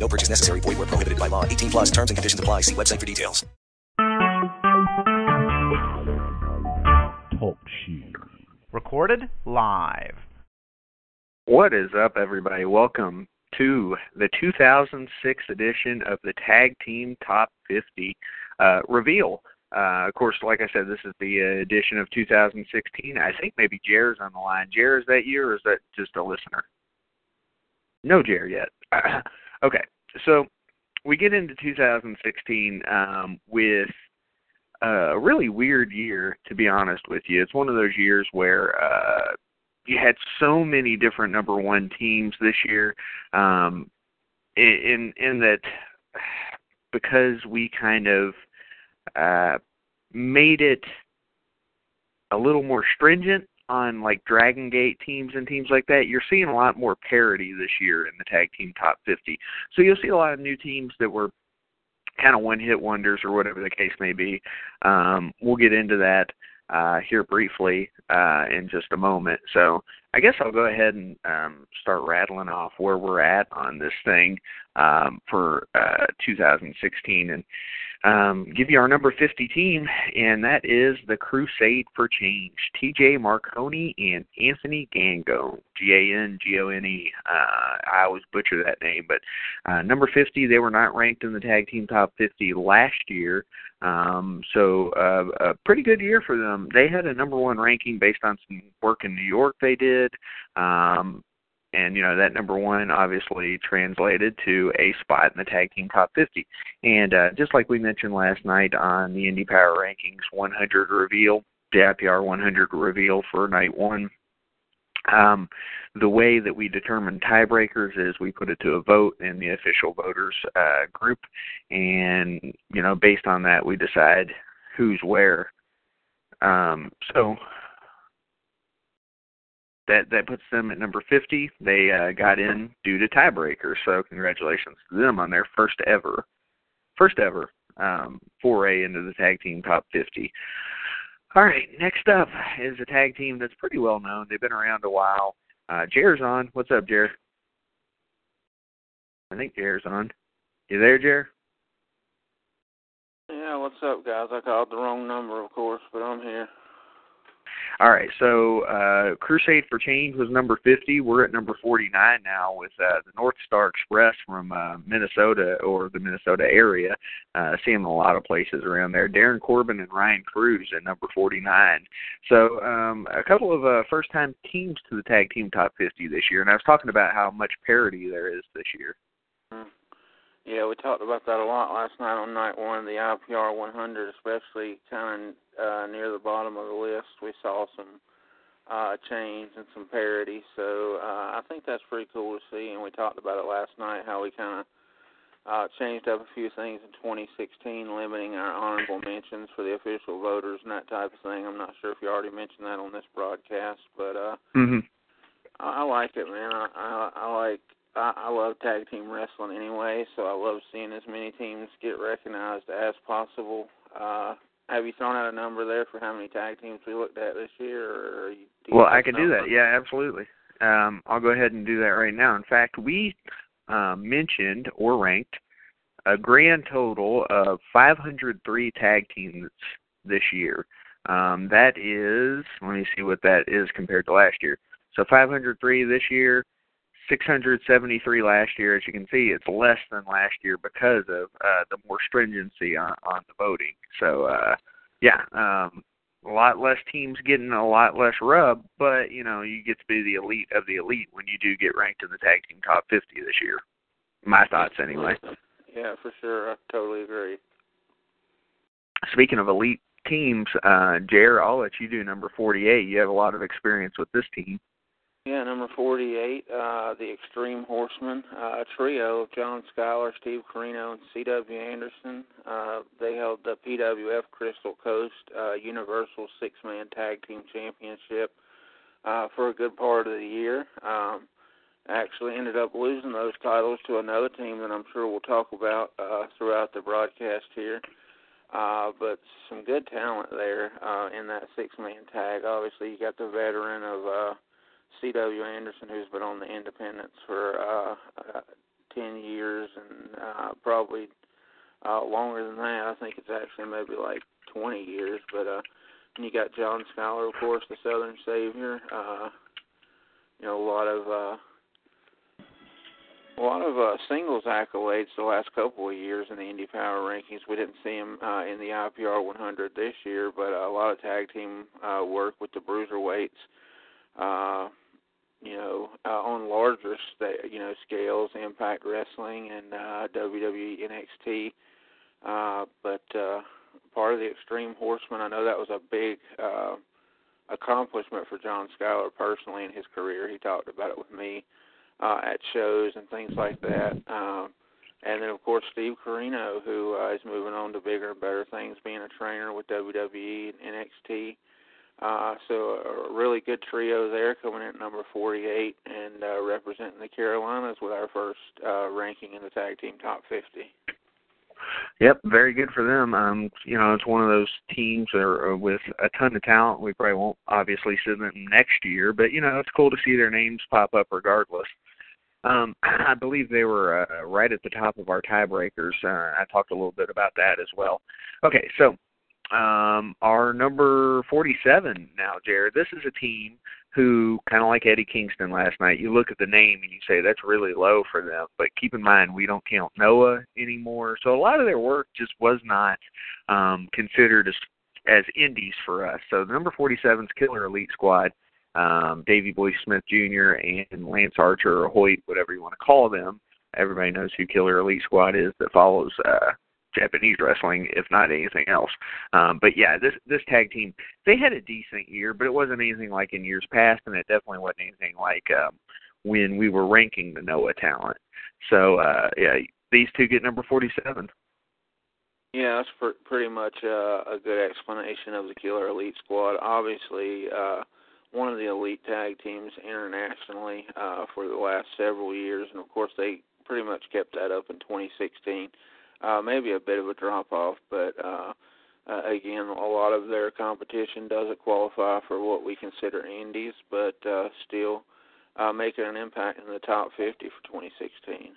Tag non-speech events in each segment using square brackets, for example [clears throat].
No purchase necessary. Void where prohibited by law. 18 plus terms and conditions apply. See website for details. Talk shoes. Recorded live. What is up, everybody? Welcome to the 2006 edition of the Tag Team Top 50 uh, reveal. Uh, of course, like I said, this is the uh, edition of 2016. I think maybe Jer's on the line. Jer, is that you, or is that just a listener? No Jer yet. [clears throat] okay, so we get into 2016 um, with a really weird year, to be honest with you. It's one of those years where uh, you had so many different number one teams this year, um, in in that because we kind of uh, made it a little more stringent on like Dragon Gate teams and teams like that, you're seeing a lot more parity this year in the tag team top 50. So you'll see a lot of new teams that were kind of one hit wonders or whatever the case may be. Um, we'll get into that uh, here briefly uh, in just a moment. So I guess I'll go ahead and um, start rattling off where we're at on this thing um, for uh, 2016 and um, give you our number 50 team, and that is the Crusade for Change. TJ Marconi and Anthony Gangone, G A N G O N E. Uh, I always butcher that name, but uh, number 50, they were not ranked in the tag team top 50 last year. Um, so uh, a pretty good year for them. They had a number one ranking based on some work in New York they did. Um, and you know that number one obviously translated to a spot in the tag team top 50 and uh, just like we mentioned last night on the indie power rankings 100 reveal the IPR 100 reveal for night one um, the way that we determine tiebreakers is we put it to a vote in the official voters uh, group. And you know based on that we decide who's where. Um, so that that puts them at number 50. They uh, got in due to tiebreakers, so congratulations to them on their first ever, first ever um, foray into the tag team top 50. All right, next up is a tag team that's pretty well known. They've been around a while. Uh, on. What's up, Jer? I think Jer's on. You there, Jer? Yeah, what's up, guys? I called the wrong number, of course, but I'm here. All right, so uh, Crusade for Change was number 50. We're at number 49 now with uh, the North Star Express from uh, Minnesota or the Minnesota area. Uh, seeing a lot of places around there. Darren Corbin and Ryan Cruz at number 49. So um, a couple of uh, first-time teams to the tag team top 50 this year, and I was talking about how much parity there is this year. Yeah, we talked about that a lot last night on night one, the IPR 100, especially kind of uh, near the bottom of the list. We saw some uh, change and some parity, so uh, I think that's pretty cool to see. And we talked about it last night, how we kind of uh, changed up a few things in 2016, limiting our honorable mentions for the official voters and that type of thing. I'm not sure if you already mentioned that on this broadcast, but uh, mm-hmm. I, I like it, man. I, I, I like I, I love tag team wrestling anyway, so I love seeing as many teams get recognized as possible. Uh, have you thrown out a number there for how many tag teams we looked at this year? Or you, well, I can do that. Yeah, absolutely. Um, I'll go ahead and do that right now. In fact, we uh, mentioned or ranked a grand total of 503 tag teams this year. Um, that is, let me see what that is compared to last year. So 503 this year, 673 last year. As you can see, it's less than last year because of uh, the more stringency on, on the voting. So, uh, yeah, um, a lot less teams getting a lot less rub, but you know you get to be the elite of the elite when you do get ranked in the tag team top 50 this year. My thoughts, anyway. Yeah, for sure. I totally agree. Speaking of elite teams, uh, Jer, I'll let you do number 48. You have a lot of experience with this team. Yeah, number 48, uh, the Extreme Horsemen, uh, a trio of John Skyler, Steve Corino, and C.W. Anderson. Uh, they held the PWF Crystal Coast uh, Universal Six Man Tag Team Championship uh, for a good part of the year. Um, actually ended up losing those titles to another team that I'm sure we'll talk about uh, throughout the broadcast here. Uh, but some good talent there uh, in that six-man tag. Obviously, you got the veteran of uh, C.W. Anderson, who's been on the Independents for uh, uh, 10 years and uh, probably uh, longer than that. I think it's actually maybe like 20 years. But uh, and you got John Skyler, of course, the Southern Savior. Uh, you know, a lot of uh, a lot of uh, singles accolades the last couple of years in the Indy Power rankings. We didn't see him uh, in the IPR 100 this year, but uh, a lot of tag team uh, work with the bruiserweights. Uh, you know, uh, on larger sta- you know scales, Impact Wrestling and uh, WWE NXT. Uh, but uh, part of the Extreme Horsemen, I know that was a big uh, accomplishment for John Skyler personally in his career. He talked about it with me uh, at shows and things like that. Um, and then of course Steve Corino, who uh, is moving on to bigger and better things, being a trainer with WWE and NXT. Uh, so a really good trio there, coming in at number 48 and uh, representing the Carolinas with our first uh, ranking in the tag team top 50. Yep, very good for them. Um, you know, it's one of those teams that are uh, with a ton of talent. We probably won't obviously see them next year, but you know, it's cool to see their names pop up regardless. Um, [clears throat] I believe they were uh, right at the top of our tiebreakers. Uh, I talked a little bit about that as well. Okay, so um, our number 47 now, Jared. This is a team who, kind of like Eddie Kingston last night, you look at the name and you say that's really low for them. But keep in mind, we don't count Noah anymore, so a lot of their work just was not um, considered as as indies for us. So the number 47's Killer Elite Squad um, Davey Boy Smith Jr. and Lance Archer or Hoyt, whatever you want to call them. Everybody knows who Killer Elite Squad is that follows uh, Japanese wrestling, if not anything else. Um, but yeah, this this tag team they had a decent year, but it wasn't anything like in years past, and it definitely wasn't anything like um, when we were ranking the Noah talent. So uh, yeah, these two get number forty-seven. Yeah, that's pr- pretty much uh, a good explanation of the Killer Elite Squad. Obviously. Uh, one of the elite tag teams internationally uh, for the last several years, and of course they pretty much kept that up in 2016. Uh, maybe a bit of a drop off, but uh, uh, again, a lot of their competition doesn't qualify for what we consider indies, but uh, still uh, making an impact in the top 50 for 2016.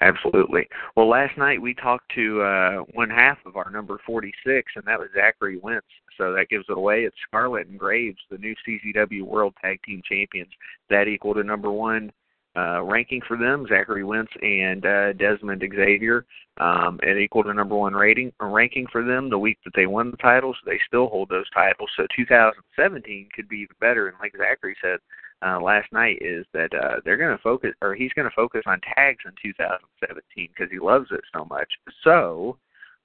Absolutely. Well, last night we talked to uh, one half of our number 46, and that was Zachary Wentz. So that gives it away. It's Scarlett and Graves, the new CZW World Tag Team Champions. That equal to number one uh, ranking for them, Zachary Wentz and uh, Desmond Xavier. Um, it equal to number one rating ranking for them the week that they won the titles. They still hold those titles. So 2017 could be even better. And like Zachary said, uh, last night is that uh, they're going to focus, or he's going to focus on tags in 2017 because he loves it so much. So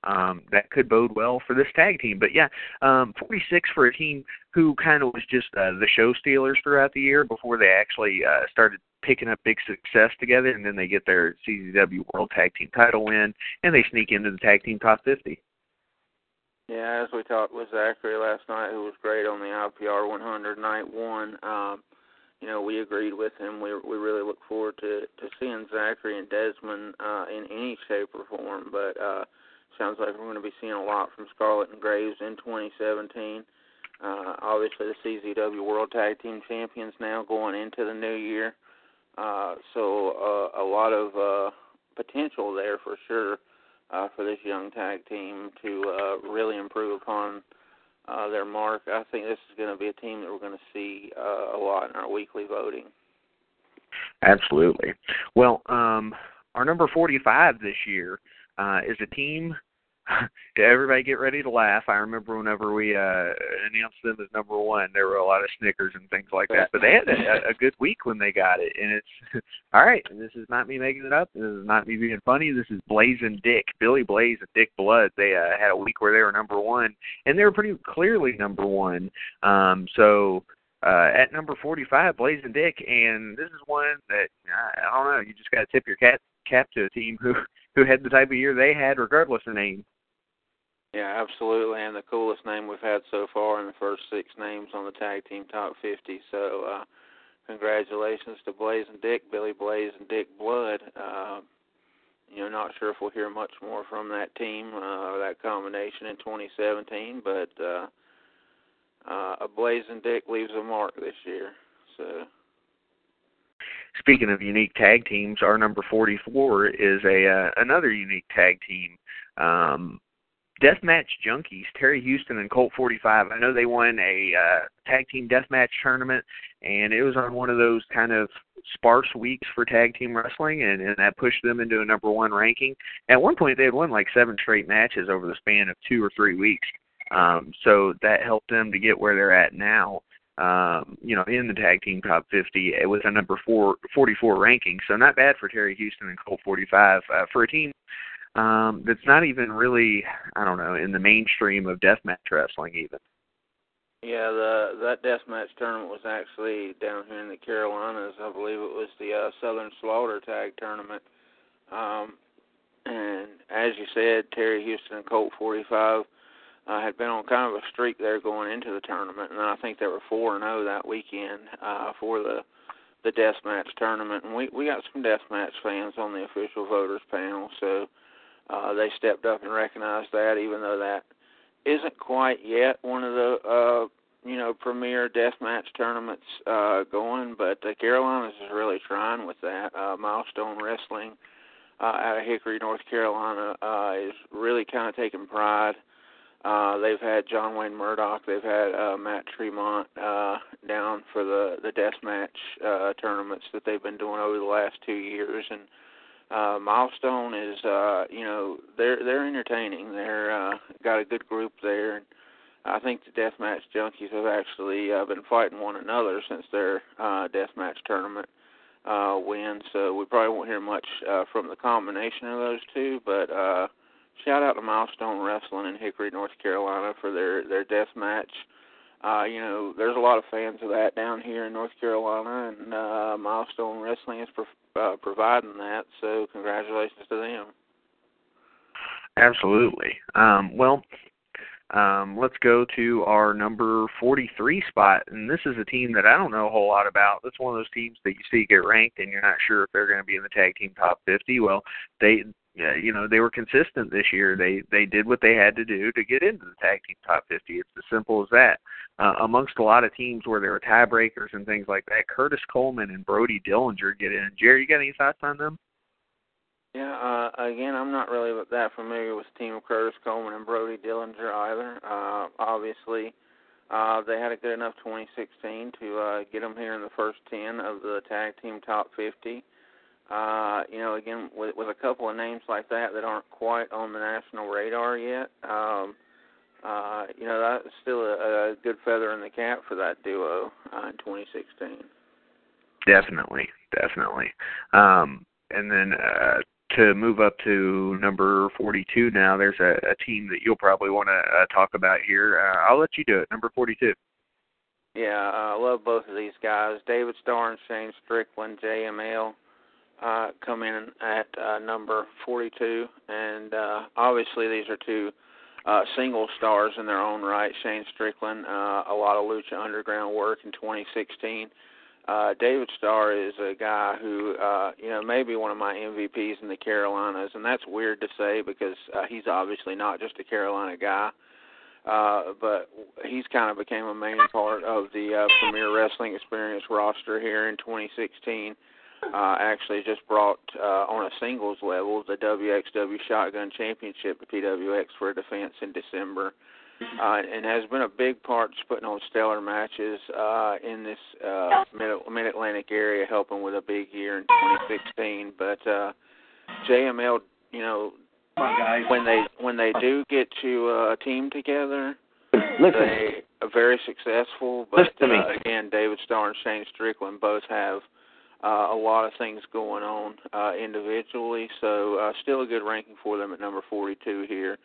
um, that could bode well for this tag team. But yeah, um, 46 for a team who kind of was just uh, the show stealers throughout the year before they actually uh, started picking up big success together, and then they get their CZW World Tag Team title win, and they sneak into the tag team top 50. Yeah, as we talked with Zachary last night, who was great on the IPR 100 night one. Um, you know, we agreed with him. We we really look forward to to seeing Zachary and Desmond uh, in any shape or form. But uh, sounds like we're going to be seeing a lot from Scarlett and Graves in 2017. Uh, obviously, the CZW World Tag Team Champions now going into the new year. Uh, so uh, a lot of uh, potential there for sure uh, for this young tag team to uh, really improve upon uh, their mark. I think this is going to be a team that we're going to see uh, a lot in our weekly voting. Absolutely. Well, um, our number 45 this year uh, is a team [laughs] everybody get ready to laugh. I remember whenever we uh announced them as number one, there were a lot of snickers and things like that. But they had a, a good week when they got it, and it's [laughs] all right. This is not me making it up. This is not me being funny. This is Blaze and Dick, Billy Blaze and Dick Blood. They uh, had a week where they were number one, and they were pretty clearly number one. Um, so uh, at number 45, Blazing Dick, and this is one that I, I don't know. You just got to tip your cap cap to a team who [laughs] who had the type of year they had, regardless of name. Yeah, absolutely, and the coolest name we've had so far in the first six names on the tag team top 50. So, uh, congratulations to Blaze and Dick, Billy Blaze and Dick Blood. Uh, you know, not sure if we'll hear much more from that team uh, or that combination in 2017, but uh, uh, a blazing dick leaves a mark this year. So. Speaking of unique tag teams, our number 44 is a uh, another unique tag team. Um, Deathmatch Junkies, Terry Houston and Colt 45. I know they won a uh, tag team deathmatch tournament, and it was on one of those kind of sparse weeks for tag team wrestling, and, and that pushed them into a number one ranking. At one point, they had won like seven straight matches over the span of two or three weeks. Um, so that helped them to get where they're at now. Um, you know, in the tag team top 50 it was a number four, 44 ranking. So not bad for Terry Houston and Colt 45 uh, for a team um, that's not even really, I don't know, in the mainstream of deathmatch wrestling even. Yeah, the that deathmatch tournament was actually down here in the Carolinas. I believe it was the uh, Southern Slaughter Tag Tournament. Um, and as you said, Terry Houston and Colt 45 uh, had been on kind of a streak there going into the tournament, and I think they were four and zero oh that weekend uh, for the the deathmatch tournament. And we we got some deathmatch fans on the official voters panel, so uh, they stepped up and recognized that, even though that isn't quite yet one of the uh, you know premier deathmatch tournaments uh, going, but the Carolinas is really trying with that. Uh, Milestone Wrestling uh, out of Hickory, North Carolina, uh, is really kind of taking pride. Uh, they've had John Wayne Murdoch, they've had uh, Matt Tremont uh, down for the the deathmatch uh, tournaments that they've been doing over the last two years, and uh milestone is uh you know they're they're entertaining. They're uh got a good group there. And i think the deathmatch junkies have actually uh, been fighting one another since their uh deathmatch tournament uh win. So we probably won't hear much uh from the combination of those two but uh shout out to milestone wrestling in hickory north carolina for their their deathmatch uh, you know, there's a lot of fans of that down here in North Carolina, and uh, Milestone Wrestling is uh, providing that. So congratulations to them. Absolutely. Um, well, um, let's go to our number 43 spot, and this is a team that I don't know a whole lot about. It's one of those teams that you see get ranked, and you're not sure if they're going to be in the tag team top 50. Well, they, you know, they were consistent this year. They they did what they had to do to get into the tag team top 50. It's as simple as that. Uh, amongst a lot of teams where there were tiebreakers and things like that, Curtis Coleman and Brody Dillinger get in. Jerry, you got any thoughts on them? Yeah, uh, again, I'm not really that familiar with the team of Curtis Coleman and Brody Dillinger either. Uh, obviously, uh, they had a good enough 2016 to uh, get them here in the first 10 of the tag team top 50. Uh, you know, again, with, with a couple of names like that that aren't quite on the national radar yet, um, uh, you know, that's still a, a good feather in the cap for that duo uh, in 2016. Definitely, definitely. Um, and then uh, to move up to number 42 now, there's a, a team that you'll probably want to uh, talk about here. Uh, I'll let you do it. Number 42. Yeah, uh, I love both of these guys. David Starr and Shane Strickland, JML, uh, come in at uh, number 42. And uh, obviously, these are two uh, single stars in their own right. Shane Strickland, uh, a lot of Lucha Underground work in 2016 uh, David Starr is a guy who, uh, you know, may be one of my MVPs in the Carolinas, and that's weird to say because uh, he's obviously not just a Carolina guy, uh, but he's kind of became a main part of the uh, Premier Wrestling Experience roster here in 2016. Uh, actually, just brought uh, on a singles level the WXW Shotgun Championship to PWX for a defense in December. Uh, and has been a big part just putting on stellar matches uh, in this uh, Mid Atlantic area, helping with a big year in 2016. But uh, JML, you know, when they when they do get to uh, a team together, Listen. they are very successful. But uh, again, David Starr and Shane Strickland both have uh, a lot of things going on uh, individually. So uh, still a good ranking for them at number 42 here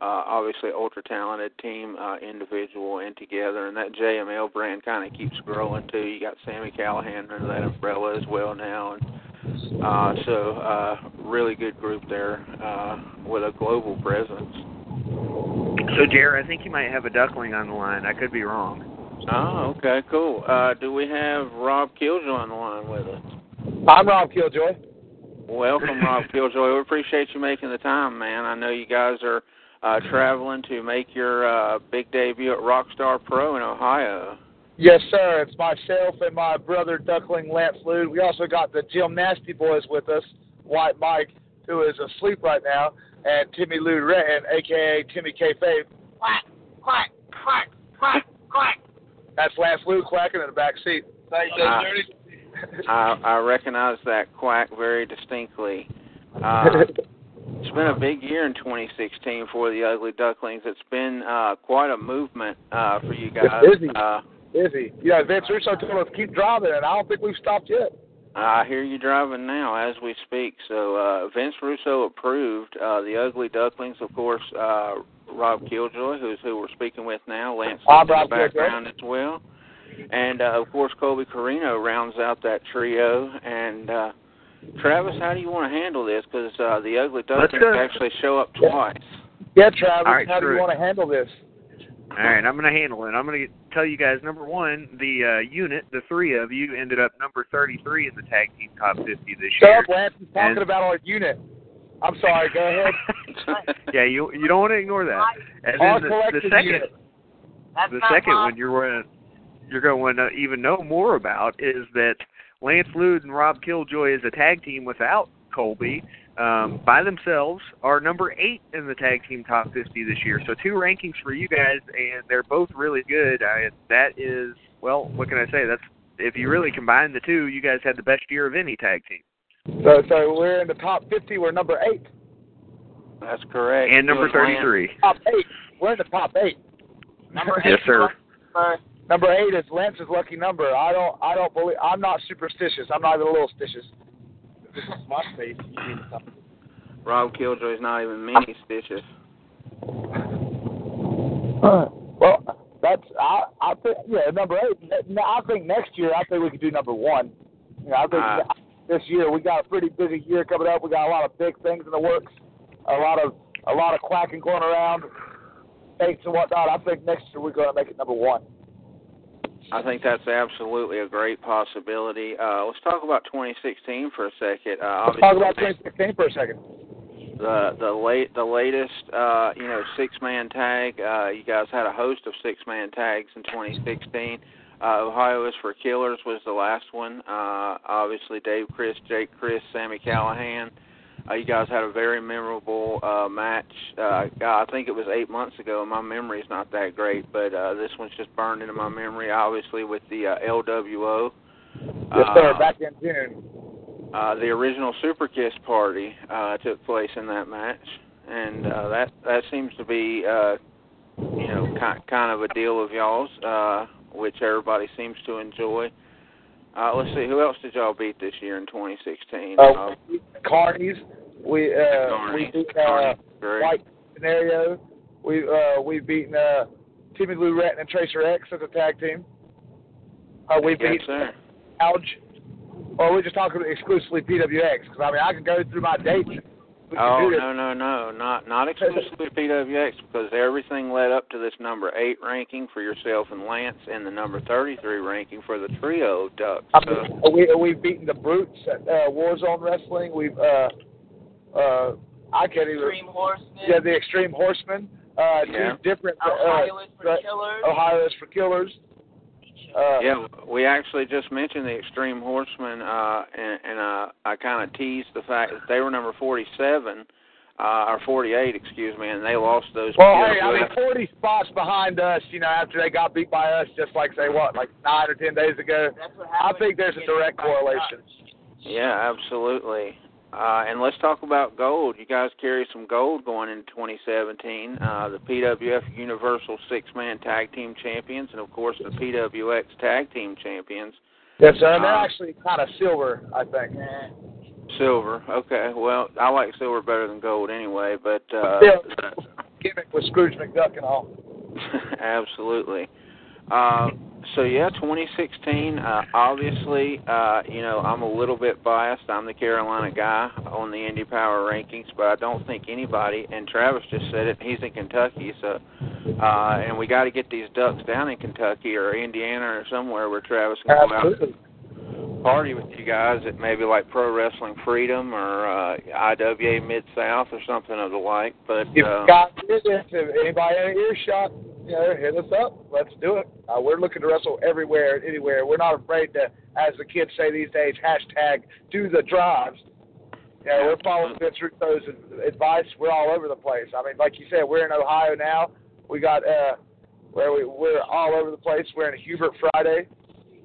uh, obviously ultra talented team, uh, individual and together, and that JML brand kind of keeps growing too. You got Sami Callihan under that umbrella as well now, and uh, so uh, really good group there uh, with a global presence. So, Jared, I think you might have a duckling on the line. I could be wrong. Oh, okay, cool. Uh, do we have Rob Killjoy on the line with us? I'm Rob Killjoy. Welcome, Rob Killjoy. We appreciate you making the time, man. I know you guys are uh, traveling to make your uh, big debut at Rockstar Pro in Ohio. Yes, sir. It's myself and my brother Duckling Lance Lude. We also got the Gym Nasty Boys with us, White Mike, who is asleep right now, and Timmy Lou Retton, aka Timmy K Fave. Quack, quack, quack, quack, quack. That's Lance Lude quacking in the back seat. Uh, I, I recognize that quack very distinctly. Uh, [laughs] it's been a big year in 2016 for the Ugly Ducklings. It's been uh, quite a movement uh, for you guys. It's busy. Uh, Busy. Yeah, Vince Russo told us to keep driving, and I don't think we've stopped yet. I hear you driving now as we speak. So uh, Vince Russo approved uh, the Ugly Ducklings, of course. Uh, Rob Killjoy, who's who we're speaking with now, Lance I'm in the Rob Killjoy. background as well, and uh, of course Colby Corino rounds out that trio. And uh, Travis, how do you want to handle this? Because uh, the Ugly Let's Ducklings actually show up twice. Yeah, Travis, All right, how do you want to handle this? All right, I'm going to handle it. I'm going to tell you guys number one, the uh, unit, the three of you, ended up number 33 in the tag team top 50 this Shut year. up, Lance. He's talking And- about our unit. I'm sorry. Go ahead. [laughs] yeah, you you don't want to ignore that. And Our then the, the second, unit. the second one you're going to you're going to even know more about is that Lance Lude and Rob Killjoy is a tag team without Colby. Um, by themselves are number eight in the tag team top 50 this year. So two rankings for you guys, and they're both really good. I, that is, well, what can I say? That's if you really combine the two, you guys had the best year of any tag team. So, so we're in the top 50. We're number eight. That's correct. And number It was Lance- 33. Top eight. We're in the top eight. Number eight. Yes, sir. Number eight is Lance's lucky number. I don't. I don't believe. I'm not superstitious. I'm not even a little stitious. This is my space. You need something. Rob Killjoy's not even mini stitches. well, that's. I. I think. Yeah, number eight. I think next year. I think we could do number one. You know, I think Ah. This year we got a pretty busy year coming up. We got a lot of big things in the works. A lot of a lot of quacking going around, dates and whatnot. I think next year we're going to make it number one. I think that's absolutely a great possibility. Uh, let's talk about 2016 for a second. Uh, Let's talk about 2016 for a second. the the late the latest uh, you know six man tag. Uh, you guys had a host of six man tags in 2016. Uh, Ohio is for Killers was the last one. Uh, obviously, Dave Crist, Jake Crist, Sami Callihan. Uh, you guys had a very memorable uh, match. Uh, I think it was eight months ago. My memory's not that great, but uh, this one's just burned into my memory. Obviously, with the uh, LWO. Yes, sir. Uh, Back in June. uh, the original Super Kiss party uh, took place in that match, and uh, that that seems to be uh, you know ki- kind of a deal of y'all's, uh, which everybody seems to enjoy. Uh, let's see, who else did y'all beat this year in 2016? Uh, Carnies. We uh, Carney. we beat uh. White Scenario. We uh, we beaten uh, Timmy Lou Retton and Tracer X as a tag team. Uh, we yes, beat sir. Alge. Or we're just talking exclusively PWX because I mean I can go through my dates. We can Oh no no no not not exclusively PWX because everything led up to this number eight ranking for yourself and Lance and the number thirty three ranking for the trio of Ducks. I So, mean, we we've beaten the brutes at uh, Warzone Wrestling. We've uh, uh, I can't even. Extreme Horseman. Yeah, the Extreme Horsemen. Uh, Yeah. two different. uh, is for uh, killers. Ohio is for killers. Uh, Yeah, we actually just mentioned the Extreme Horsemen, uh, and, and uh, I kind of teased the fact that they were number 47, uh, or 48, excuse me, and they lost those. Well, hey, I mean, PWF. 40 spots behind us, you know, after they got beat by us just like, say, what, like nine or 10 days ago. I think there's a direct get beat by correlation. Yeah, absolutely. Uh, and let's talk about gold. You guys carry some gold going into 2017. Uh, the PWF Universal Six Man Tag Team Champions, and of course the PWX Tag Team Champions. Yes, sir. And they're Uh, actually kind of silver, I think. Silver. Okay. Well, I like silver better than gold anyway, but uh Still- gimmick with Scrooge McDuck and all. [laughs] Absolutely. Uh, so yeah, 2016. Uh, obviously, uh, you know I'm a little bit biased. I'm the Carolina guy on the Indy Power rankings, but I don't think anybody. And Travis just said it. He's in Kentucky, so uh, and we got to get these Ducks down in Kentucky or Indiana or somewhere where Travis can Absolutely. go out party with you guys at maybe like Pro Wrestling Freedom or uh, IWA Mid South or something of the like. But If uh, got business, if anybody in earshot, you know, hit us up. Let's do it. Uh, we're looking to wrestle everywhere, and anywhere. We're not afraid to, as the kids say these days, hashtag do the drives. Yeah, we're following Vince Russo's advice. We're all over the place. I mean, like you said, we're in Ohio now. We got uh, where we we're all over the place. We're in Hubert Friday.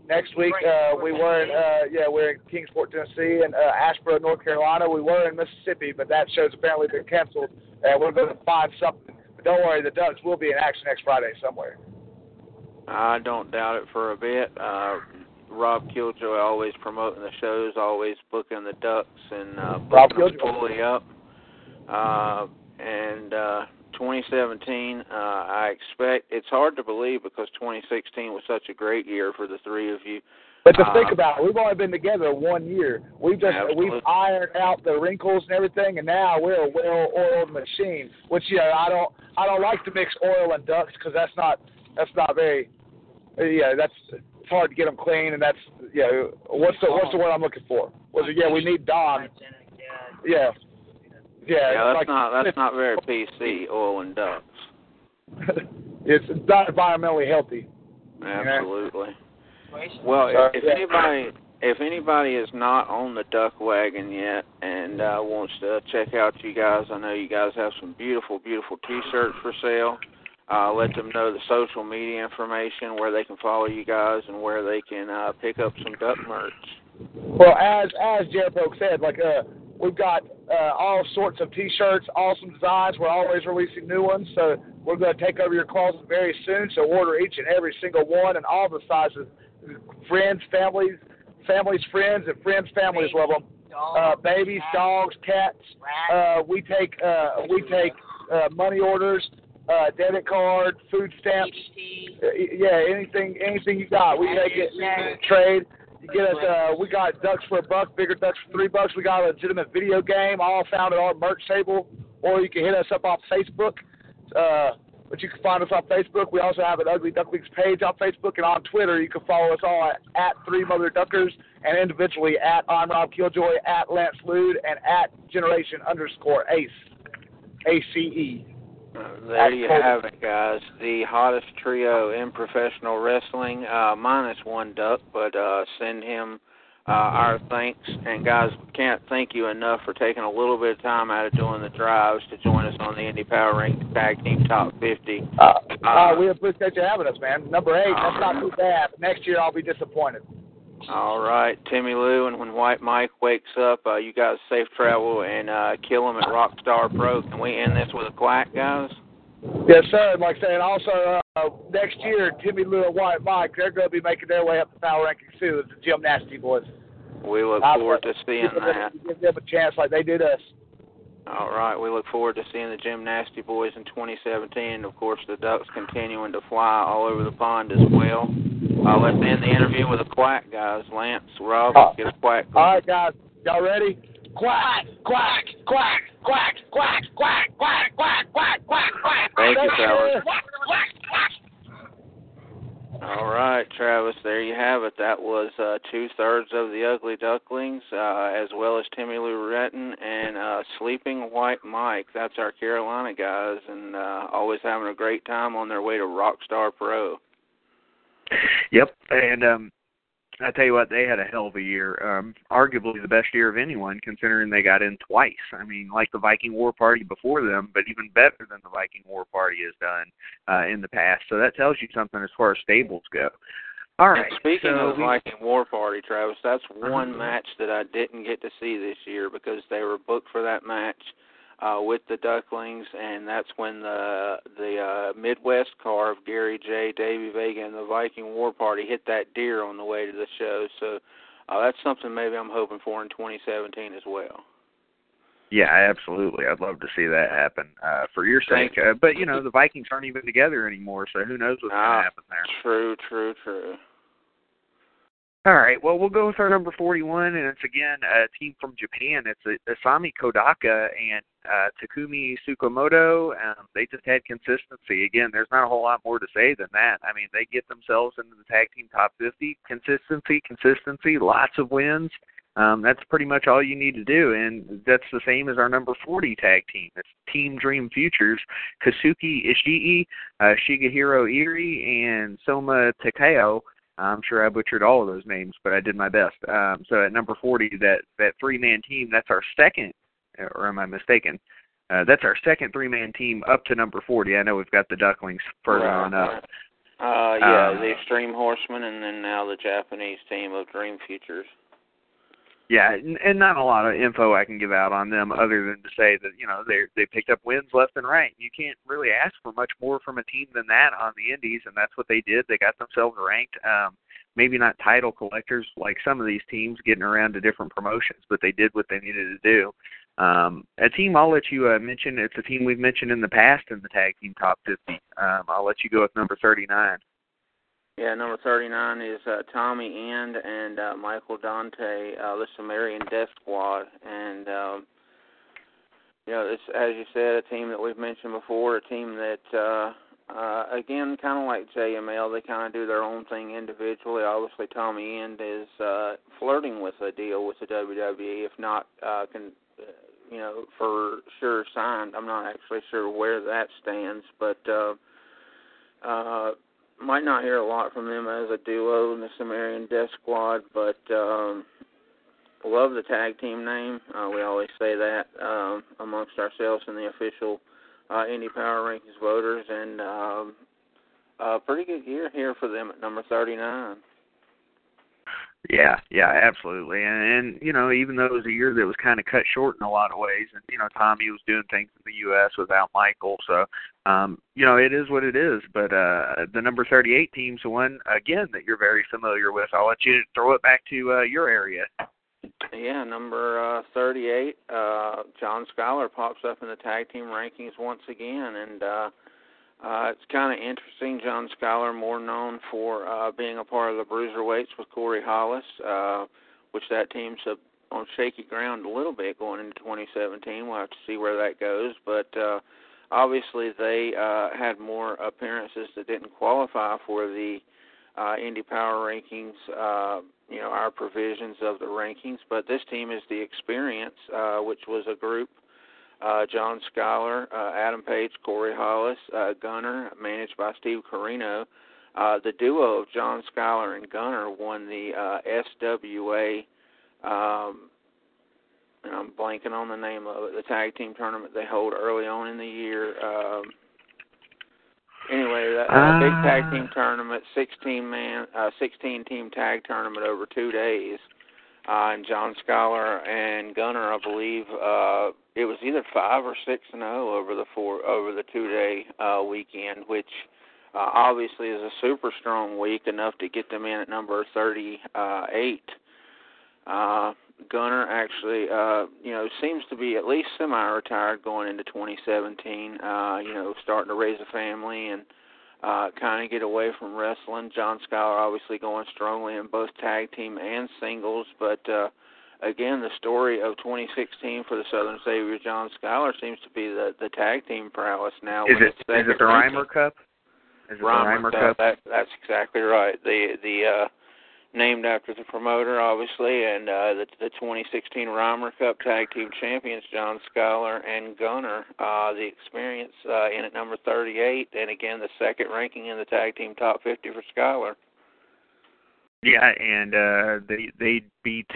Next week, uh, we were in uh, yeah, we're in Kingsport, Tennessee, and uh, Asheboro, North Carolina. We were in Mississippi, but that show's apparently been canceled. And we're going to find something. Don't worry, the Ducks will be in action next Friday somewhere. I don't doubt it for a bit. Uh, Rob Killjoy always promoting the shows, always booking the Ducks and uh, booking them fully up. Uh, and uh, 2017, uh, I expect it's hard to believe because 2016 was such a great year for the three of you. But to think Uh, about it, we've only been together one year. We've just Absolutely. we've ironed out the wrinkles and everything, and now we're a well-oiled machine. Which you know, I don't I don't like to mix oil and ducks because that's not that's not very yeah that's it's hard to get them clean, and that's you know what's the what's the word I'm looking for? Was it yeah we need Don? Yeah. Yeah, Yeah, that's like, not that's not very PC. Oil and ducks. [laughs] it's not environmentally healthy. Absolutely. Well, So, if anybody if anybody is not on the duck wagon yet and uh, wants to check out you guys, I know you guys have some beautiful, beautiful T-shirts for sale. Uh, let them know the social media information, where they can follow you guys, and where they can uh, pick up some duck merch. Well, as as Jericho said, like uh, we've got uh, all sorts of T-shirts, awesome designs. We're always releasing new ones, so we're going to take over your closet very soon. So order each and every single one, and all the sizes. Friends, families, families, friends, and friends, families love them. Uh, babies, dogs, cats. Uh, we take uh, we take uh, money orders, uh, debit card, food stamps. Uh, yeah, anything anything you got, we take it. Trade. You get us. Uh, we got ducks for a buck, bigger ducks for three bucks. We got a legitimate video game, all found at our merch table, or you can hit us up off Facebook. Uh, but you can find us on Facebook. We also have an Ugly Ducklings page on Facebook and on Twitter. You can follow us all at, at Three Mother Duckers and individually at I'm Rob Killjoy, at Lance Lude, and at Generation underscore Ace. A C E. Uh, there you have it, guys. The hottest trio in professional wrestling, uh, minus one duck, but uh, send him uh, our thanks. And guys, can't thank you enough for taking a little bit of time out of doing the drives to join us on the Indy Power Rank Tag Team Top 50. Uh, uh, we appreciate you having us, man. Number eight, that's not too bad. Next year I'll be disappointed. All right, Timmy Lou, and when White Mike wakes up, uh, you guys safe travel and uh, kill him at Rockstar Pro. Can we end this with a quack, guys? Yes, sir. And like saying, also uh, next year, Timmy Lou and White Mike, they're going to be making their way up the power rankings too, the Gym Nasty Boys. We look I- forward to seeing give them, that. Give them a chance like they did us. All right, we look forward to seeing the Gym Nasty Boys in 2017, of course the Ducks continuing to fly all over the pond as well. Uh, let's end the interview with a quack, guys. Lance, Rob, Uh, get a quack. All right, guys, y'all ready? Quack, quack, quack, quack, quack, quack, quack, quack, quack, quack, quack. Thank you, fellas. Quack, quack, quack. All right, Travis, there you have it. That was uh, two thirds of the Ugly Ducklings, uh, as well as Timmy Lou Retton and uh, Sleeping White Mike. That's our Carolina guys, and uh, always having a great time on their way to Rockstar Pro. Yep, and um, I tell you what, they had a hell of a year. Um, arguably the best year of anyone, considering they got in twice. I mean, like the Viking War Party before them, but even better than the Viking War Party has done uh, in the past. So that tells you something as far as stables go. All right. And speaking so of we- Viking War Party, Travis, that's one match that I didn't get to see this year because they were booked for that match uh, with the Ducklings, and that's when the the uh, Midwest car of Gary J, Davey Vega, and the Viking War Party hit that deer on the way to the show. So uh, that's something maybe I'm hoping for in 2017 as well. Yeah, absolutely. I'd love to see that happen uh, for your sake. Uh, but you know, the Vikings aren't even together anymore, so who knows what's going to Ah, happen there. True, true, true. All right. Well, we'll go with our number 41, and it's again a team from Japan. It's Asami Kodaka and uh, Takumi Tsukamoto. Um, they just had consistency. Again, there's not a whole lot more to say than that. I mean, they get themselves into the tag team top 50. Consistency, consistency, lots of wins. Um, that's pretty much all you need to do, and that's the same as our number 40 tag team. It's Team Dream Futures, Kasuki Ishii, uh, Shigehiro Iri, and Soma Takeo. I'm sure I butchered all of those names, but I did my best. Um, so at number 40, that that three-man team, that's our second, or am I mistaken? Uh, that's our second three-man team up to number 40. I know we've got the Ducklings further Right, on up. Uh, yeah, Um, the Extreme Horsemen, and then now the Japanese team of Dream Futures. Yeah, and, not a lot of info I can give out on them other than to say that you know they they picked up wins left and right. You can't really ask for much more from a team than that on the Indies, and that's what they did. They got themselves ranked. Um, maybe not title collectors like some of these teams getting around to different promotions, but they did what they needed to do. Um, a team I'll let you uh, mention. It's a team we've mentioned in the past in the tag team top 50. Um, I'll let you go with number 39. Yeah, number 39 is uh, Tommy End and uh, Michael Dante, uh, the Sumerian Death Squad. And, um, you know, it's, as you said, a team that we've mentioned before, a team that, uh, uh, again, kind of like JML, they kind of do their own thing individually. Obviously, Tommy End is uh, flirting with a deal with the WWE, if not, uh, can, uh, you know, for sure signed. I'm not actually sure where that stands, but. Uh, uh, might not hear a lot from them as a duo in the Sumerian Death Squad, but um, love the tag team name. Uh, we always say that um, amongst ourselves and the official uh, Indie Power Rankings voters, and um, a pretty good year here for them at number 39. Yeah, yeah, absolutely. And, and you know, even though it was a year that was kind of cut short in a lot of ways, and you know, Tommy was doing things in the U.S. without Michael, so um, you know, it is what it is. But uh, the number 38 team's one again that you're very familiar with. I'll let you throw it back to uh, your area. Yeah, number uh, 38, uh, John Skyler pops up in the tag team rankings once again, and uh, uh, it's kind of interesting. John Skyler, more known for uh, being a part of the Bruiserweights with Corey Hollis, uh, which that team's uh, on shaky ground a little bit going into 2017. We'll have to see where that goes, but uh, obviously they uh, had more appearances that didn't qualify for the uh, Indy Power rankings. Uh, you know our provisions of the rankings, but this team is the Experience, uh, which was a group uh, John Skyler, uh, Adam Page, Corey Hollis, uh, Gunner, managed by Steve Corino. Uh, the duo of John Skyler and Gunner won the uh, SWA, um, and I'm blanking on the name of it, the tag team tournament they hold early on in the year. Um, anyway, that, that big tag team tournament, 16 man, uh, 16 team tag tournament over two days. Uh, and John Skyler and Gunner, I believe, uh, it was either five or six and zero over the four over the two day uh, weekend, which uh, obviously is a super strong week, enough to get them in at number thirty eight. Uh, Gunner actually, uh, you know, seems to be at least semi-retired going into 2017. Uh, you know, starting to raise a family and uh, kind of get away from wrestling. John Skyler obviously going strongly in both tag team and singles, but uh, again, the story of 2016 for the Southern Savior John Skyler seems to be the the tag team prowess now. Is it the is it the. Reimer Cup? Is it Reimer the Reimer Cup. Cup? That, that's exactly right. The the uh, named after the promoter, obviously, and uh, the the 2016 Reimer Cup Tag Team Champions John Skyler and Gunner. Uh, the experience uh, in at number 38, and again the second ranking in the Tag Team Top 50 for Skyler. Yeah, and uh they they beat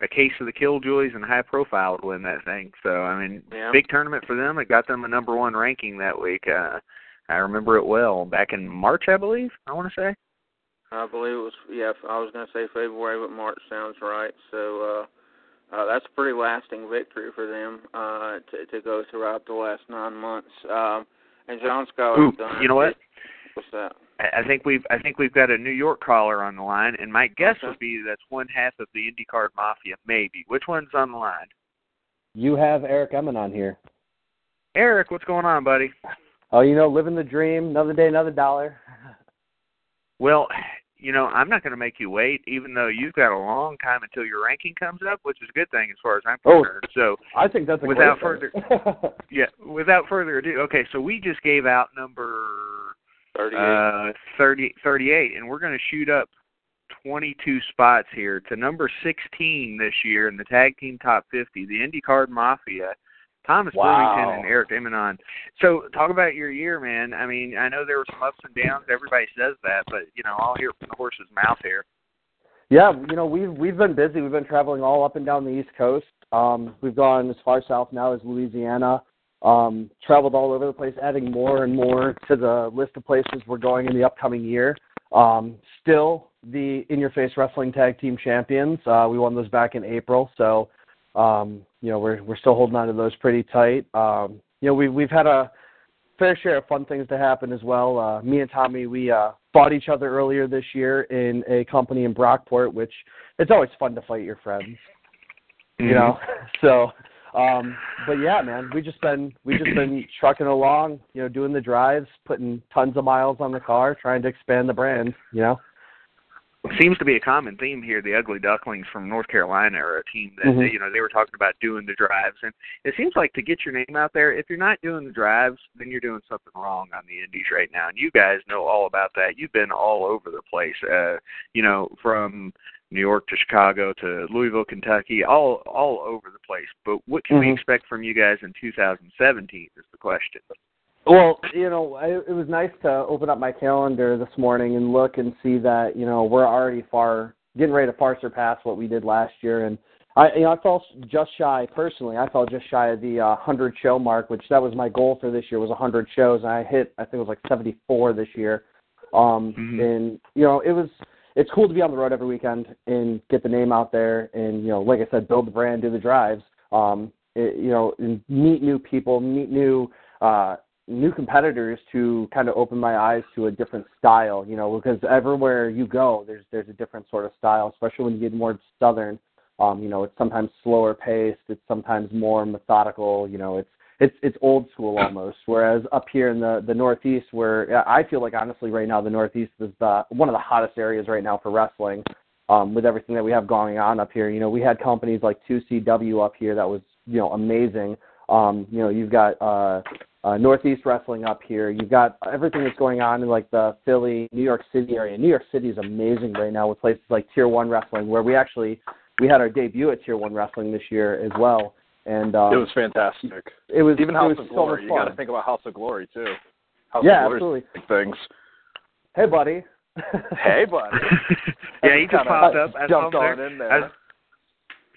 a case of the Killjoys and high profile to win that thing. So I mean, Yeah. big tournament for them. It got them a number one ranking that week. Uh I remember it well back in March, I believe. I want to say. I believe it was yeah. I was going to say February, but March sounds right. So uh, uh, that's a pretty lasting victory for them uh, to to go throughout the last nine months. Um, and John Scott Ooh, done. you know what? What's that? I I think we've I think we've got a New York caller on the line, and my guess Okay. would be that's one half of the IndyCar Mafia, maybe. Which one's on the line? you have Eric Emmon on here. Eric, what's going on, buddy? Oh, you know, living the dream. Another day, another dollar. Well, you know, I'm not going to make you wait, even though you've got a long time until your ranking comes up, which is a good thing as far as I'm Oh, concerned. so, I think that's a Without great thing. [laughs] yeah, without further ado, okay, so we just gave out number 38. uh 30, 38, and we're going to shoot up 22 spots here to number 16 this year in the tag team top 50, the IndyCar Mafia. Thomas Wow. Brewington and Eric Emanon. So, talk about your year, man. I mean, I know there were some ups and downs. Everybody says that, but you know, I'll hear from the horse's mouth here. Yeah, you know, we've we've been busy. We've been traveling all up and down the East Coast. Um, we've gone as far south now as Louisiana. Um, traveled all over the place, adding more and more to the list of places we're going in the upcoming year. Um, still the In Your Face Wrestling Tag Team Champions. Uh, we won those back in April, so um, you know we're we're still holding on to those pretty tight. Um, you know, we we've had a fair share of fun things to happen as well. Uh, me and Tommy, we uh, fought each other earlier this year in a company in Brockport, which it's always fun to fight your friends, you know. [laughs] So, um, but yeah, man, we just been we just been [clears throat] trucking along, you know, doing the drives, putting tons of miles on the car, trying to expand the brand, you know. Seems to be a common theme here. The Ugly Ducklings from North Carolina are a team that Mhm. you know they were talking about doing the drives, and it seems like to get your name out there, if you're not doing the drives, then you're doing something wrong on the Indies right now. And you guys know all about that. You've been all over the place. Uh, you know, from New York to Chicago to Louisville, Kentucky, all all over the place. But what can we Mhm. expect from you guys in 2017? Is the question. Well, you know, I, it was nice to open up my calendar this morning and look and see that you know we're already far getting ready to far surpass what we did last year, and I, you know, I fell just shy personally. I fell just shy of the uh, hundred show mark, which that was my goal for this year was a hundred shows, and I hit I think it was like seventy four this year. Um, Mhm. and you know, it was it's cool to be on the road every weekend and get the name out there, and you know, like I said, build the brand, do the drives. Um, it, you know, and meet new people, meet new. Uh, new competitors to kind of open my eyes to a different style, you know, because everywhere you go, there's there's a different sort of style, especially when you get more southern. Um, you know, it's sometimes slower paced, it's sometimes more methodical. You know, it's it's it's old school [coughs] almost. Whereas up here in the the Northeast, where I feel like honestly right now the Northeast is the one of the hottest areas right now for wrestling. Um, with everything that we have going on up here, you know, we had companies like 2CW up here that was you know amazing. Um, you know, you've got uh, uh, Northeast Wrestling up here. You've got everything that's going on in like the Philly, New York City area. New York City is amazing right now with places like Tier One Wrestling, where we actually we had our debut at Tier One Wrestling this year as well. And um, it was fantastic. it was Even it House was of Glory. much You fun. got to think about House of Glory too. House yeah, of Glory's absolutely. big things. Hey, buddy. Hey, buddy. [laughs] yeah, he just Kinda popped up. I Jumped him there. on in there. I-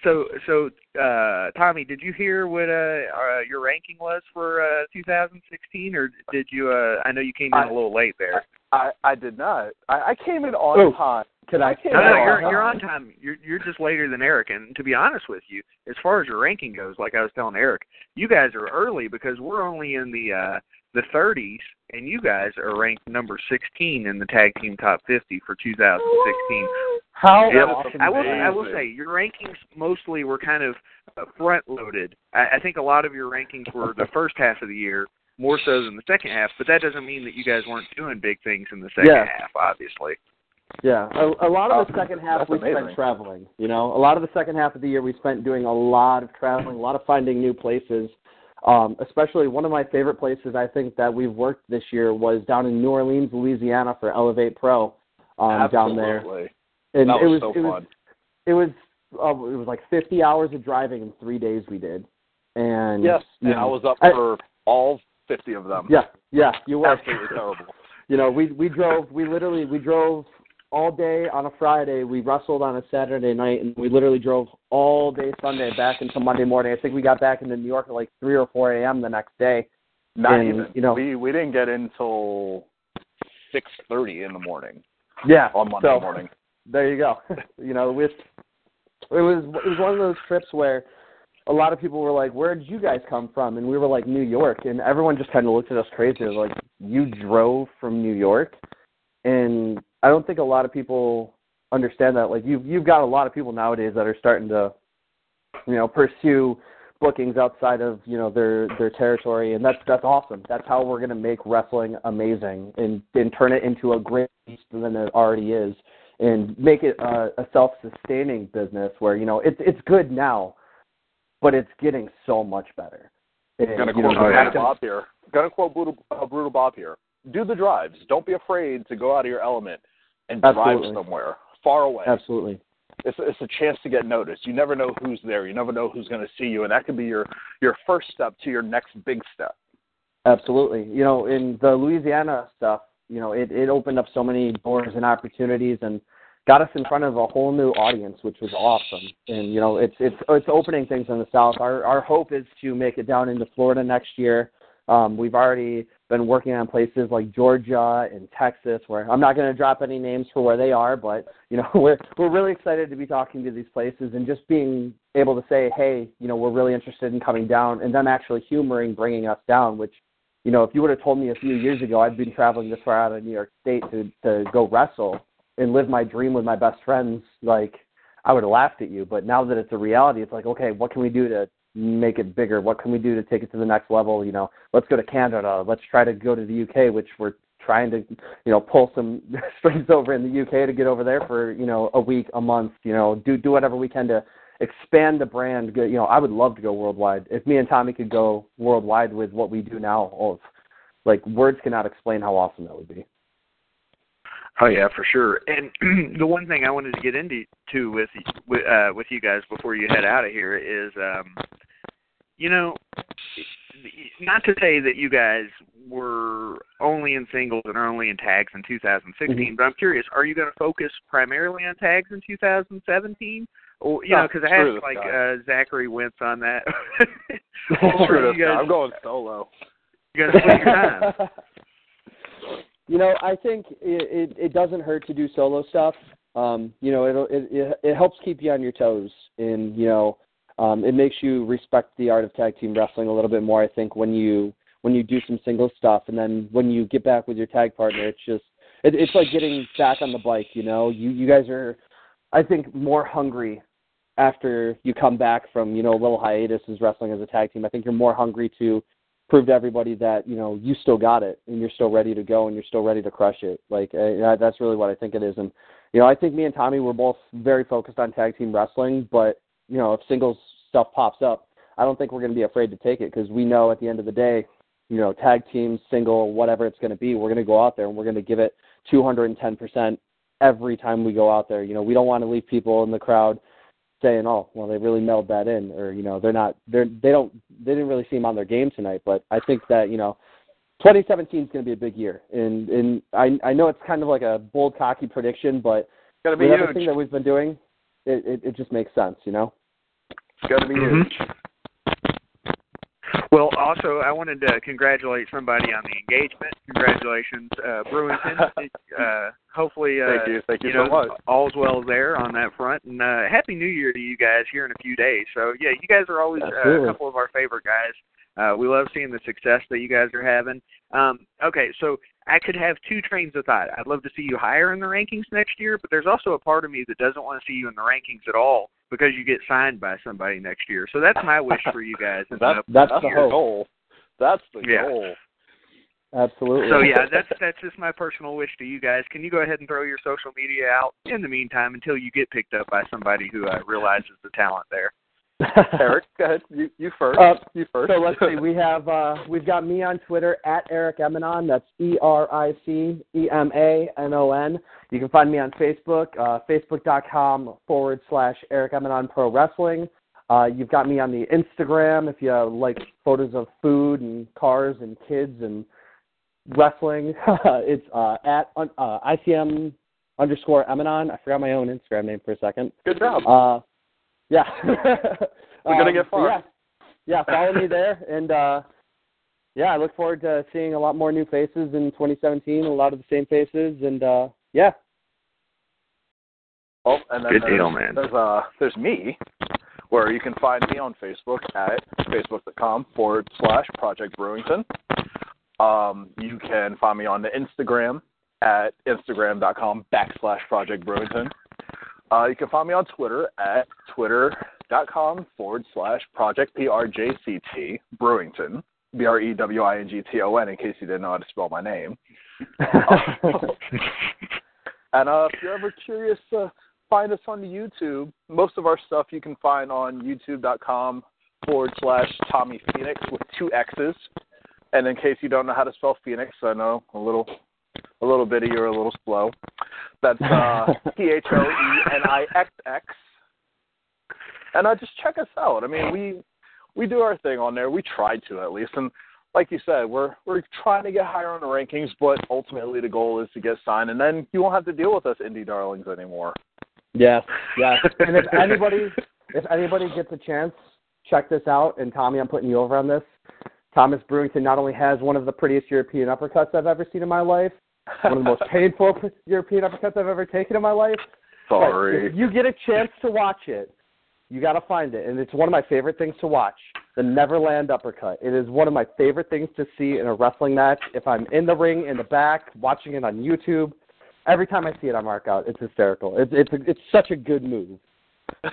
So, so uh, Tommy, did you hear what uh, uh, your ranking was for uh, 2016, or did you? Uh, I know you came in I- a little late there. I I did not. I, I came in on Oh. time. Can I? came No, no, you're time. you're on time. You're you're just later than Eric. And to be honest with you, as far as your ranking goes, like I was telling Eric, you guys are early because we're only in the uh, the 30s, and you guys are ranked number 16 in the tag team top 50 for 2016. How Yep. awesome I will. is I will say your rankings mostly were kind of uh, front loaded. I, I think a lot of your rankings were the [laughs] first half of the year more so than the second half. But that doesn't mean that you guys weren't doing big things in the second Yeah. half. Obviously. Yeah, a, a lot of the second half That's we amazing. spent traveling. You know, a lot of the second half of the year we spent doing a lot of traveling, a lot of finding new places. Um, especially one of my favorite places I think that we've worked this year was down in New Orleans, Louisiana for Elevate Pro. Um, down there, Absolutely. And That it was was so it was it was uh, it was like 50 hours of driving in three days we did. And Yes, and I was up I- for all 50 of them. yeah, yeah, you were Absolutely terrible. [laughs] you know, we we drove we literally we drove all day on a Friday. We wrestled on a Saturday night, and we literally drove all day Sunday back until Monday morning. I think we got back into New York at like three or four a.m. the next day. Not And, even. you know- we we didn't get in till 6:30 in the morning Yeah, on Monday so, morning. There you go. [laughs] you know, with it was it was one of those trips where a lot of people were like, "Where did you guys come from?" And we were like, "New York," and everyone just kind of looked at us crazy. Like, "You drove from New York?" And I don't think a lot of people understand that. Like you've you've got a lot of people nowadays that are starting to, you know, pursue bookings outside of you know their their territory, and that's that's awesome. That's how we're going to make wrestling amazing and and turn it into a great beast than it already is, and make it a, a self-sustaining business where you know it's it's good now, but it's getting so much better. And, gonna quote know, Brutal Bob here. Gonna quote Brutal, uh, Brutal Bob here. Do the drives. Don't be afraid to go out of your element and Absolutely. drive somewhere far away. Absolutely it's it's a chance to get noticed. You never know who's there. You never know who's going to see you, and that could be your your first step to your next big step. Absolutely. You know, in the Louisiana stuff, you know, it it opened up so many doors and opportunities and got us in front of a whole new audience, which was awesome. And you know, it's it's it's opening things in the South. Our our hope is to make it down into Florida next year. Um, we've already been working on places like Georgia and Texas, where I'm not going to drop any names for where they are, but you know [laughs] we're we're really excited to be talking to these places and just being able to say, hey, you know, we're really interested in coming down, and them actually humoring bringing us down, which. You know, if you would have told me a few years ago I'd been traveling this far out of New York State to to go wrestle and live my dream with my best friends, like I would have laughed at you. But now that it's a reality, it's like, okay, what can we do to make it bigger? What can we do to take it to the next level? You know, let's go to Canada. Let's try to go to the UK, which we're trying to, you know, pull some [laughs] strings over in the UK to get over there for, you know, a week, a month. You know, do do whatever we can to expand the brand. You know, I would love to go worldwide. If me and Tommy could go worldwide with what we do now, oh, like words cannot explain how awesome that would be. Oh yeah, for sure. And [clears throat] the one thing I wanted to get into to with with uh, with you guys before you head out of here is, um, you know, not to say that you guys were only in singles and only in tags in 2016, mm-hmm. but I'm curious, are you going to focus primarily on tags in 2017? Or you know, because I asked like uh, Zachary Wentz on that. [laughs] [laughs] True guys, I'm going solo. You got to split your time. [laughs] You know, I think it, it, it doesn't hurt to do solo stuff. Um, you know, it, it it helps keep you on your toes, and you know, um, it makes you respect the art of tag team wrestling a little bit more. I think when you when you do some single stuff, and then when you get back with your tag partner, it's just it, it's like getting back on the bike. You know, you you guys are, I think, more hungry after you come back from you know a little hiatus as wrestling as a tag team. I think you're more hungry to prove to everybody that you know you still got it and you're still ready to go and you're still ready to crush it. Like uh, that's really what I think it is. And you know, I think me and Tommy were both very focused on tag team wrestling, but you know, if singles stuff pops up, I don't think we're going to be afraid to take it because we know at the end of the day, you know, tag team, single, whatever it's going to be, we're going to go out there and we're going to give it 210% every time we go out there. You know, we don't want to leave people in the crowd saying, "Oh, well, they really mailed that in," or you know, they're not, they're they don't, they didn't really seem on their game tonight. But I think that you know, 2017 is going to be a big year, and and I I know it's kind of like a bold, cocky prediction, but with huge. everything that we've been doing, it it, it just makes sense, you know. It's got to be mm-hmm. huge. Well, also, I wanted to congratulate somebody on the engagement. Congratulations, uh, Brewington. [laughs] uh, hopefully, uh, thank you, thank you, you know, much. all's well there on that front. And uh, happy New Year to you guys here in a few days. So, yeah, you guys are always uh, a couple of our favorite guys. Uh, we love seeing the success that you guys are having. Um, okay, so I could have two trains of thought. I'd love to see you higher in the rankings next year, but there's also a part of me that doesn't want to see you in the rankings at all because you get signed by somebody next year. So that's my wish for you guys. [laughs] that's that's, that's the goal. That's the yeah. goal. Absolutely. So yeah, that's that's just my personal wish to you guys. Can you go ahead and throw your social media out in the meantime until you get picked up by somebody who uh, realizes the talent there? [laughs] Eric, go ahead. You, you first. Uh, you first. So let's see. We have uh, we've got me on Twitter at Eric Emanon. That's E R I C E M A N O N. You can find me on Facebook, uh, facebook.com forward slash Eric Emanon Pro Wrestling. Uh, you've got me on the Instagram if you like photos of food and cars and kids and wrestling. [laughs] it's uh, at uh, ICM underscore Emanon. I forgot my own Instagram name for a second. Good job. Uh, yeah. [laughs] We're gonna get far. Yeah, yeah. Follow me there, and uh, yeah, I look forward to seeing a lot more new faces in 2017. A lot of the same faces, and uh, yeah. Oh, and then Good there's, deal, man. There's uh, there's me, where you can find me on Facebook at facebook.com forward slash Project Brewington. Um, you can find me on the Instagram at instagram.com backslash Project Brewington. Uh, you can find me on Twitter at twitter facebook.com forward slash project PRJCT Brewington, B R E W I N G T O N, in case you didn't know how to spell my name. [laughs] and uh, if you're ever curious, uh, find us on YouTube. Most of our stuff you can find on youtube.com forward slash Tommy Phoenix with two X's. And in case you don't know how to spell Phoenix, I know a little a little bitty or a little slow. That's uh, [laughs] P H O E N I X X. And uh, just check us out. I mean, we we do our thing on there. We try to at least, and like you said, we're we're trying to get higher on the rankings, but ultimately the goal is to get signed, and then you won't have to deal with us indie darlings anymore. Yes, yes. [laughs] and if anybody if anybody gets a chance, check this out. And Tommy, I'm putting you over on this. Thomas Brewington not only has one of the prettiest European uppercuts I've ever seen in my life, one of the most [laughs] painful European uppercuts I've ever taken in my life. Sorry. If you get a chance to watch it, you got to find it, and it's one of my favorite things to watch. The Neverland uppercut. It is one of my favorite things to see in a wrestling match. If I'm in the ring in the back watching it on YouTube, every time I see it, I mark out. It's hysterical. It's it's it's such a good move. [laughs]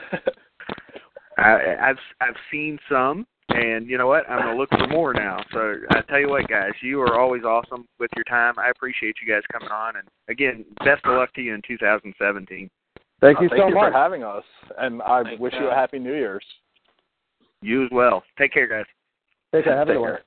I, I've I've seen some, and you know what? I'm gonna look for more now. So I tell you what, guys, you are always awesome with your time. I appreciate you guys coming on, and again, best of luck to you in 2017. Thank you Uh, thank so you much. for having us, and I Thanks, wish you a happy New Year's. You as well. Take care, guys. Take care. Have a good one.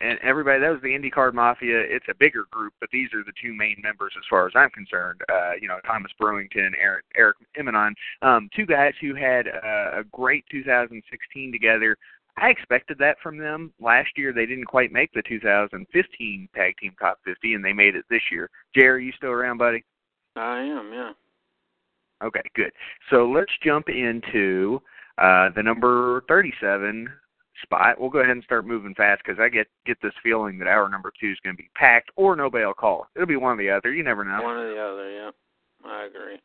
And everybody, that was the IndyCar Mafia. It's a bigger group, but these are the two main members as far as I'm concerned. Uh, you know, Thomas Brewington, Eric Eric Emanon, um, two guys who had uh, a great 2016 together. I expected that from them. Last year, they didn't quite make the 2015 Tag Team Top 50, and they made it this year. Jerry, you still around, buddy? I am, yeah. Okay, good. So let's jump into uh, the number 37 spot. We'll go ahead and start moving fast because I get get this feeling that hour number two is going to be packed or no bail call. It'll be one or the other. You never know. One or the other, yeah. I agree.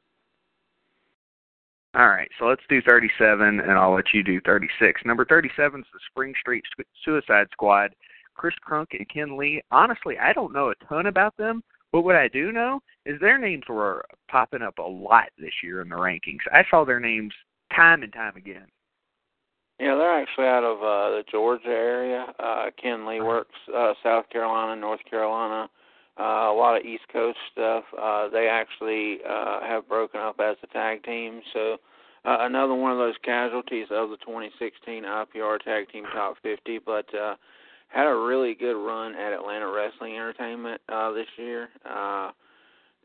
All right, so let's do 37, and I'll let you do 36. Number 37 is the Spring Street Su- Suicide Squad. Chris Crunk and Ken Lee. Honestly, I don't know a ton about them, but what I do know is their names were popping up a lot this year in the rankings. I saw their names time and time again. Yeah, they're actually out of uh the Georgia area. Uh Ken Lee works uh South Carolina, North Carolina, uh a lot of East Coast stuff. Uh they actually uh have broken up as a tag team, so uh, another one of those casualties of the 2016 IPR Tag Team Top 50, but uh had a really good run at Atlanta Wrestling Entertainment uh this year. Uh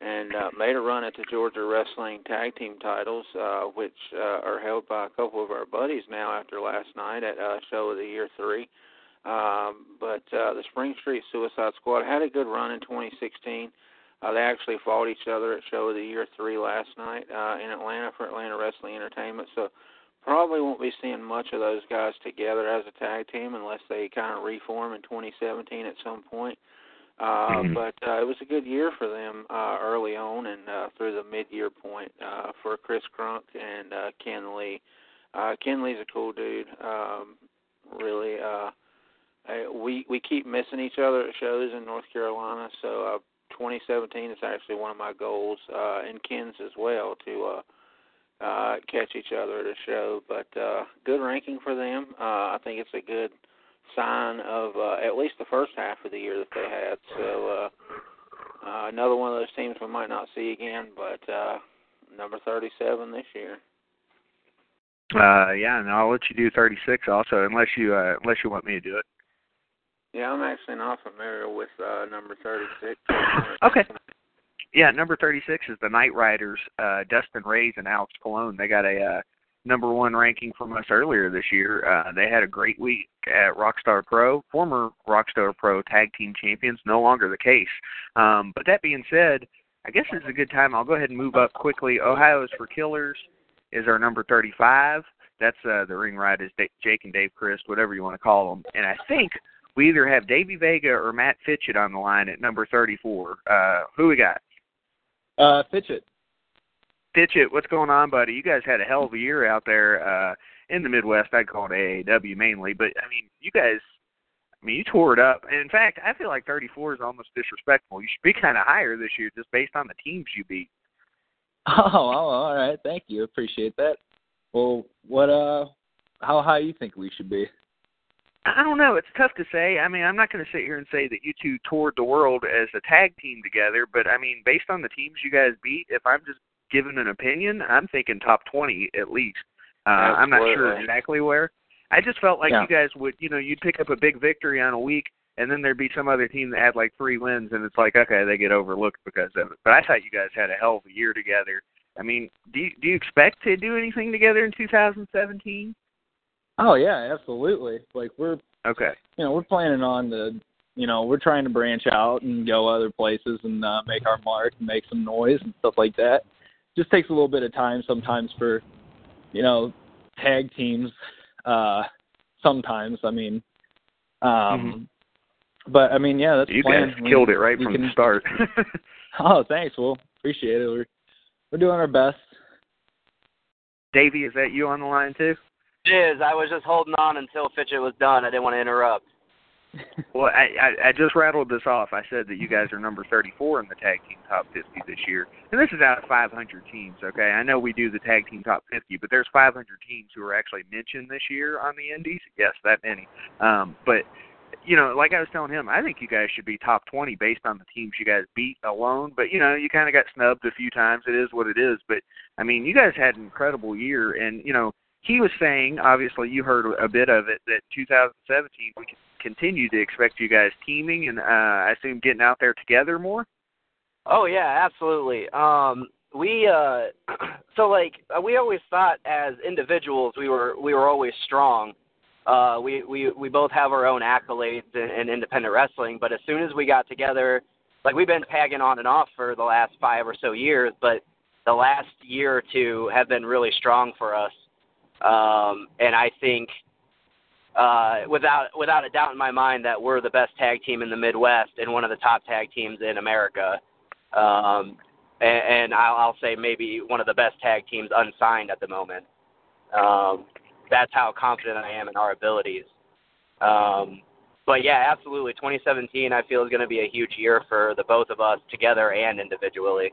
and uh, made a run at the Georgia Wrestling Tag Team titles, uh, which uh, are held by a couple of our buddies now after last night at uh, Show of the Year 3. Um, but uh, the Spring Street Suicide Squad had a good run in 2016. Uh, they actually fought each other at Show of the Year 3 last night uh, in Atlanta for Atlanta Wrestling Entertainment. So probably won't be seeing much of those guys together as a tag team unless they kind of reform in 2017 at some point. Uh, Mhm. But uh, it was a good year for them uh, early on and uh, through the mid-year point uh, for Chris Crunk and uh, Ken Lee. Uh, Ken Lee's a cool dude. Um, really, uh, I, we we keep missing each other at shows in North Carolina. So uh, 2017 is actually one of my goals, uh, and Ken's as well to uh, uh, catch each other at a show. But uh, good ranking for them. Uh, I think it's a good sign of uh, at least the first half of the year that they had. So uh, uh, another one of those teams we might not see again, but uh, number 37 this year. Uh, yeah, and I'll let you do 36 also, unless you uh, unless you want me to do it. Yeah, I'm actually not familiar with uh, number 36. Okay. Yeah, number 36 is the Night Riders, uh, Dustin Rayz and Alex Colon. They got a uh, number one ranking from us earlier this year. Uh, they had a great week at Rockstar Pro, former Rockstar Pro tag team champions, no longer the case. Um, but that being said, I guess it's a good time. I'll go ahead and move up quickly. Ohio's for Killers is our number 35. That's uh, the ring ride is Da- Jake and Dave Crist, whatever you want to call them. And I think we either have Davey Vega or Matt Fitchett on the line at number 34. Uh, who we got? Uh, Fitchett. Fitchett, what's going on, buddy? You guys had a hell of a year out there uh, in the Midwest. I'd call it AAW mainly, but I mean, you guys, I mean, you tore it up. And in fact, I feel like 34 is almost disrespectful. You should be kind of higher this year, just based on the teams you beat. [laughs] Oh, oh, all right. Thank you. Appreciate that. Well, what uh, how high you think we should be? I don't know. It's tough to say. I mean, I'm not going to sit here and say that you two toured the world as a tag team together, but I mean, based on the teams you guys beat, if I'm just giving an opinion, I'm thinking top 20 at least. Uh, I'm not sure exactly where. I just felt like Yeah. you guys would, you know, you'd pick up a big victory on a week, and then there'd be some other team that had like three wins, and it's like, okay, they get overlooked because of it. But I thought you guys had a hell of a year together. I mean, do you, do you expect to do anything together in 2017? Oh yeah, absolutely. Like we're Okay. you know we're planning on the you know we're trying to branch out and go other places and uh, make our mark and make some noise and stuff like that. Just takes a little bit of time sometimes for you know tag teams. Uh, sometimes I mean, um, but I mean yeah, that's You plan. guys We- killed it right we from can- the start. [laughs] [laughs] Oh, thanks. Well, appreciate it. We're we're doing our best. Davey, is that you on the line too? It is. I was just holding on until Fitchett was done. I didn't want to interrupt. Well, I, I I just rattled this off. I said that you guys are number 34 in the tag team top 50 this year, and this is out of 500 teams. Okay, I know we do the tag team top 50, but there's 500 teams who are actually mentioned this year on the Indies. Yes, that many. Um, but you know, like I was telling him, I think you guys should be top 20 based on the teams you guys beat alone. But you know, you kind of got snubbed a few times. It is what it is. But I mean, you guys had an incredible year, and you know, he was saying, obviously, you heard a bit of it that 2017 we continue to expect you guys teaming and uh, I assume getting out there together more. Oh yeah, absolutely. Um, we uh, [clears throat] so like uh, we always thought as individuals we were we were always strong. Uh, we we we both have our own accolades in, in independent wrestling, but as soon as we got together, like we've been tagging on and off for the last five or so years, but the last year or two have been really strong for us. Um, and I think uh, without without a doubt in my mind that we're the best tag team in the Midwest and one of the top tag teams in America. Um, and, and I'll, I'll say maybe one of the best tag teams unsigned at the moment. Um, that's how confident I am in our abilities. Um, but yeah, absolutely. 2017, I feel is going to be a huge year for the both of us together and individually.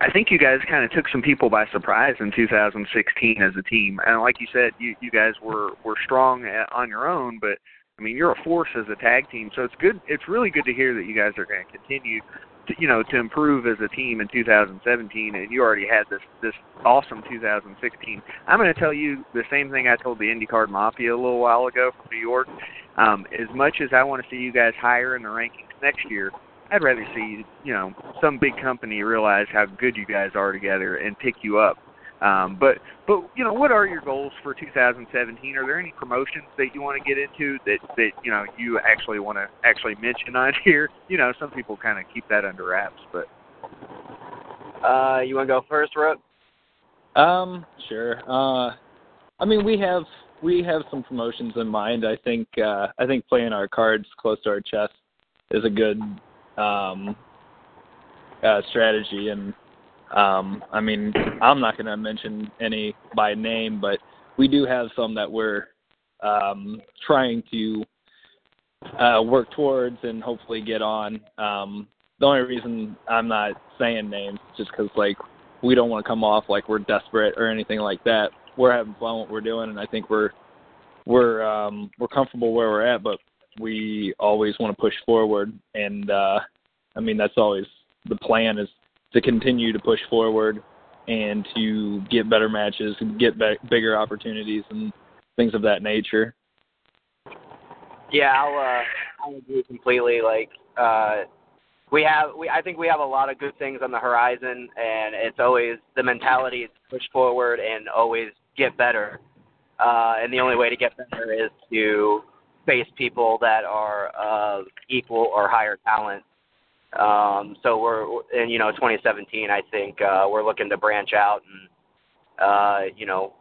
I think you guys kind of took some people by surprise in 2016 as a team, and like you said, you you guys were were strong a- on your own, but I mean you're a force as a tag team, so it's good. It's really good to hear that you guys are going to continue, to, you know, to improve as a team in 2017, and you already had this this awesome 2016. I'm going to tell you the same thing I told the IndyCard Mafia a little while ago from New York. Um, as much as I want to see you guys higher in the rankings next year, I'd rather see, you know, some big company realize how good you guys are together and pick you up. Um, but but you know, what are your goals for 2017? Are there any promotions that you want to get into that that you know you actually want to actually mention on [laughs] here? You know, some people kind of keep that under wraps, but Uh, you want to go first, Rook? Um, sure. Uh, I mean, we have we have some promotions in mind. I think uh, I think playing our cards close to our chest is a good um, uh, strategy. And um, I mean, I'm not going to mention any by name, but we do have some that we're um, trying to uh, work towards and hopefully get on. Um, the only reason I'm not saying names is just because like we don't want to come off like we're desperate or anything like that. We're having fun what we're doing, and I think we're we're um, we're comfortable where we're at, but we always want to push forward. And uh, I mean that's always the plan is to continue to push forward and to get better matches, get be- bigger opportunities, and things of that nature. Yeah, I'll uh, I'll agree completely. Like uh, we have, we I think we have a lot of good things on the horizon, and it's always the mentality is push forward and always get better. Uh, and the only way to get better is to face people that are of equal or higher talent. Um, so we're, and you know, 2017, I think uh, we're looking to branch out and, uh, you know,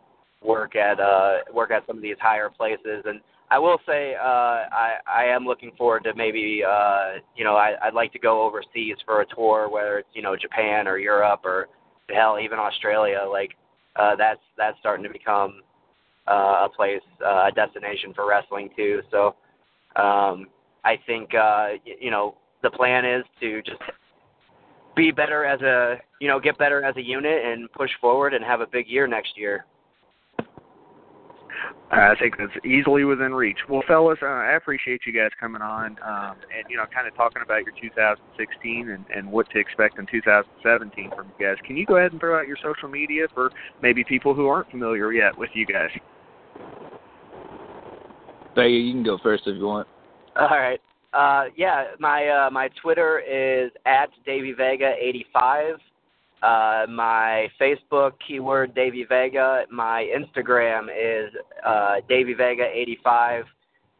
work at uh, work at some of these higher places. And I will say, uh, I, I am looking forward to maybe, uh, you know, I, I'd like to go overseas for a tour, whether it's you know Japan or Europe or hell even Australia. Like uh, that's that's starting to become uh, a place, uh, a destination for wrestling too. So um, I think uh, y- you know the plan is to just be better as a you know get better as a unit and push forward and have a big year next year. I think that's easily within reach. Well, fellas, uh, I appreciate you guys coming on um, and you know kind of talking about your 2016 and, and what to expect in 2017 from you guys. Can you go ahead and throw out your social media for maybe people who aren't familiar yet with you guys? Vega, you can go first if you want. All right. Uh, yeah, my uh, my Twitter is at Davey Vega 85. Uh, my Facebook keyword Davey Vega. My Instagram is uh, Davey Vega 85,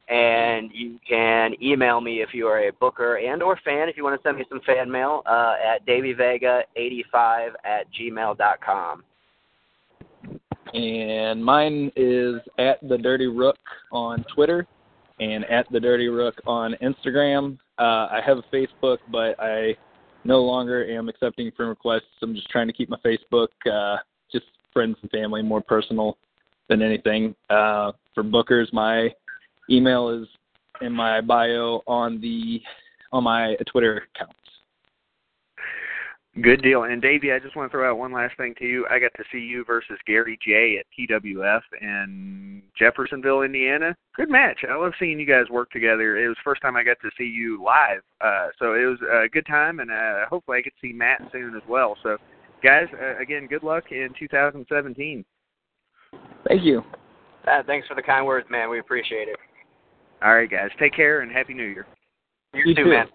and you can email me if you are a booker and or fan. If you want to send me some fan mail uh, at DavyVega85 at gmail dot com. And mine is at the Dirty Rook on Twitter and at the Dirty Rook on Instagram. Uh, I have a Facebook, but I no longer am accepting friend requests. I'm just trying to keep my Facebook uh, just friends and family, more personal than anything. Uh, for bookers, my email is in my bio on the on my Twitter account. Good deal. And Davey, I just want to throw out one last thing to you. I got to see you versus Gary Jay at TWF in Jeffersonville, Indiana. Good match. I love seeing you guys work together. It was the first time I got to see you live, uh, so it was a good time, and uh, hopefully I get to see Matt soon as well. So, guys, uh, again, good luck in 2017. Thank you. Uh, thanks for the kind words, man. We appreciate it. All right, guys. Take care and happy New Year. You, You too, too. man.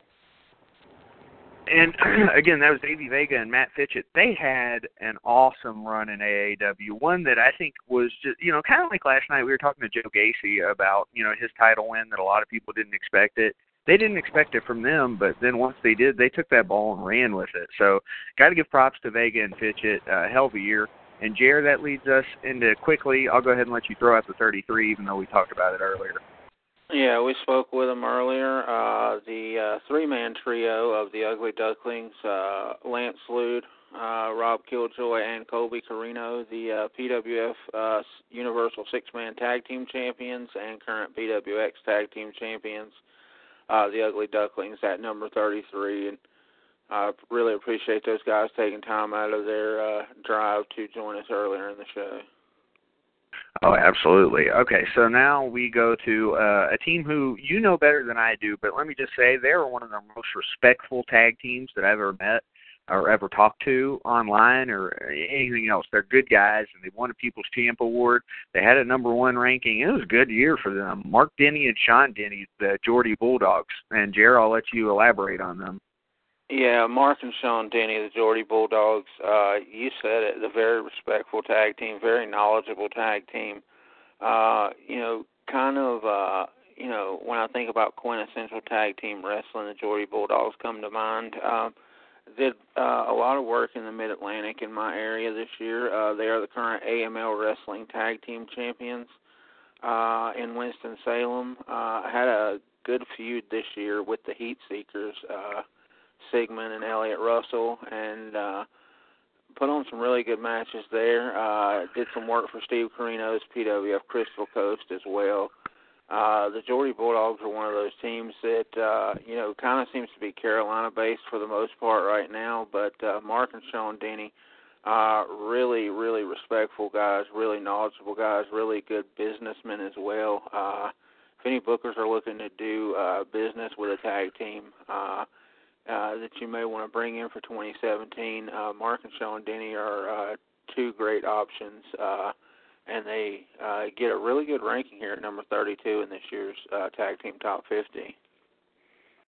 And [clears throat] again, that was Davey Vega and Matt Fitchett. They had an awesome run in AAW. One that I think was just, you know, kind of like last night we were talking to Joe Gacy about, you know, his title win that a lot of people didn't expect it. They didn't expect it from them, but then once they did, they took that ball and ran with it. So, got to give props to Vega and Fitchett. Uh, hell of a year. And Jer, that leads us into quickly. I'll go ahead and let you throw out the 33, even though we talked about it earlier. Yeah, we spoke with them earlier. Uh, the uh, three-man trio of the Ugly Ducklings, uh, Lance Lude, uh, Rob Killjoy, and Colby Corino, the uh, PWF uh, Universal Six-Man Tag Team Champions and current PWX Tag Team Champions. The Ugly Ducklings at number 33, and I really appreciate those guys taking time out of their drive to join us earlier in the show. Oh, absolutely. Okay, so now we go to uh, a team who you know better than I do, but let me just say they are one of the most respectful tag teams that I've ever met or ever talked to online or anything else. They're good guys, and they won a People's Champ Award. They had a number one ranking. It was a good year for them. Mark Denny and Sean Denny, the Geordie Bulldogs. And Jer, I'll let you elaborate on them. Yeah, Mark and Sean Denny, the Geordie Bulldogs. Uh, you said it. The very respectful tag team, very knowledgeable tag team. Uh, you know, kind of. Uh, you know, when I think about quintessential tag team wrestling, the Geordie Bulldogs come to mind. Um, did uh, a lot of work in the Mid Atlantic in my area this year. Uh, they are the current AML Wrestling Tag Team Champions uh, in Winston Salem. Uh, had a good feud this year with the Heat Seekers. Uh, Sigmon and Elliot Russell, and uh, put on some really good matches there. Uh, did some work for Steve Corino's PWF Crystal Coast as well. Uh, the Geordie Bulldogs are one of those teams that uh, you know kind of seems to be Carolina based for the most part right now. But uh, Mark and Sean Denny, uh, really, really respectful guys, really knowledgeable guys, really good businessmen as well. Uh, if any bookers are looking to do uh, business with a tag team. Uh, uh, that you may want to bring in for 2017. Uh, Mark and Sean Denny are uh, two great options, uh, and they uh, get a really good ranking here at number 32 in this year's uh, Tag Team Top 50.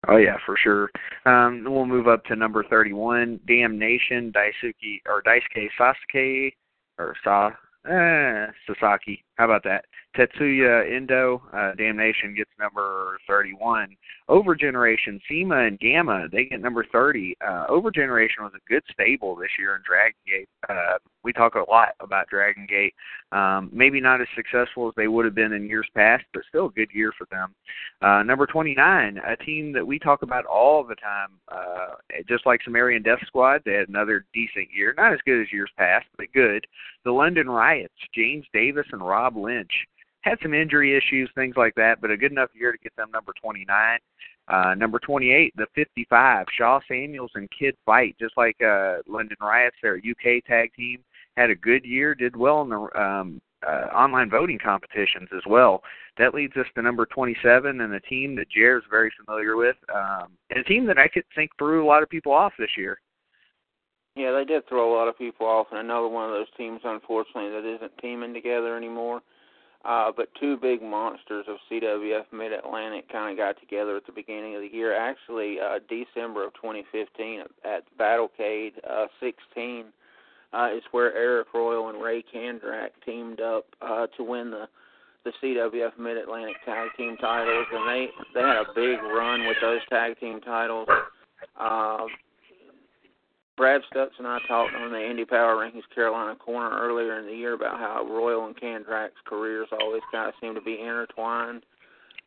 Oh yeah, for sure. Um, we'll move up to number 31, Damnation, Daisuke or Daisuke Sasuke or Sa eh, Sasaki. How about that? Tetsuya Endo, uh, Damnation gets number 31. Over Generation, CIMA and Gamma, they get number 30. Uh, Over Generation was a good stable this year in Dragon Gate. Uh, we talk a lot about Dragon Gate. Um, maybe not as successful as they would have been in years past, but still a good year for them. Uh, number 29, a team that we talk about all the time, uh, just like Sumerian Death Squad, they had another decent year. Not as good as years past, but good. The London Riots, James Davis and Rob Lynch had some injury issues, things like that, but a good enough year to get them number 29. Uh, number 28, the 55, Sha Samuels and Kid Fite, just like uh, London Riots, their UK tag team, had a good year, did well in the um, uh, online voting competitions as well. That leads us to number 27 and a team that Jer is very familiar with, um, and a team that I could think threw a lot of people off this year. Yeah, they did throw a lot of people off, and another one of those teams, unfortunately, that isn't teaming together anymore. Uh, but two big monsters of CWF Mid Atlantic kind of got together at the beginning of the year. Actually, uh, December of 2015 at Battlecade uh, 16 uh, is where Eric Royal and Ray Kandrak teamed up uh, to win the the CWF Mid Atlantic Tag Team titles, and they they had a big run with those tag team titles. Uh, Brad Stutz and I talked on the Indy Power Rankings Carolina Corner earlier in the year about how Royal and Kandrak's careers always kind of seem to be intertwined,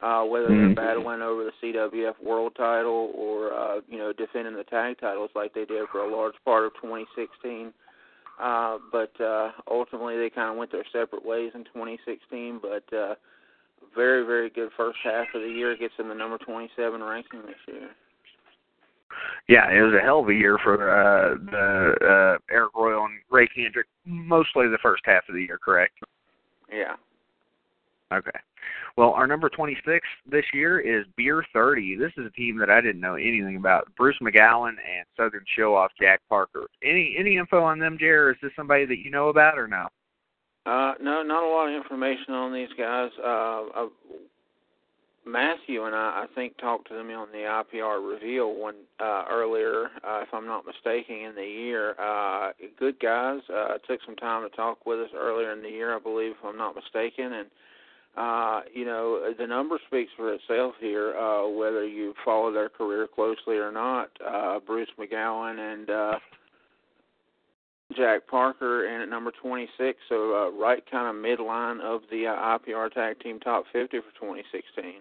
uh, whether mm-hmm. they're battling over the CWF World Title or uh, you know defending the tag titles like they did for a large part of 2016. Uh, but uh, ultimately, they kind of went their separate ways in 2016. But uh, very, very good first half of the year gets them the number 27 ranking this year yeah, it was a hell of a year for uh, the uh, Eric Royal and Ray Kandrak. Mostly the first half of the year, correct? Yeah. Okay. Well, our number 26 this year is Beer 30. This is a team that I didn't know anything about. Bruce McGowan and Southern Show Off Jack Parker. Any any info on them, Jer? Is this somebody that you know about or no? Uh, no, not a lot of information on these guys. Uh, uh, Matthew and I, I think, talked to them on the IPR reveal one uh, earlier, uh, if I'm not mistaken, in the year. Uh, good guys. Uh, took some time to talk with us earlier in the year, I believe, if I'm not mistaken, and uh, you know the number speaks for itself here. Uh, whether you follow their career closely or not, uh, Bruce McGowan and uh, Jack Parker, and at number 26, so uh, right kind of midline of the uh, IPR Tag Team Top 50 for 2016.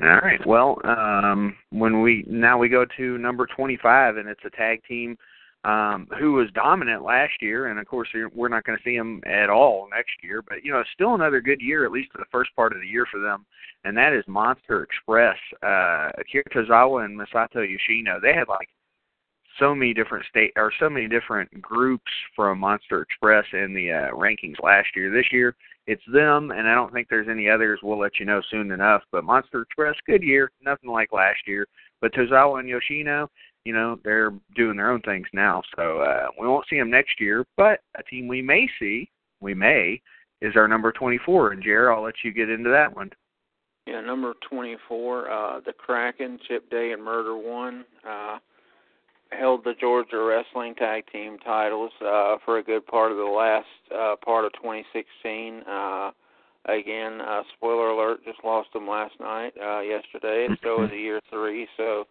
All right. Well, um, when we now we go to number 25, and it's a tag team um, who was dominant last year, and of course we're not going to see them at all next year. But you know, still another good year, at least for the first part of the year for them, and that is Monster Express. Uh, Akira Tozawa and Masato Yoshino. They had like so many different state or so many different groups from Monster Express in the uh, rankings last year. This year, it's them, and I don't think there's any others. We'll let you know soon enough. But Monster Express, good year, nothing like last year. But Tozawa and Yoshino, you know, they're doing their own things now, so uh, we won't see them next year. But a team we may see, we may, is our number 24. And Jer, I'll let you get into that one. Yeah, number 24, uh, the Kraken, Chip Day, and Murder One. Uh, held the Georgia Wrestling Tag Team titles uh, for a good part of the last uh, part of 2016. Uh, again, uh, spoiler alert, just lost them last night, uh, yesterday. It's so is [laughs] the year three. So,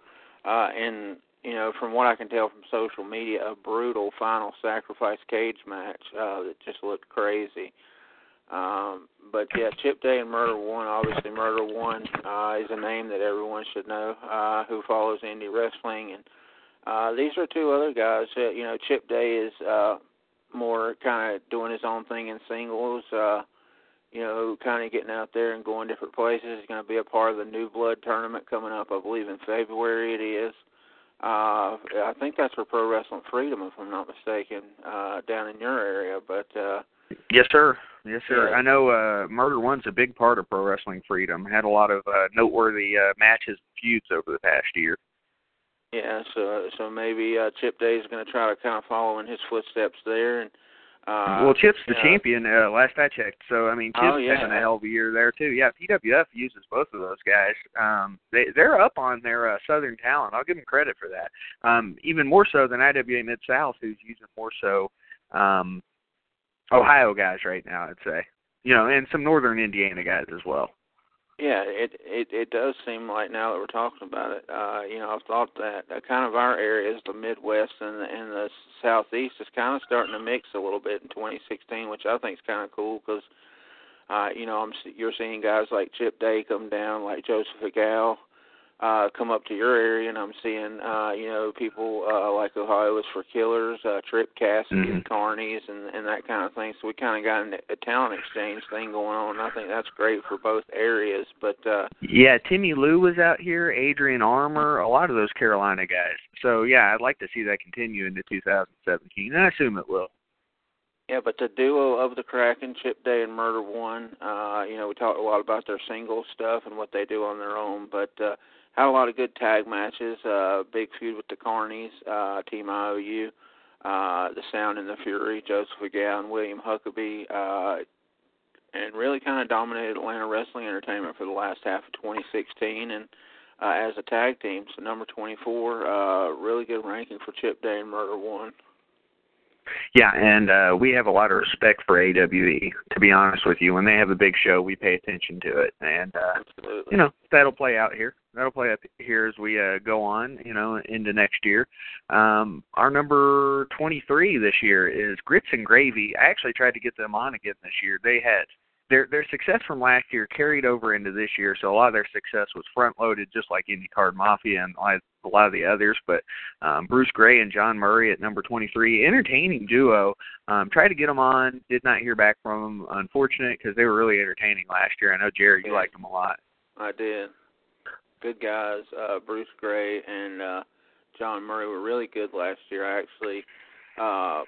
uh, and you know, from what I can tell from social media, a brutal final sacrifice cage match uh, that just looked crazy. Um, but yeah, Chip Day and Murder One. Obviously, Murder One uh, is a name that everyone should know uh, who follows indie wrestling and uh, these are two other guys. Uh, you know, Chip Day is uh, more kind of doing his own thing in singles. Uh, you know, kind of getting out there and going different places. He's going to be a part of the New Blood tournament coming up, I believe, in February. It is. Uh, I think that's for Pro Wrestling Freedom, if I'm not mistaken, uh, down in your area. But uh, yes, sir. Yes, sir. Yeah. I know uh, Murder One's a big part of Pro Wrestling Freedom. Had a lot of uh, noteworthy uh, matches, and feuds over the past year. Yeah, so so maybe uh, Chip Day is going to try to kind of follow in his footsteps there. And uh, well, Chip's the yeah. champion. Uh, last I checked, so I mean, Chip's Oh, yeah. having a hell of a year there too. Yeah, PWF uses both of those guys. Um, they they're up on their uh, Southern talent. I'll give them credit for that. Um, even more so than IWA Mid South, who's using more so um, Ohio guys right now. I'd say, you know, and some Northern Indiana guys as well. Yeah, it it it does seem like now that we're talking about it, uh, you know, I've thought that uh, kind of our areas, the Midwest and the, and the Southeast, is kind of starting to mix a little bit in 2016, which I think is kind of cool because, uh, you know, I'm you're seeing guys like Chip Day come down, like Joseph Agal, uh come up to your area and I'm seeing uh you know people uh like Ohio is for Killers, uh Trip Cassidy Mhm. and Carnies and and that kind of thing. So we kind of got an, a talent exchange thing going on. I think that's great for both areas. But uh Yeah, Timmy Lou was out here, Adrian Armour, a lot of those Carolina guys. So yeah, I'd like to see that continue into 2017, and I assume it will. Yeah, but the duo of the Kraken, Chip Day and Murder One, uh, you know, we talked a lot about their single stuff and what they do on their own, but uh had a lot of good tag matches, uh big feud with the Carnies, uh Team IOU, uh the Sound and the Fury, Joseph and William Huckabee, uh and really kind of dominated Atlanta Wrestling Entertainment for the last half of 2016 and uh as a tag team. So number 24, uh really good ranking for Chip Day and Murder One. Yeah, and uh we have a lot of respect for AWE. To be honest with you, when they have a big show, we pay attention to it, and uh Absolutely. you know that'll play out here. That'll play out here as we uh, go on, you know, into next year. Um, our number 23 this year is Grits and Gravy. I actually tried to get them on again this year. They had their their success from last year carried over into this year, so a lot of their success was front loaded, just like IndyCar Mafia and a lot of the others. But um, Bruce Gray and John Murray at number 23, entertaining duo. Um, tried to get them on, did not hear back from them. Unfortunate because they were really entertaining last year. I know Jerry, you liked them a lot. I did. Good guys. Uh, Bruce Gray and uh, John Murray were really good last year. I actually uh,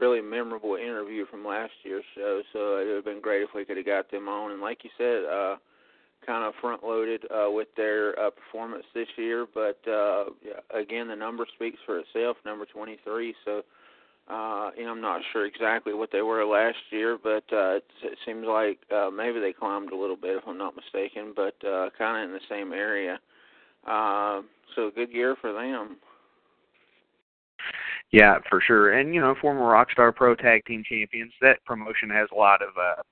really memorable interview from last year's show. So it would have been great if we could have got them on. And like you said, uh, kind of front loaded uh, with their uh, performance this year. But uh, again, the number speaks for itself. Number 23. So. Uh, you know, I'm not sure exactly what they were last year, but uh, it, it seems like uh, maybe they climbed a little bit, if I'm not mistaken, but uh, kind of in the same area. Uh, so good year for them. Yeah, for sure. And you know, former Rockstar Pro Tag Team champions. That promotion has a lot of uh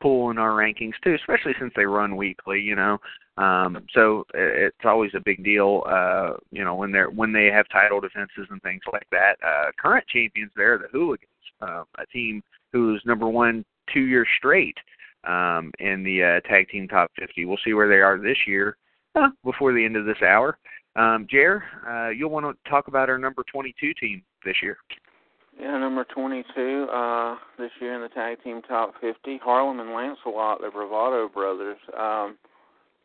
pull in our rankings too, especially since they run weekly. You know, um, so it's always a big deal. Uh, you know, when they're when they have title defenses and things like that. Uh, current champions there, the Hooligans, uh, a team who's number one two years straight um, in the uh, tag team top 50. We'll see where they are this year uh, before the end of this hour. Um, Jer, uh, you'll want to talk about our number 22 team this year. Yeah, number 22 uh, this year in the tag team top 50, Harlem and Lancelot, the Bravado brothers. Um,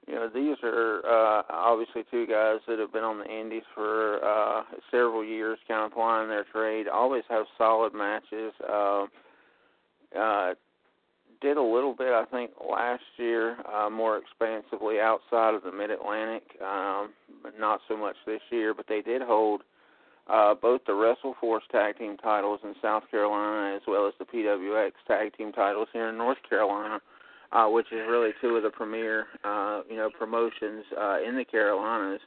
you know, these are uh, obviously two guys that have been on the Indies for uh, several years, kind of plying their trade. Always have solid matches. Uh, uh, did a little bit, I think, last year, uh, more expansively outside of the Mid Atlantic, um, but not so much this year. But they did hold uh, both the WrestleForce tag team titles in South Carolina as well as the PWX tag team titles here in North Carolina, uh, which is really two of the premier, uh, you know, promotions uh, in the Carolinas.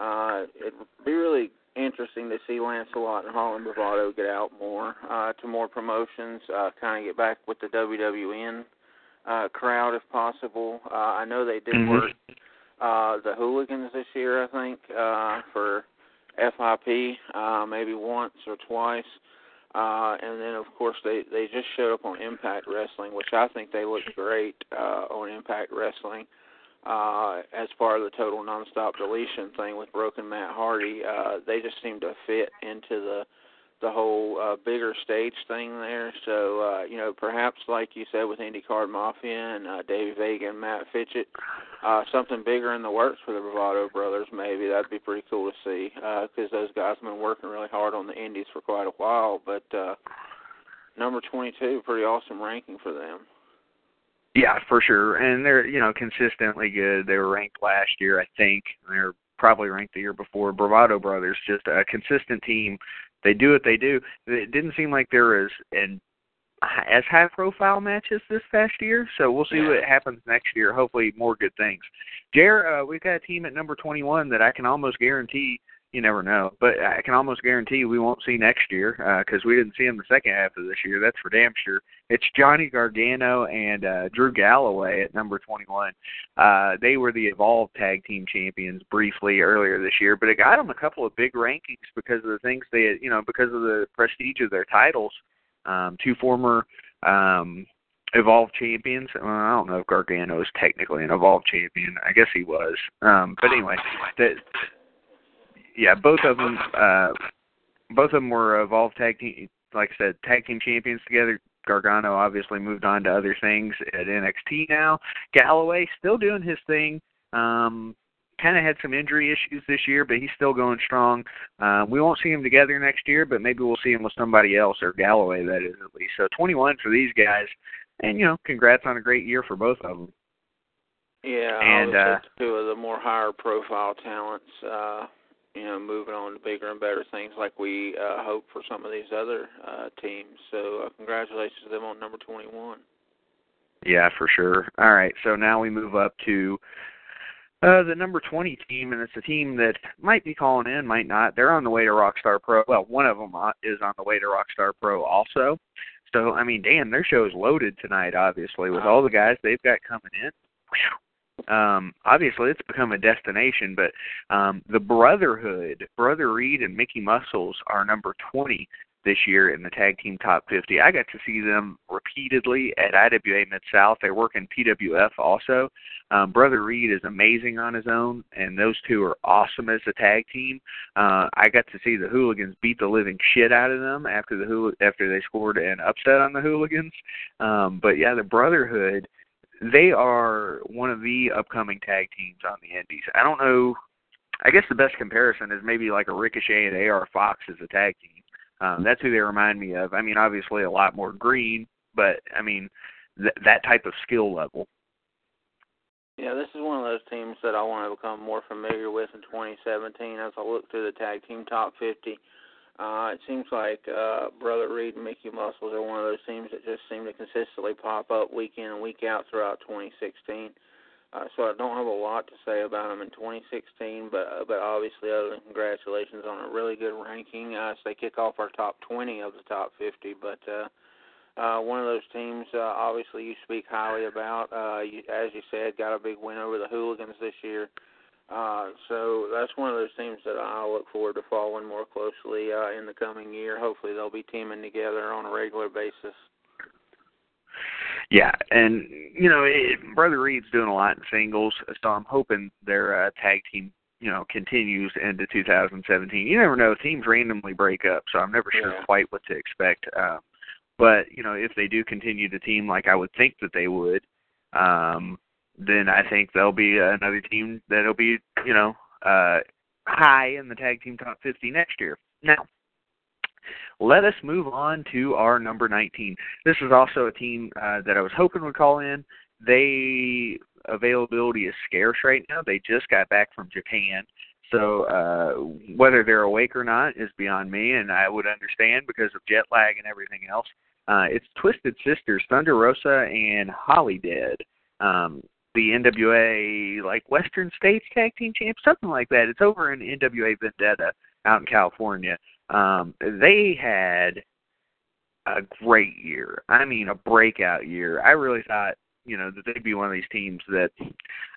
Uh, it'd be really interesting to see Lancelot and Harlem Bravado get out more uh, to more promotions, uh, kind of get back with the WWN uh, crowd if possible. Uh, I know they did Mhm. work uh, the Hooligans this year, I think, uh, for FIP, uh, maybe once or twice. Uh, and then, of course, they they just showed up on Impact Wrestling, which I think they look great uh, on Impact Wrestling. Uh, as part of the total nonstop deletion thing with Broken Matt Hardy, uh, they just seem to fit into the the whole uh, bigger stage thing there. So, uh, you know, perhaps like you said with IndyCar Mafia and uh, Davey Vega and Matt Fitchett, uh, something bigger in the works for the Bravado brothers. Maybe that'd be pretty cool to see because those guys have been working really hard on the Indies for quite a while. But uh, number 22, pretty awesome ranking for them. Yeah, for sure. And they're, you know, consistently good. They were ranked last year, I think. They're probably ranked the year before. Bravado Brothers, just a consistent team. They do what they do. It didn't seem like there was an as high profile matches this past year, so we'll see Yeah. what happens next year. Hopefully more good things. Jer, uh, we've got a team at number 21 that I can almost guarantee you never know, but I can almost guarantee we won't see next year because we didn't see him the second half of this year. That's for damn sure. It's Johnny Gargano and uh, Drew Galloway at number 21. Uh, they were the Evolve Tag Team Champions briefly earlier this year, but it got them a couple of big rankings because of the things they, had, you know, because of the prestige of their titles. Um, two former um, Evolve champions. Well, I don't know if Gargano is technically an Evolve champion. I guess he was. Um, but anyway, that yeah, both of them. Uh, both of them were evolved tag team. Like I said, tag team champions together. Gargano obviously moved on to other things at NXT now. Galloway still doing his thing. Um, kind of had some injury issues this year, but he's still going strong. Uh, we won't see him together next year, but maybe we'll see him with somebody else or Galloway that is at least. So 21 for these guys, and you know, congrats on a great year for both of them. Yeah, and uh, two of the more higher profile talents. Uh, you know, moving on to bigger and better things like we uh, hope for some of these other uh, teams. So, uh, congratulations to them on number 21. Yeah, for sure. All right, so now we move up to uh, the number 20 team, and it's a team that might be calling in, might not. They're on the way to Rockstar Pro. Well, one of them uh, is on the way to Rockstar Pro also. So, I mean, damn, their show is loaded tonight, obviously, with all the guys they've got coming in. Um, obviously, it's become a destination, but um, the Brotherhood, Brother Reed and Mickey Muscles are number 20 this year in the tag team top 50. I got to see them repeatedly at IWA Mid South. They work in PWF also. Um, Brother Reed is amazing on his own, and those two are awesome as a tag team. Uh, I got to see the Hooligans beat the living shit out of them after the Hool- after they scored an upset on the Hooligans. Um, but yeah, the Brotherhood, they are one of the upcoming tag teams on the Indies. I don't know. I guess the best comparison is maybe like a Ricochet and AR Fox as a tag team um, that's who they remind me of. I mean, obviously a lot more green, but I mean th- that type of skill level. Yeah, this is one of those teams that I want to become more familiar with in 2017 as I look through the tag team top 50. Uh, it seems like uh, Brother Reed and Mickey Muscles are one of those teams that just seem to consistently pop up week in and week out throughout 2016. Uh, so I don't have a lot to say about them in 2016, but uh, but obviously, other than congratulations on a really good ranking, uh, so they kick off our top 20 of the top 50. But uh, uh, one of those teams, uh, obviously, you speak highly about. Uh, you, as you said, got a big win over the Hooligans this year. Uh, so that's one of those teams that I look forward to following more closely uh, in the coming year. Hopefully, they'll be teaming together on a regular basis. Yeah, and you know, it, Brother Reed's doing a lot in singles, so I'm hoping their uh, tag team, you know, continues into 2017. You never know; teams randomly break up, so I'm never sure Yeah. quite what to expect. Uh, but you know, if they do continue to team like I would think that they would, um, then I think there'll be another team that'll be, you know, uh, high in the tag team top 50 next year. Now, let us move on to our number 19. This is also a team uh, that I was hoping would call in. They availability is scarce right now. They just got back from Japan. So uh, whether they're awake or not is beyond me, and I would understand because of jet lag and everything else. Uh, it's Twisted Sisters, Thunder Rosa, and Holidead. Um, the NWA like Western States Tag Team Champ, something like that. It's over in NWA Vendetta out in California. Um, they had a great year. I mean, a breakout year. I really thought, you know, that they'd be one of these teams that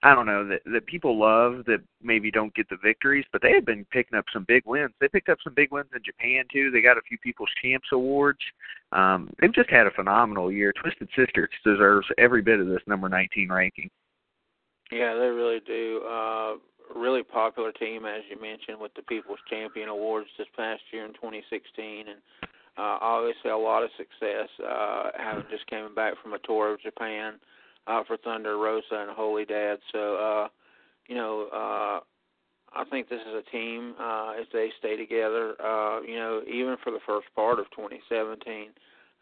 I don't know that that people love that maybe don't get the victories, but they had been picking up some big wins. They picked up some big wins in Japan too. They got a few People's Champs awards. Um, they've just had a phenomenal year. Twisted Sisters deserves every bit of this number 19 ranking. Yeah, they really do. Uh, really popular team, as you mentioned, with the People's Champion Awards this past year in 2016, and uh, obviously a lot of success. Uh, having just came back from a tour of Japan uh, for Thunder Rosa and Holidead, so uh, you know. Uh, I think this is a team uh, if they stay together. Uh, you know, even for the first part of 2017,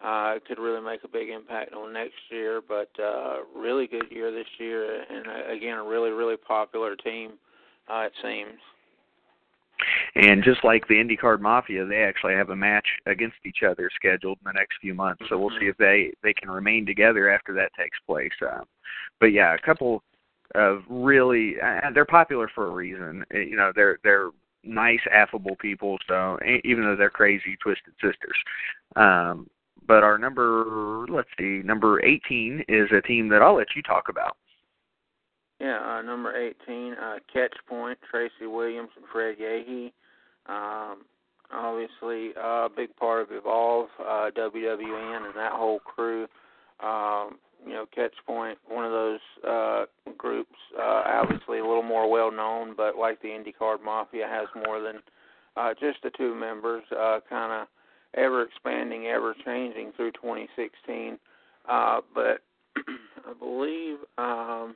uh, it could really make a big impact on next year. But uh, really good year this year, and uh, again, a really really popular team. Uh, it seems. And just like the IndyCar Mafia, they actually have a match against each other scheduled in the next few months. So we'll see if they they can remain together after that takes place. Uh, but yeah, a couple of really uh, they're popular for a reason. Uh, You know, they're they're nice, affable people. So even though they're crazy, twisted sisters. Um, but our number, let's see, number 18 is a team that I'll let you talk about. Yeah, uh, number 18, uh, Catch Point, Tracy Williams and Fred Yehi. Um, obviously, uh, a big part of Evolve, uh, WWN, and that whole crew. Um, you know, Catch Point, one of those uh, groups, uh, obviously a little more well known, but like the IndyCar Mafia has more than uh, just the two members, uh, kind of ever expanding, ever changing through 2016. Uh, but [clears throat] I believe um,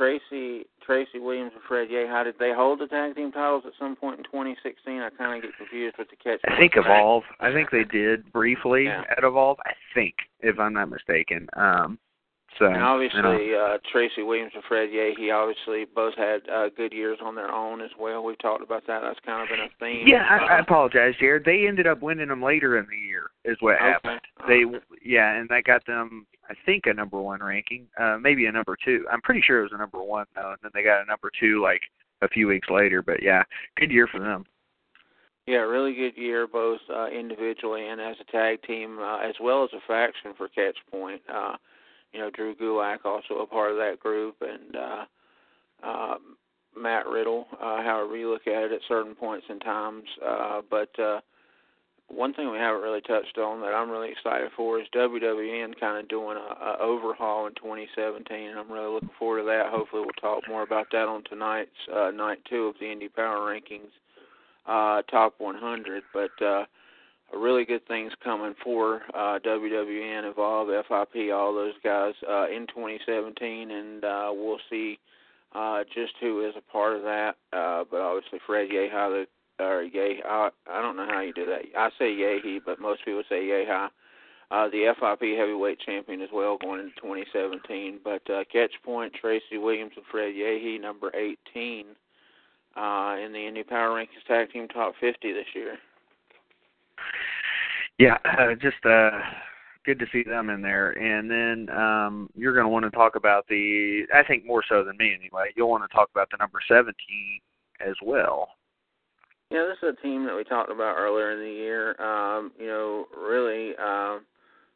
Tracy Tracy Williams and Fred How did they hold the tag team titles at some point in 2016? I kind of get confused with the catch. I think Evolve. I think they did briefly Yeah. at Evolve. I think, if I'm not mistaken. Um, so And obviously, you know, uh, Tracy Williams and Fred Yehi obviously both had uh, good years on their own as well. We've talked about that. That's kind of been a theme. yeah, I, I Uh, apologize, Jared. They ended up winning them later in the year, is what okay. happened. They, yeah, and that got them, I think, a number one ranking, uh, maybe a number two. I'm pretty sure it was a number one though, and then they got a number two like a few weeks later. But yeah, good year for them. Yeah, really good year both uh, individually and as a tag team, uh, as well as a faction for Catch Point. Uh, you know, Drew Gulak also a part of that group, and uh, uh, Matt Riddle. Uh, however you look at it at certain points in times, uh, but uh, one thing we haven't really touched on that I'm really excited for is WWN kind of doing a, a overhaul in 2017, and I'm really looking forward to that. Hopefully, we'll talk more about that on tonight's uh, night two of the Indy Power Rankings uh, top 100. But uh, really good things coming for uh, WWN, Evolve, FIP, all those guys uh, in 2017, and uh, we'll see uh, just who is a part of that. Uh, but obviously, Fred Yehi, or Yehi, I, I don't know how you do that. I say Yehi, but most people say Yehi. Uh, the FIP heavyweight champion as well going into 2017. But uh, catch point, Tracy Williams and Fred Yehi, number 18 uh, in the Indy Power Rankings Tag Team Top 50 this year. Yeah, uh, just uh, good to see them in there. And then um, you're going to want to talk about the, I think more so than me anyway. You'll want to talk about the number 17 as well. Yeah, this is a team that we talked about earlier in the year. Um, you know, really, um,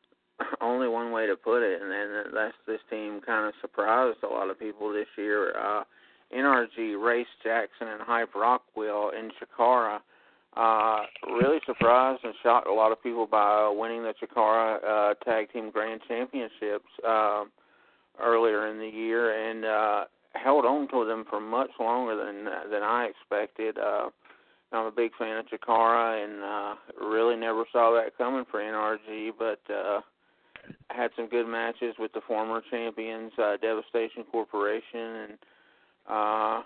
[laughs] only one way to put it, and then that's this team kind of surprised a lot of people this year. Uh, NRG, Race Jaxon, and Hype Rockwell in Chikara uh, really surprised and shocked a lot of people by winning the Chikara uh, Tag Team Grand Championships uh, earlier in the year, and uh, held on to them for much longer than than I expected. Uh, I'm a big fan of Chikara, and uh, really never saw that coming for NRG, but. Uh, had some good matches with the former champions, uh, Devastation Corporation, and uh,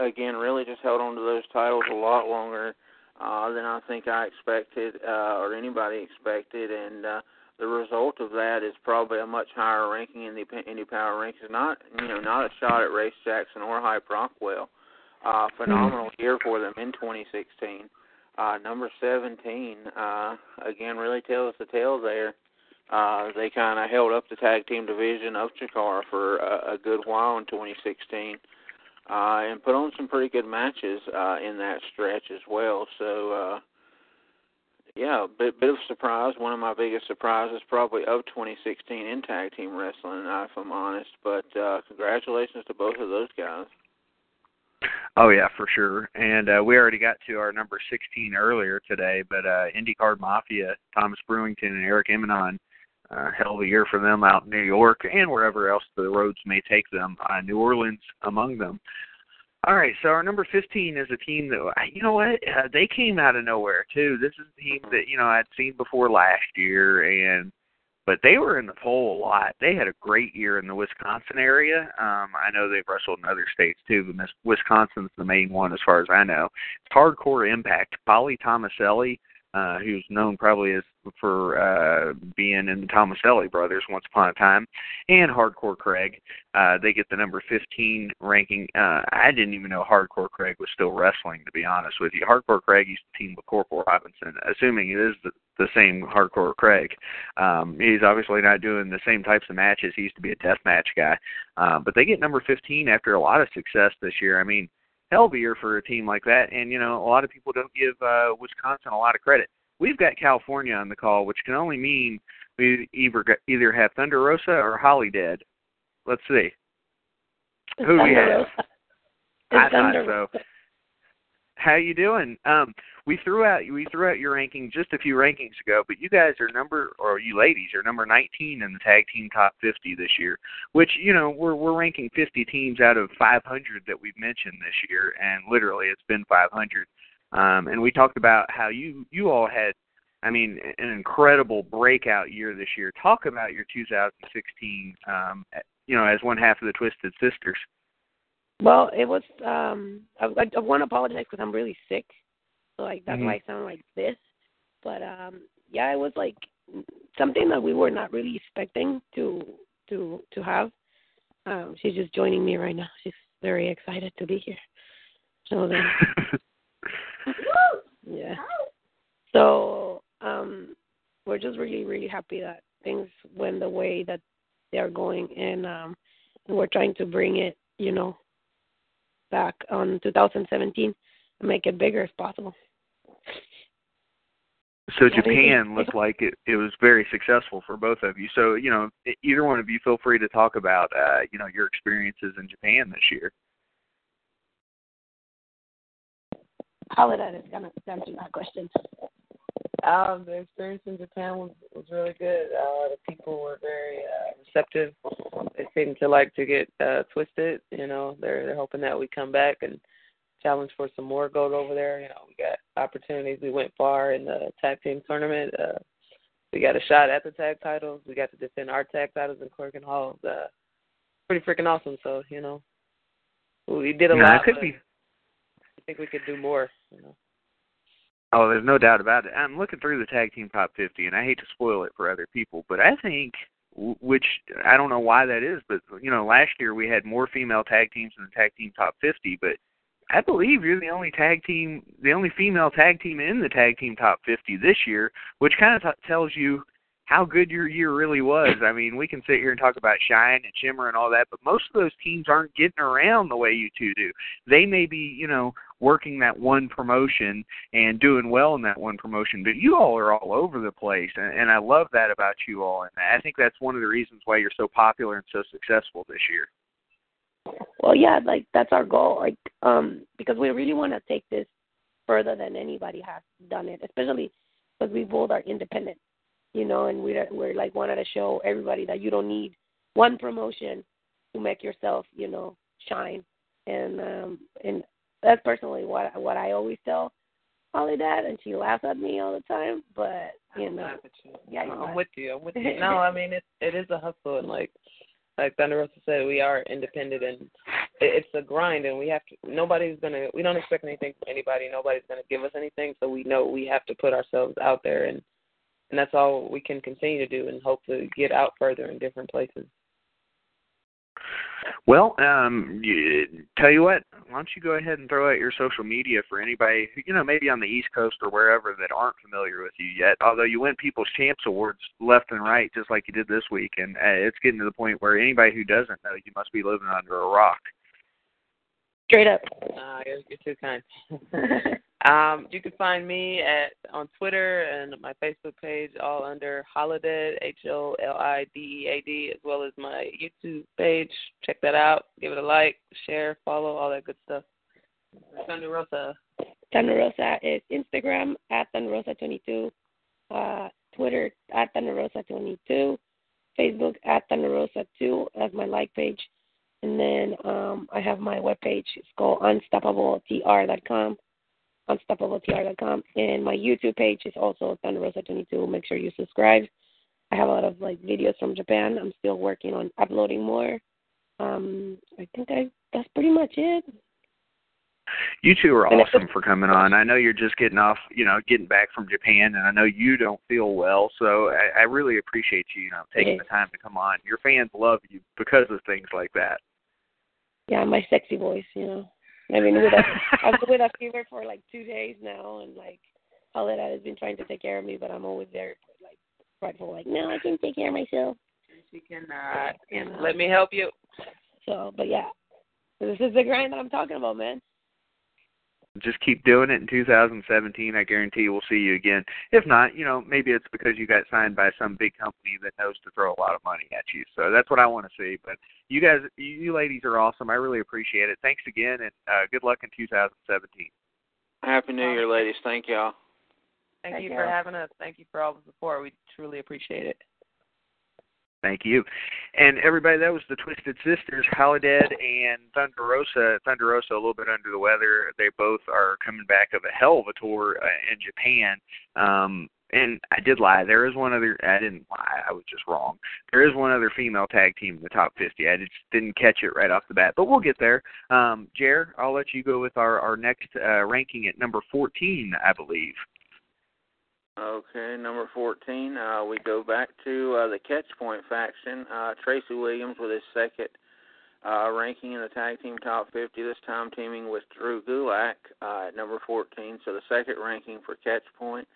[laughs] again, really just held on to those titles a lot longer uh, than I think I expected uh, or anybody expected, and uh, the result of that is probably a much higher ranking in the Indy Power Rankings. Not you know not a shot at Race Jaxon or Hype Rockwell. Uh, phenomenal year for them in 2016. Uh, number 17 uh, again really tells the tale there uh, they kind of held up the tag team division of Chikara for a, a good while in 2016, uh, and put on some pretty good matches uh, in that stretch as well. So, uh, yeah, bit, bit of surprise. One of my biggest surprises probably of 2016 in tag team wrestling, uh, if I'm honest. But uh, congratulations to both of those guys. Oh yeah, for sure. And uh, we already got to our number 16 earlier today, but uh, IndyCar Mafia, Thomas Brewington and Eric Emanon, uh, hell of a year for them out in New York and wherever else the roads may take them. Uh, New Orleans among them. All right, so our number 15 is a team that you know what uh, they came out of nowhere too. This is a team that you know I'd seen before last year, and but they were in the poll a lot. They had a great year in the Wisconsin area. Um, I know they've wrestled in other states too, but Wisconsin's the main one as far as I know. It's Hardcore Impact. Polly Tomaselli, uh, who's known probably as for uh, being in the Tomaselli brothers once upon a time, and Hardcore Craig. Uh, they get the number 15 ranking. Uh, I didn't even know Hardcore Craig was still wrestling, to be honest with you. Hardcore Craig used to team with Corporal Robinson, assuming it is the, the same Hardcore Craig. Um, he's obviously not doing the same types of matches. He used to be a death match guy. Uh, but they get number 15 after a lot of success this year. I mean, year for a team like that. And, you know, a lot of people don't give uh, Wisconsin a lot of credit. We've got California on the call, which can only mean we either either have Thunder Rosa or Holidead. Let's see. Who do we have? I thought so. How you doing? Um, we threw out we threw out your ranking just a few rankings ago, but you guys are number or you ladies are number 19 in the tag team top 50 this year, which you know we're we're ranking 50 teams out of 500 that we've mentioned this year, and literally it's been 500. Um, and we talked about how you you all had, I mean, an incredible breakout year this year. Talk about your 2016, um, you know, as one half of the Twisted Sisters. Well, it was. um I, I want to apologize because I'm really sick, so like that's Mhm. why I sound like this. But um yeah, it was like something that we were not really expecting to to to have. Um She's just joining me right now. She's very excited to be here. So then, [laughs] yeah. So um we're just really really happy that things went the way that they are going, and um and we're trying to bring it, you know, back on 2017 and make it bigger as possible. So Yeah, Japan looked like it, it was very successful for both of you. So you know, either one of you feel free to talk about uh, you know your experiences in Japan this year. Holidead is gonna answer that question. Um, the experience in Japan was was really good. Uh, the people were very uh, receptive. They seemed to like to get uh, twisted. You know, they're they're hoping that we come back and challenge for some more gold over there. You know, we got opportunities. We went far in the tag team tournament. Uh, we got a shot at the tag titles. We got to defend our tag titles in Korakuen Hall. Uh, pretty freaking awesome. So you know, we did a Yeah, lot. it could be. I think we could do more. You know. Oh, there's no doubt about it. I'm looking through the tag team top 50, and I hate to spoil it for other people, but I think, which I don't know why that is, but you know, last year we had more female tag teams in the tag team top 50, but I believe you're the only tag team, the only female tag team in the tag team top 50 this year, which kind of t- tells you how good your year really was. I mean, we can sit here and talk about Shine and Shimmer and all that, but most of those teams aren't getting around the way you two do. They may be, you know, working that one promotion and doing well in that one promotion, but you all are all over the place, and, and I love that about you all. And I think that's one of the reasons why you're so popular and so successful this year. Well, yeah, like that's our goal. Like, um, because we really want to take this further than anybody has done it, especially because we both are independent, you know, and we're we're like wanted to show everybody that you don't need one promotion to make yourself, you know, shine. And um, and that's personally what what I always tell Holly that, and she laughs at me all the time. But you know, you. yeah, I'm laugh. with you. I'm with you. [laughs] No, I mean it. It is a hustle, and like like Thunder Rosa said, we are independent, and it, it's a grind, and we have to. Nobody's gonna. We don't expect anything from anybody. Nobody's gonna give us anything, so we know we have to put ourselves out there, and and that's all we can continue to do, and hopefully get out further in different places. Well, um, you, tell you what, why don't you go ahead and throw out your social media for anybody, who, you know, maybe on the East Coast or wherever that aren't familiar with you yet. Although you win People's Champs awards left and right, just like you did this week, and uh, it's getting to the point where anybody who doesn't know, you must be living under a rock. Straight up. Uh, you're, too kind. [laughs] um, you can find me at on Twitter and my Facebook page, all under Holidead H O L I D E A D, as well as my YouTube page. Check that out. Give it a like, share, follow, all that good stuff. Thunder Rosa. Thunder Rosa is Instagram at Thunder Rosa 22, uh, Twitter at Thunder Rosa 22, Facebook at Thunder Rosa 2 as my like page, and then um, I have my webpage. It's called unstoppabletr.com, unstoppabletr.com, and my YouTube page is also Thunder Rosa 22. Make sure you subscribe. I have a lot of like videos from Japan. I'm still working on uploading more. Um, I think I that's pretty much it. You two are awesome for coming on. I know you're just getting off, you know, getting back from Japan, and I know you don't feel well. So I, I really appreciate you, you know, taking the time to come on. Your fans love you because of things like that. Yeah, my sexy voice, you know. I mean, with a, [laughs] I've been with a fever for like two days now, and like all that has been trying to take care of me, but I'm always there, like prideful, like no, I can take care of myself. She cannot. And uh, Let me help you. So, but yeah, this is the grind that I'm talking about, man. Just keep doing it in 2017. I guarantee we'll see you again. If not, you know, maybe it's because you got signed by some big company that knows to throw a lot of money at you. So that's what I want to see. But you guys, you ladies are awesome. I really appreciate it. Thanks again, and uh, good luck in 2017. Happy New Year, ladies. Thank y'all. Thank, Thank you you. for having us. Thank you for all the support. We truly appreciate it. Thank you. And everybody, that was the Twisted Sisters, Holidead and Thunder Rosa. Thunder Rosa a little bit under the weather. They both are coming back of a hell of a tour uh, in Japan. Um, and I did lie. There is one other. I didn't lie. I was just wrong. There is one other female tag team in the top 50. I just didn't catch it right off the bat, but we'll get there. Um, Jer, I'll let you go with our our next uh, ranking at number 14, I believe. Okay, number 14, uh, we go back to uh, the Catch Point faction. Uh, Tracy Williams with his second uh, ranking in the tag team top 50, this time teaming with Drew Gulak uh, at number 14. So the second ranking for Catch Point.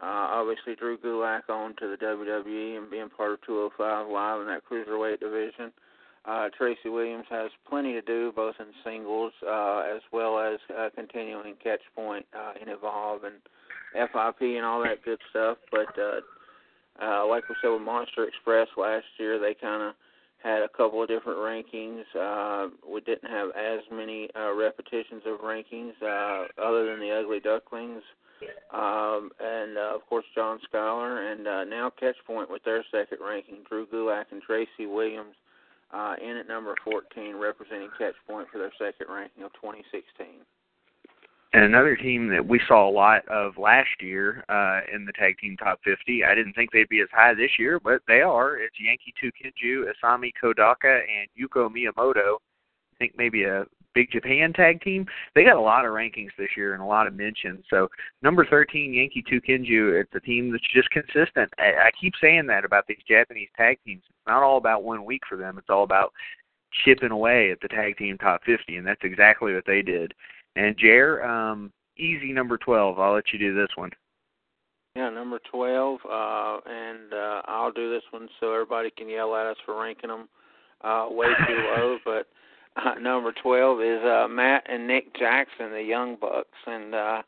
Uh, obviously, Drew Gulak on to the WWE and being part of 205 Live in that cruiserweight division. Uh, Tracy Williams has plenty to do, both in singles uh, as well as continuing Catch Point in Evolve and FIP and all that good stuff. But uh, uh, like we said with Monster Express last year, they kind of had a couple of different rankings. Uh, we didn't have as many uh, repetitions of rankings uh, other than the Ugly Ducklings. Um, and uh, of course John Skyler, and uh, now Catchpoint with their second ranking, Drew Gulak and Tracy Williams uh, in at number 14, representing Catchpoint for their second ranking of 2016. And another team that we saw a lot of last year uh, in the tag team top 50. I didn't think they'd be as high this year, but they are. It's Yankee Tukinju, Isami Kodaka, and Yuko Miyamoto. I think maybe a Big Japan tag team. They got a lot of rankings this year and a lot of mentions. So number 13, Yankee Tukinju, it's a team that's just consistent. I, I keep saying that about these Japanese tag teams. It's not all about one week for them. It's all about chipping away at the tag team top 50, and that's exactly what they did. And Jer, um, easy number 12. I'll let you do this one. Yeah, number 12, uh, and uh, I'll do this one so everybody can yell at us for ranking them uh, way too [laughs] low. But uh, number 12 is uh, Matt and Nick Jackson, the Young Bucks, and uh,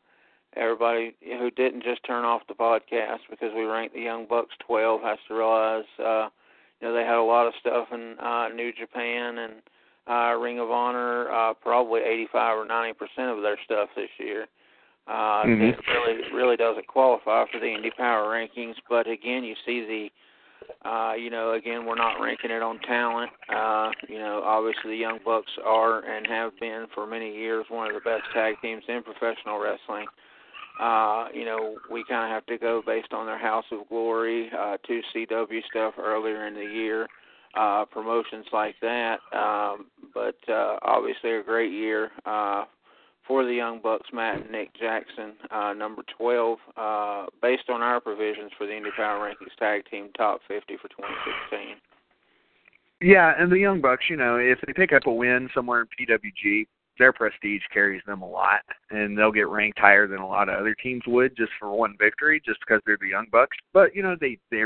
everybody who didn't just turn off the podcast because we ranked the Young Bucks 12 has to realize, uh, you know, they had a lot of stuff in uh, New Japan and uh, Ring of Honor, uh, probably 85 or 90 percent of their stuff this year. Uh, Mhm. It really really doesn't qualify for the Indy Power rankings, but again, you see the uh, you know, again, we're not ranking it on talent. Uh, you know, obviously the Young Bucks are and have been for many years one of the best tag teams in professional wrestling. Uh, you know, we kind of have to go based on their House of Glory, uh, 2CW stuff earlier in the year, uh, promotions like that. Um, uh, obviously a great year uh, for the Young Bucks, Matt and Nick Jackson, uh, number 12, uh, based on our provisions for the Indy Power Rankings Tag Team Top 50 for 2016. Yeah, and the Young Bucks, you know, if they pick up a win somewhere in PWG, their prestige carries them a lot, and they'll get ranked higher than a lot of other teams would just for one victory, just because they're the Young Bucks. But you know, they they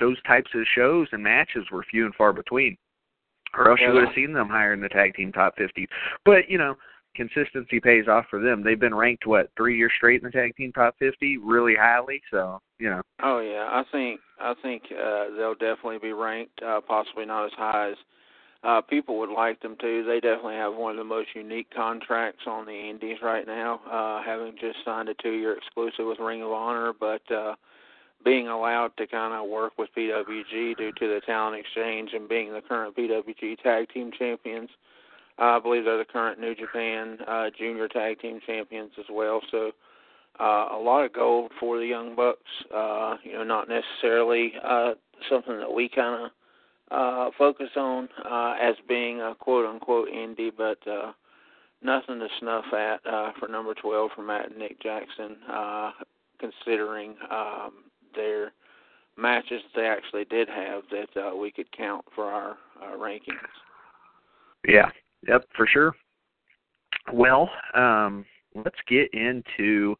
those types of shows and matches were few and far between, or else you would have seen them higher in the tag team top fifty. But you know, consistency pays off for them. They've been ranked what three years straight in the tag team top fifty, really highly. So you know, Oh yeah, I think I think uh, they'll definitely be ranked, uh, possibly not as high as uh, people would like them to. They definitely have one of the most unique contracts on the Indies right now, uh, having just signed a two-year exclusive with Ring of Honor, but uh, being allowed to kind of work with PWG due to the talent exchange and being the current PWG Tag Team Champions. I believe they're the current New Japan uh, Junior Tag Team Champions as well. So uh, a lot of gold for the Young Bucks. Uh, you know, not necessarily uh, something that we kind of uh, focus on uh, as being a quote unquote indie, but uh, nothing to snuff at uh, for number 12 for Matt and Nick Jackson, uh, considering um, their matches that they actually did have that uh, we could count for our uh, rankings. Yeah. Yep, for sure. Well, um, let's get into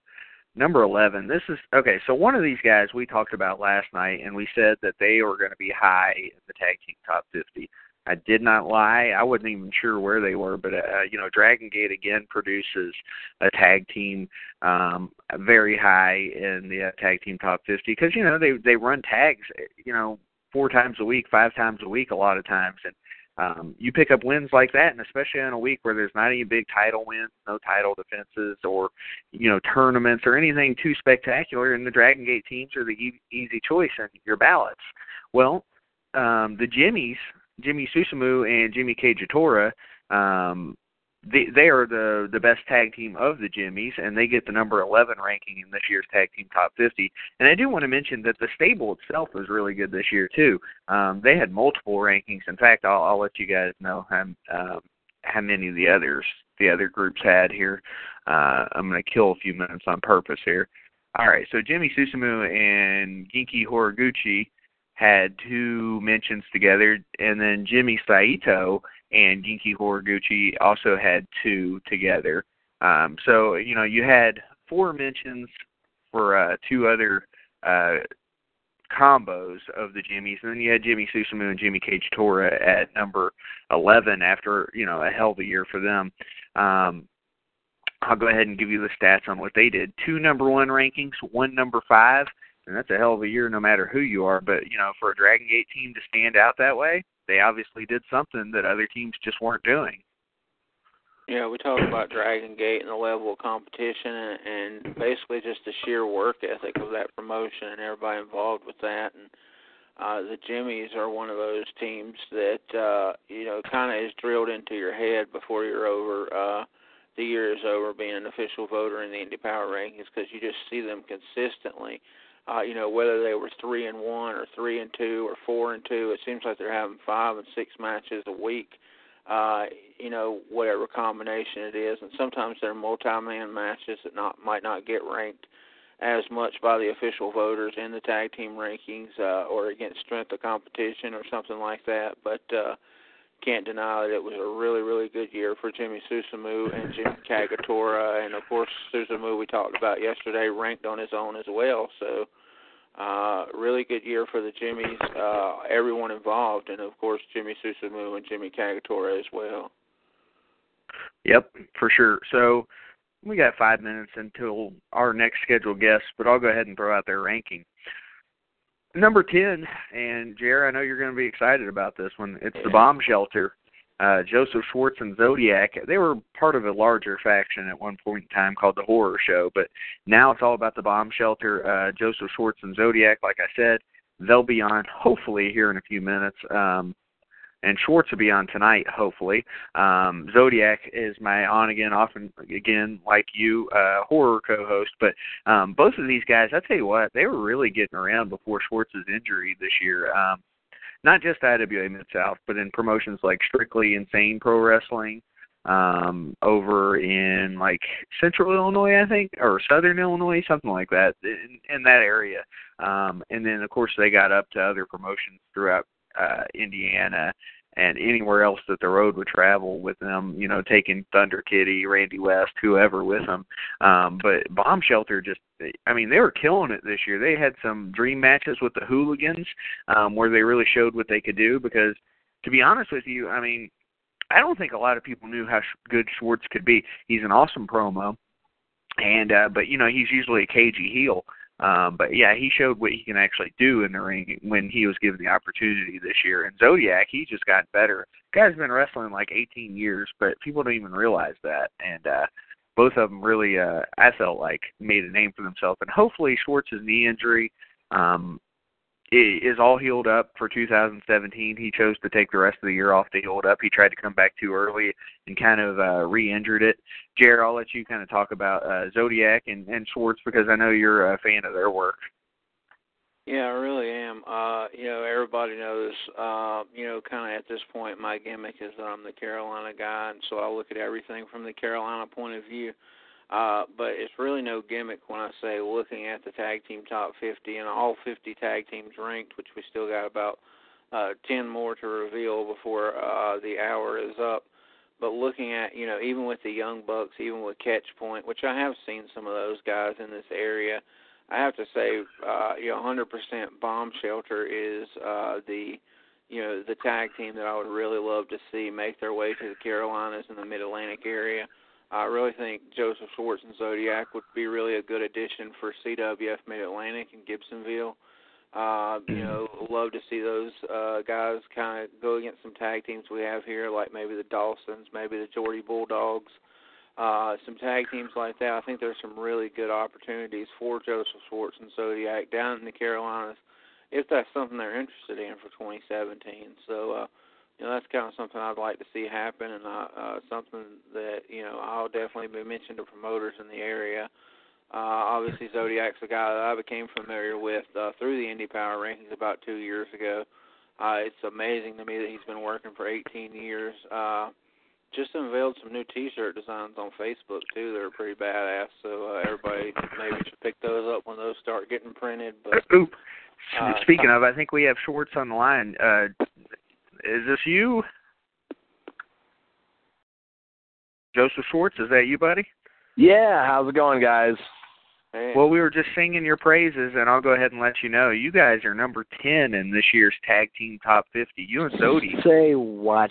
number 11. This is okay, so one of these guys we talked about last night and we said that they were going to be high in the tag team top 50. I did not lie. I wasn't even sure where they were, but uh, you know, Dragon Gate again produces a tag team um very high in the uh, tag team top 50 because you know, they they run tags, you know, four times a week, five times a week a lot of times and um, you pick up wins like that, and especially on a week where there's not any big title wins, no title defenses, or you know tournaments or anything too spectacular, and the Dragon Gate teams are the e- easy choice in your ballots. Well, um, the Jimmies, Jimmy Susumu and Jimmy Kagetora, um, they, they are the the best tag team of the Jimmies, and they get the number 11 ranking in this year's tag team top 50. And I do want to mention that the stable itself was really good this year too. Um, they had multiple rankings. In fact, I'll, I'll let you guys know how um, how many of the others the other groups had here. Uh, I'm going to kill a few minutes on purpose here. All right, so Jimmy Susumu and Genki Horiguchi had two mentions together, and then Jimmy Saito and Genki Horiguchi also had two together. Um, so you know you had four mentions for uh, two other uh, combos of the Jimmys, and then you had Jimmy Susumu and Jimmy Kagetora at number 11 after you know a hell of a year for them. Um, I'll go ahead and give you the stats on what they did. Two number one rankings, one number five, and that's a hell of a year no matter who you are. But you know, for a Dragon Gate team to stand out that way, they obviously did something that other teams just weren't doing. Yeah, we talked about Dragon Gate and the level of competition and, and basically just the sheer work ethic of that promotion and everybody involved with that. And uh, the Jimmies are one of those teams that uh, you know kind of is drilled into your head before you're over. Uh, the year is over being an official voter in the Indy Power Rankings because you just see them consistently uh, you know, whether they were three and one or three and two or four and two, it seems like they're having five and six matches a week. Uh, you know, whatever combination it is, and sometimes they're multi-man matches that not might not get ranked as much by the official voters in the tag team rankings uh, or against strength of competition or something like that. But uh, can't deny that it was a really, really good year for Jimmy Susumu and Jimmy [laughs] Kagetora. and of course Susumu we talked about yesterday ranked on his own as well. So uh, really good year for the Jimmys, uh, everyone involved, and of course Jimmy Susumu and Jimmy Kagetora as well. Yep, for sure. So we got five minutes until our next scheduled guest, but I'll go ahead and throw out their ranking. Number ten, and Jer, I know you're going to be excited about this one. It's the Bomb Shelter uh, Joseph Schwartz and Zodiac. They were part of a larger faction at one point in time called the Horror Show, but now it's all about the bomb shelter. Uh, Joseph Schwartz and Zodiac, like I said, they'll be on hopefully here in a few minutes. Um, and Schwartz will be on tonight, hopefully. Um, Zodiac is my on again, off again, like you, uh, horror co-host. But um, both of these guys, I tell you what, they were really getting around before Schwartz's injury this year. Um, not just IWA Mid South, but in promotions like Strictly Insane Pro Wrestling, um, over in like Central Illinois, I think, or Southern Illinois, something like that, in, in that area. Um, and then of course they got up to other promotions throughout uh, Indiana and anywhere else that the road would travel with them, you know, taking Thunder Kitty, Randy West, whoever with them. Um, but Bomb Shelter just, I mean, they were killing it this year. They had some dream matches with the Hooligans um, where they really showed what they could do because, to be honest with you, I mean, I don't think a lot of people knew how good Schwartz could be. He's an awesome promo, and uh, but you know he's usually a cagey heel. Um, but yeah, he showed what he can actually do in the ring when he was given the opportunity this year. And Zodiac, he just got better. Guy's been wrestling like 18 years, but people don't even realize that. And uh, both of them really, uh, I felt like, made a name for themselves. And hopefully, Schwartz's knee injury um, is all healed up for 2017. He chose to take the rest of the year off to heal up. He tried to come back too early and kind of uh, re-injured it. Jared, I'll let you kind of talk about uh, Zodiac and, and Schwartz because I know you're a fan of their work. Yeah, I really am. Uh, you know, everybody knows, uh, you know, kind of at this point, my gimmick is that I'm the Carolina guy, and so I look at everything from the Carolina point of view. Uh, but it's really no gimmick when I say looking at the tag team top 50 and all 50 tag teams ranked, which we still got about uh, 10 more to reveal before uh, the hour is up. But looking at, you know, even with the Young Bucks, even with Catch Point, which I have seen some of those guys in this area, I have to say, uh, you know, 100% Bomb Shelter is uh, the, you know, the tag team that I would really love to see make their way to the Carolinas and the Mid Atlantic area. I really think Joseph Schwartz and Zodiac would be really a good addition for CWF Mid Atlantic and Gibsonville. Uh, you know, love to see those uh, guys kind of go against some tag teams we have here, like maybe the Dawsons, maybe the Geordie Bulldogs, uh, some tag teams like that. I think there's some really good opportunities for Joseph Schwartz and Zodiac down in the Carolinas if that's something they're interested in for 2017. So, uh, you know, that's kind of something I'd like to see happen, and uh, uh, something that you know I'll definitely be mentioning to promoters in the area. Uh, obviously, Zodiac's a guy that I became familiar with uh, through the Indy Power Rankings about two years ago. Uh, it's amazing to me that he's been working for 18 years. Uh, just unveiled some new T-shirt designs on Facebook too. They're pretty badass. So uh, everybody maybe should pick those up when those start getting printed. But Uh, Speaking of, I think we have Schwartz on the line. Uh, is this you? Joseph Schwartz, is that you, buddy? Yeah, how's it going, guys? Well, we were just singing your praises, and I'll go ahead and let you know you guys are number ten in this year's tag team top fifty. You and Zodi. Say what?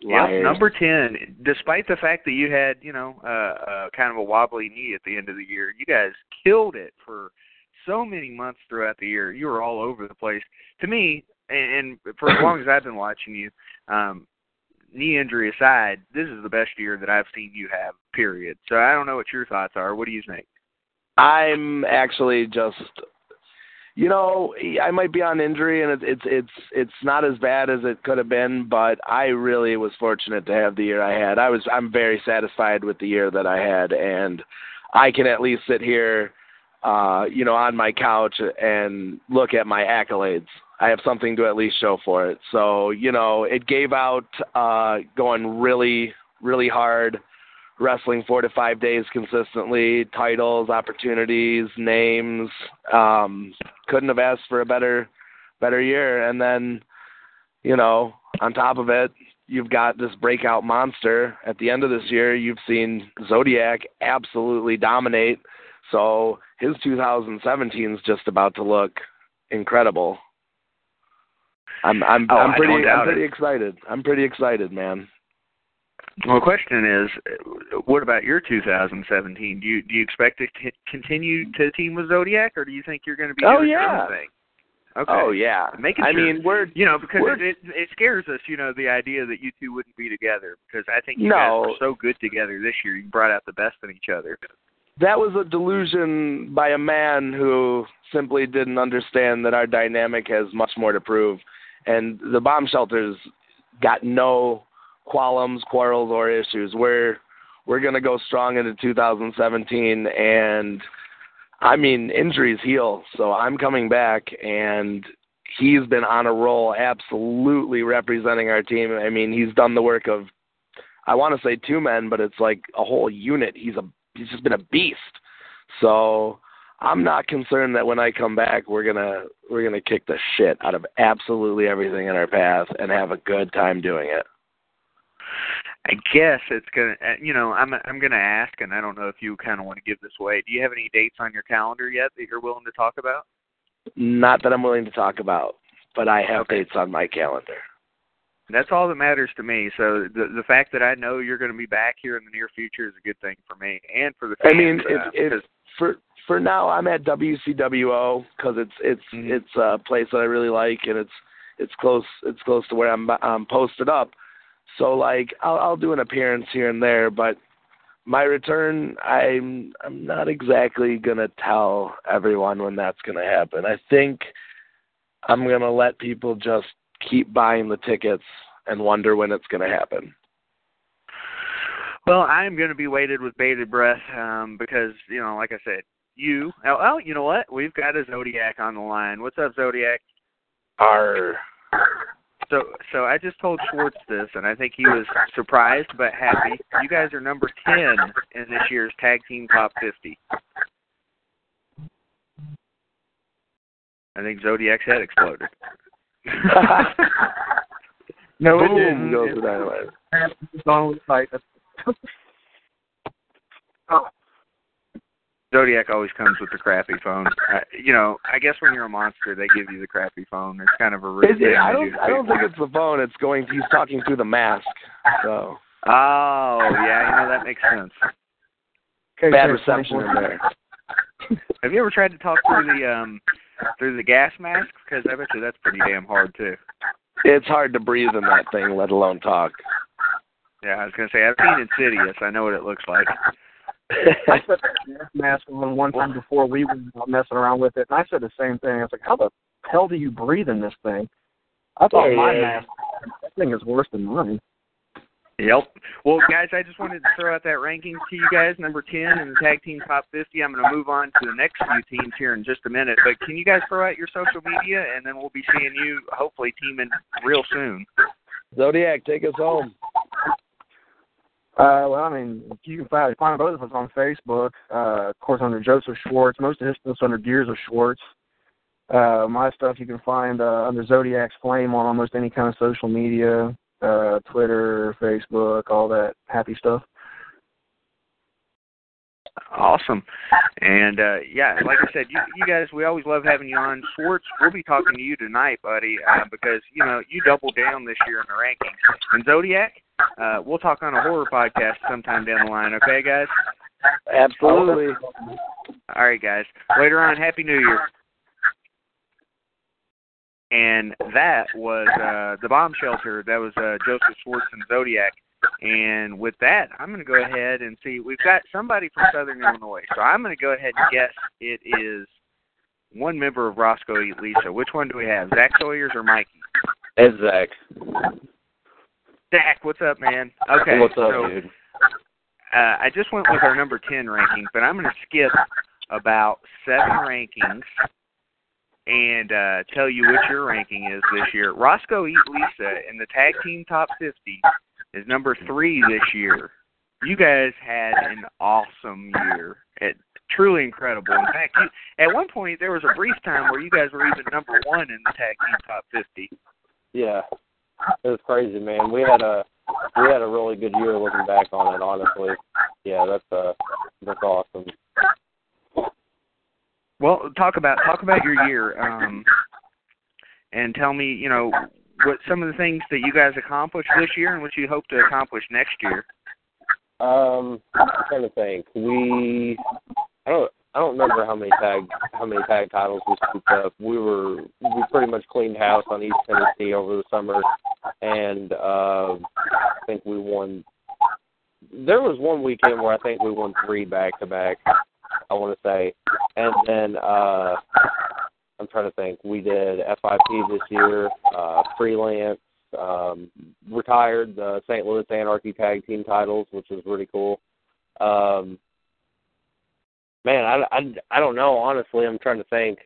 Yeah, number ten. Despite the fact that you had, you know, uh, uh, kind of a wobbly knee at the end of the year, you guys killed it for so many months throughout the year. You were all over the place. To me, and, and for as long as I've been watching you, um, knee injury aside, this is the best year that I've seen you have. Period. So I don't know what your thoughts are. What do you think? I'm actually just you know, I might be on injury and it's it's it's it's not as bad as it could have been, but I really was fortunate to have the year I had. I was I'm very satisfied with the year that I had and I can at least sit here uh, you know, on my couch and look at my accolades. I have something to at least show for it. So, you know, it gave out uh going really, really hard wrestling four to five days consistently, titles, opportunities, names. Um, couldn't have asked for a better better year. And then, you know, on top of it, you've got this breakout monster. At the end of this year, you've seen Zodiac absolutely dominate. So his 2017 is just about to look incredible. I'm I'm Oh, I'm pretty I'm pretty it. excited. I'm pretty excited, man. Well, the question is, what about your 2017? Do you do you expect to c- continue to team with Zodiac, or do you think you're going to be Oh, doing your yeah. own thing? Oh, okay. Oh yeah. Making I sure. mean, we're you know because it, it it scares us, you know, the idea that you two wouldn't be together. Because I think you No. guys were so good together this year. You brought out the best in each other. that was a delusion by a man who simply didn't understand that our dynamic has much more to prove. And the bomb shelters got no qualms, quarrels, or issues. We're we're gonna go strong into 2017, and I mean injuries heal, so I'm coming back, and he's been on a roll, absolutely representing our team. I mean, he's done the work of I want to say two men, but it's like a whole unit. He's a he's just been a beast. So I'm not concerned that when I come back we're gonna we're gonna kick the shit out of absolutely everything in our path and have a good time doing it. I guess it's gonna, uh, you know, I'm I'm gonna ask, and I don't know if you kind of want to give this away. Do you have any dates on your calendar yet that you're willing to talk about? Not that I'm willing to talk about, but I have dates on my calendar. That's all that matters to me. So the the fact that I know you're going to be back here in the near future is a good thing for me and for the I fans. mean, uh, it, it, for for now, I'm at WCWO because it's it's it's a place that I really like, and it's it's close it's close to where I'm I'm posted up. So like I'll I'll do an appearance here and there, but my return I'm I'm not exactly gonna tell everyone when that's gonna happen. I think I'm gonna let people just keep buying the tickets and wonder when it's gonna happen. Well, I am going to be waited with bated breath um, because you know, like I said, you. Oh, oh, you know what? We've got a Zodiac on the line. What's up, Zodiac? Our So, so I just told Schwartz this, and I think he was surprised but happy. You guys are number ten in this year's Tag Team Top 50. I think Zodiac's head exploded. [laughs] no, it Boom. didn't go to dynamite. Zodiac always comes with the crappy phone. Uh, you know, I guess when you're a monster, they give you the crappy phone. It's kind of a rude It- thing I to don't. do. I don't think it's the phone. It's going. He's talking through the mask. So Oh, yeah, you know that makes sense. bad reception in there. Have you ever tried to talk through the um through the gas mask? Because I bet you that's pretty damn hard too. It's hard to breathe in that thing, let alone talk. Yeah, I was gonna say I've seen Insidious. I know what it looks like. I put the gas mask on one time before we were messing around with it, and I said the same thing. I was like, "How the hell do you breathe in this thing?" I thought Oh, my yeah. mask, that thing is worse than mine. Yep. Well, guys, I just wanted to throw out that ranking to you guys. Number 10 in the tag team top 50. I'm going to move on to the next few teams here in just a minute. But can you guys throw out your social media, and then we'll be seeing you hopefully teaming real soon. Zodiac, take us home. Uh, well, I mean, you can find, find both of us on Facebook. Uh, of course, under Joseph Schwartz. Most of his stuff's under Gears of Schwartz. Uh, my stuff you can find uh, under Zodiac's Flame on almost any kind of social media, uh, Twitter, Facebook, all that happy stuff. Awesome. And uh yeah, like I said, you you guys we always love having you on. Schwartz, we'll be talking to you tonight, buddy, uh, because you know, you doubled down this year in the rankings. And Zodiac, uh we'll talk on a horror podcast sometime down the line, okay guys? Absolutely. All right guys. Later on, happy new year. And that was uh the bomb shelter. That was uh Joseph Schwartz and Zodiac. And with that, I'm going to go ahead and see. We've got somebody from Southern Illinois, so I'm going to go ahead and guess it is one member of Roscoe Eat Lisa. Which one do we have, Zach Sawyers or Mikey? It's Zach. Zach, what's up, man? Okay, What's up, so, dude? Uh, I just went with our number 10 ranking, but I'm going to skip about seven rankings and uh, tell you what your ranking is this year. Roscoe Eat Lisa in the tag team top 50 is number three this year. You guys had an awesome year. It, truly incredible. In fact, you, at one point there was a brief time where you guys were even number one in the tag team top 50. Yeah, it was crazy, man. We had a we had a really good year looking back on it. Honestly, yeah, that's uh that's awesome. Well, talk about talk about your year, um, and tell me, you know, what some of the things that you guys accomplished this year and what you hope to accomplish next year. Um, I'm trying to think. We, I don't, I don't remember how many tag, how many tag titles we scooped up. We were, we pretty much cleaned house on East Tennessee over the summer, and uh, I think we won. There was one weekend where I think we won three back to back. I want to say, and then uh, I'm trying to think. We did FIP this year, uh, freelance, um, retired the St. Louis Anarchy tag team titles, which was really cool. Um, man, I, I, I don't know. Honestly, I'm trying to think.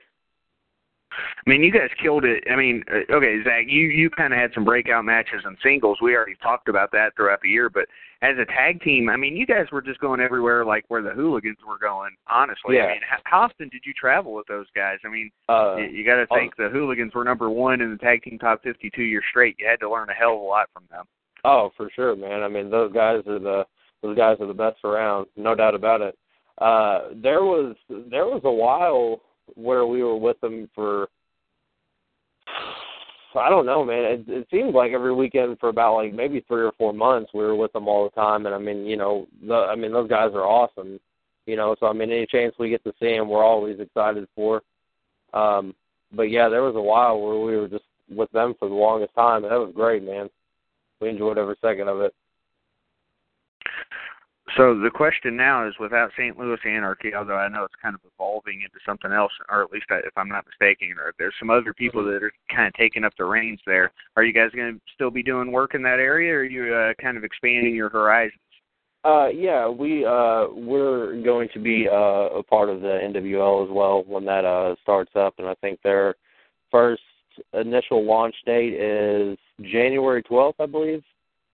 I mean, you guys killed it. I mean, uh, okay, Zach, you you kind of had some breakout matches and singles. We already talked about that throughout the year, but as a tag team, I mean, you guys were just going everywhere, like where the hooligans were going. Honestly, Yeah. I mean, how, how often did you travel with those guys? I mean, Uh, you, you got to think the hooligans were number one in the tag team top 52 years straight. You had to learn a hell of a lot from them. Oh, for sure, man. I mean, those guys are the those guys are the best around, no doubt about it. Uh, there was there was a while where we were with them for I don't know, man. It, it seemed like every weekend for about like maybe three or four months we were with them all the time, and I mean, you know, the, I mean those guys are awesome, you know. So I mean, any chance we get to see them, we're always excited for. Um, but yeah, there was a while where we were just with them for the longest time, and that was great, man. We enjoyed every second of it. So the question now is, without St. Louis Anarchy, although I know it's kind of evolving into something else, or at least I- if I'm not mistaken, or if there's some other people that are kind of taking up the reins there. Are you guys going to still be doing work in that area, or are you uh, kind of expanding your horizons? Uh, yeah, we uh we're going to be uh a part of the NWL as well when that uh starts up, and I think their first initial launch date is January 12th, I believe.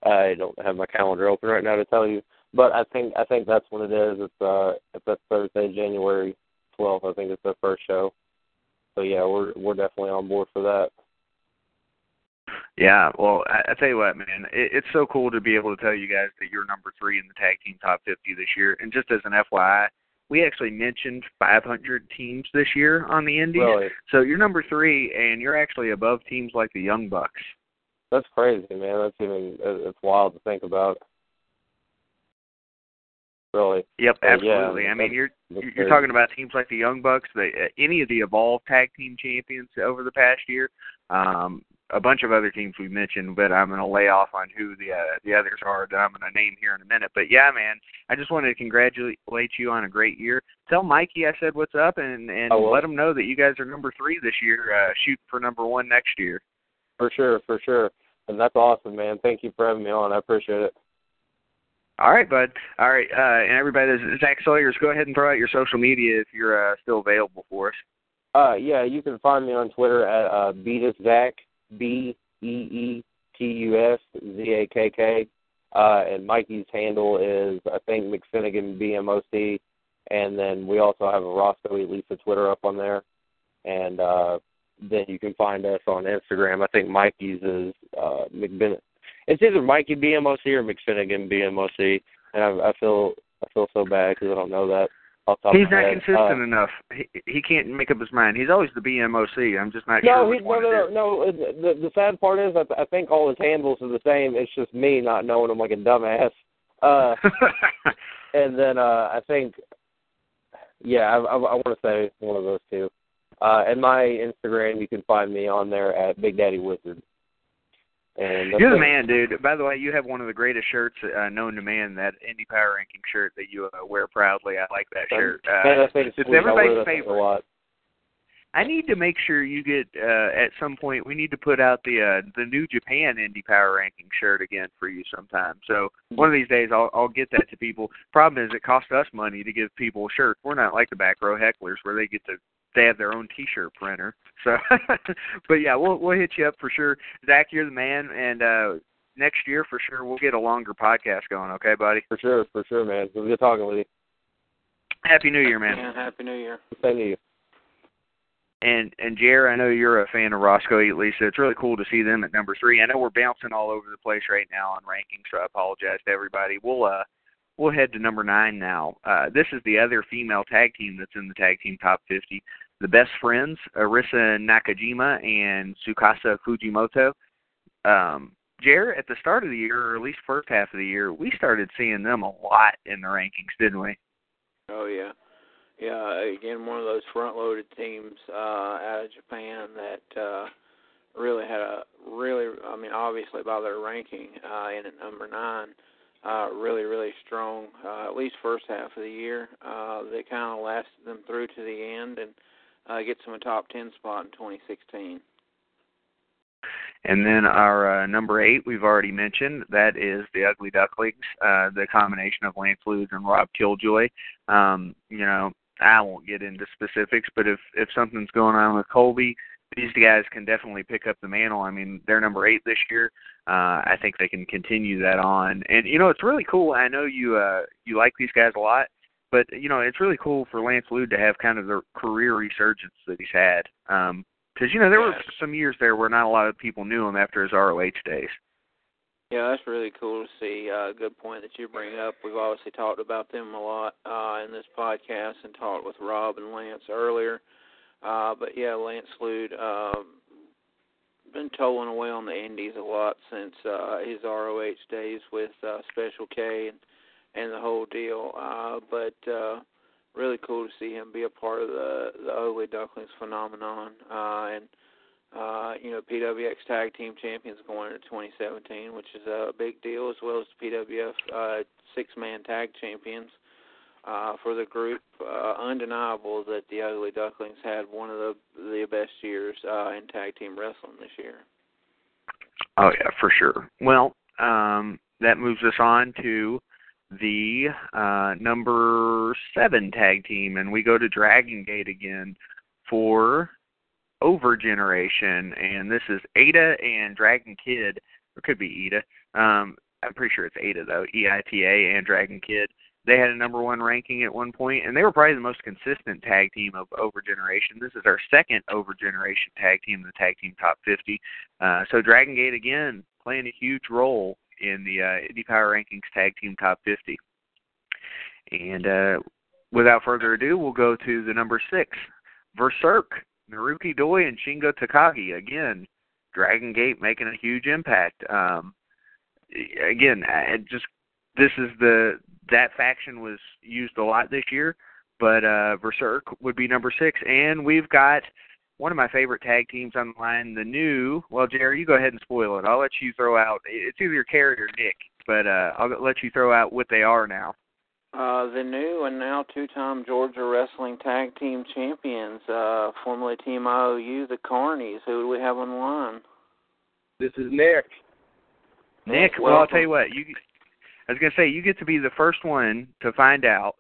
I don't have my calendar open right now to tell you, but I think I think that's what it is. It's uh it's that Thursday, January 12th. I think it's their first show. So yeah, we're we're definitely on board for that. Yeah, well, I, I tell you what, man, it, it's so cool to be able to tell you guys that you're number three in the tag team top 50 this year. And just as an FYI, we actually mentioned 500 teams this year on the Indies. Really? So you're number three, and you're actually above teams like the Young Bucks. That's crazy, man. That's even it's wild to think about. Really. Yep, yeah, absolutely. I mean, you're you're talking about teams like the Young Bucks, the uh, any of the Evolve Tag Team champions over the past year. Um, a bunch of other teams we mentioned, but I'm going to lay off on who the uh, the others are that I'm going to name here in a minute. But yeah, man, I just wanted to congratulate you on a great year. Tell Mikey I said what's up, and and let him know that you guys are number three this year, uh, shooting for number one next year. For sure, for sure. And that's awesome, man. Thank you for having me on. I appreciate it. All right, bud. All right, uh, and everybody, this is Zach Sawyers. Go ahead and throw out your social media if you're uh, still available for us. Uh, yeah, you can find me on Twitter at uh, Beatus Zach, B E E T U S Z A K K. Uh, and Mikey's handle is, I think, McFinnigan BMOC. And then we also have a Roscoe Elisa Twitter up on there. And uh, then you can find us on Instagram. I think Mikey's is uh, McBennett. It's either Mikey BMOC or McFinnigan BMOC. And I, I feel I feel so bad because I don't know that. Off the top He's not head. consistent Uh, enough. He he can't make up his mind. He's always the BMOC. I'm just not No, sure he, no, no, no, no. The, the sad part is, I, I think all his handles are the same. It's just me not knowing him like a dumbass. Uh, [laughs] and then uh, I think, yeah, I, I, I want to say one of those two. Uh, and my Instagram, you can find me on there at Big Daddy Wizard. You're the man, dude. By the way, you have one of the greatest shirts uh, known to man. That Indie Power Ranking shirt that you uh, wear proudly. I like that shirt. Uh, Man, it's sweet. I wear everybody's favorite. I need to make sure you get uh, at some point. We need to put out the uh, the New Japan Indie Power Ranking shirt again for you sometime. So one of these days I'll I'll get that to people. Problem is it costs us money to give people shirts. We're not like the back row hecklers where they get to they have their own T-shirt printer. So, [laughs] but yeah, we'll we'll hit you up for sure. Zach, you're the man, and uh next year for sure we'll get a longer podcast going. Okay, buddy. For sure, for sure, man. It was good talking with you. Happy New Year, man. Yeah, Happy New Year. Same to you. And and Jer, I know you're a fan of Roscoe Eat Lisa. It's really cool to see them at number three. I know we're bouncing all over the place right now on rankings, so I apologize to everybody. We'll uh we'll head to number nine now. Uh this is the other female tag team that's in the tag team top fifty. The best friends, Arisa Nakajima and Tsukasa Fujimoto. Um Jer, at the start of the year, or at least first half of the year, we started seeing them a lot in the rankings, didn't we? Oh yeah, yeah. Again, one of those front-loaded teams uh, out of Japan that uh, really had a really. I mean, obviously by their ranking uh, in at number nine, uh, really really strong. Uh, at least first half of the year, uh, they kind of lasted them through to the end and uh, gets them a top ten spot in 2016. And then our uh, number eight, we've already mentioned, that is the Ugly Ducklings, uh, the combination of Lance Ludes and Rob Killjoy. Um, you know, I won't get into specifics, but if if something's going on with Colby, these guys can definitely pick up the mantle. I mean, they're number eight this year. Uh, I think they can continue that on. And you know, it's really cool. I know you uh, you like these guys a lot, but you know, it's really cool for Lance Lude to have kind of the career resurgence that he's had. Um, because you know there were some years there where not a lot of people knew him after his ROH days. Yeah, that's really cool to see. Uh, good point that you bring up. We've obviously talked about them a lot uh, in this podcast and talked with Rob and Lance earlier. Uh, but yeah, Lance Lude um, been tolling away on the Indies a lot since uh, his ROH days with uh, Special K and and the whole deal. Uh, but uh, really cool to see him be a part of the the Ugly Ducklings phenomenon. Uh, and uh, you know, PWX Tag Team Champions going into 2017, which is a big deal, as well as the PWF uh, Six-Man Tag Champions uh, for the group. Uh, undeniable that the Ugly Ducklings had one of the the best years uh, in tag team wrestling this year. Oh yeah, for sure. Well, um, that moves us on to the uh, number seven tag team, and we go to Dragon Gate again for Over Generation, and this is Ada and Dragon Kid, or could be Ida. Um, I'm pretty sure it's Ada though, E I T A and Dragon Kid. They had a number one ranking at one point, and they were probably the most consistent tag team of Over Generation. This is our second Over Generation tag team in the tag team top 50. Uh, so Dragon Gate again playing a huge role in the uh, Indie Power Rankings tag team top 50. And uh, without further ado, we'll go to the number six, VerserK, Naruki Doi and Shingo Takagi. Again, Dragon Gate making a huge impact. Um, again, I just this is the that faction was used a lot this year, but uh VerserK would be number six, and we've got one of my favorite tag teams online, the new. Well, Jerry, you go ahead and spoil it. I'll let you throw out. It's either Kerry or Nick, but uh I'll let you throw out what they are now. Uh, the new and now two-time Georgia Wrestling Tag Team Champions, uh, formerly Team IOU, the Carnies. Who do we have on the line? This is Nick. Nick, well, I'll tell you what. You, I was gonna say you get to be the first one to find out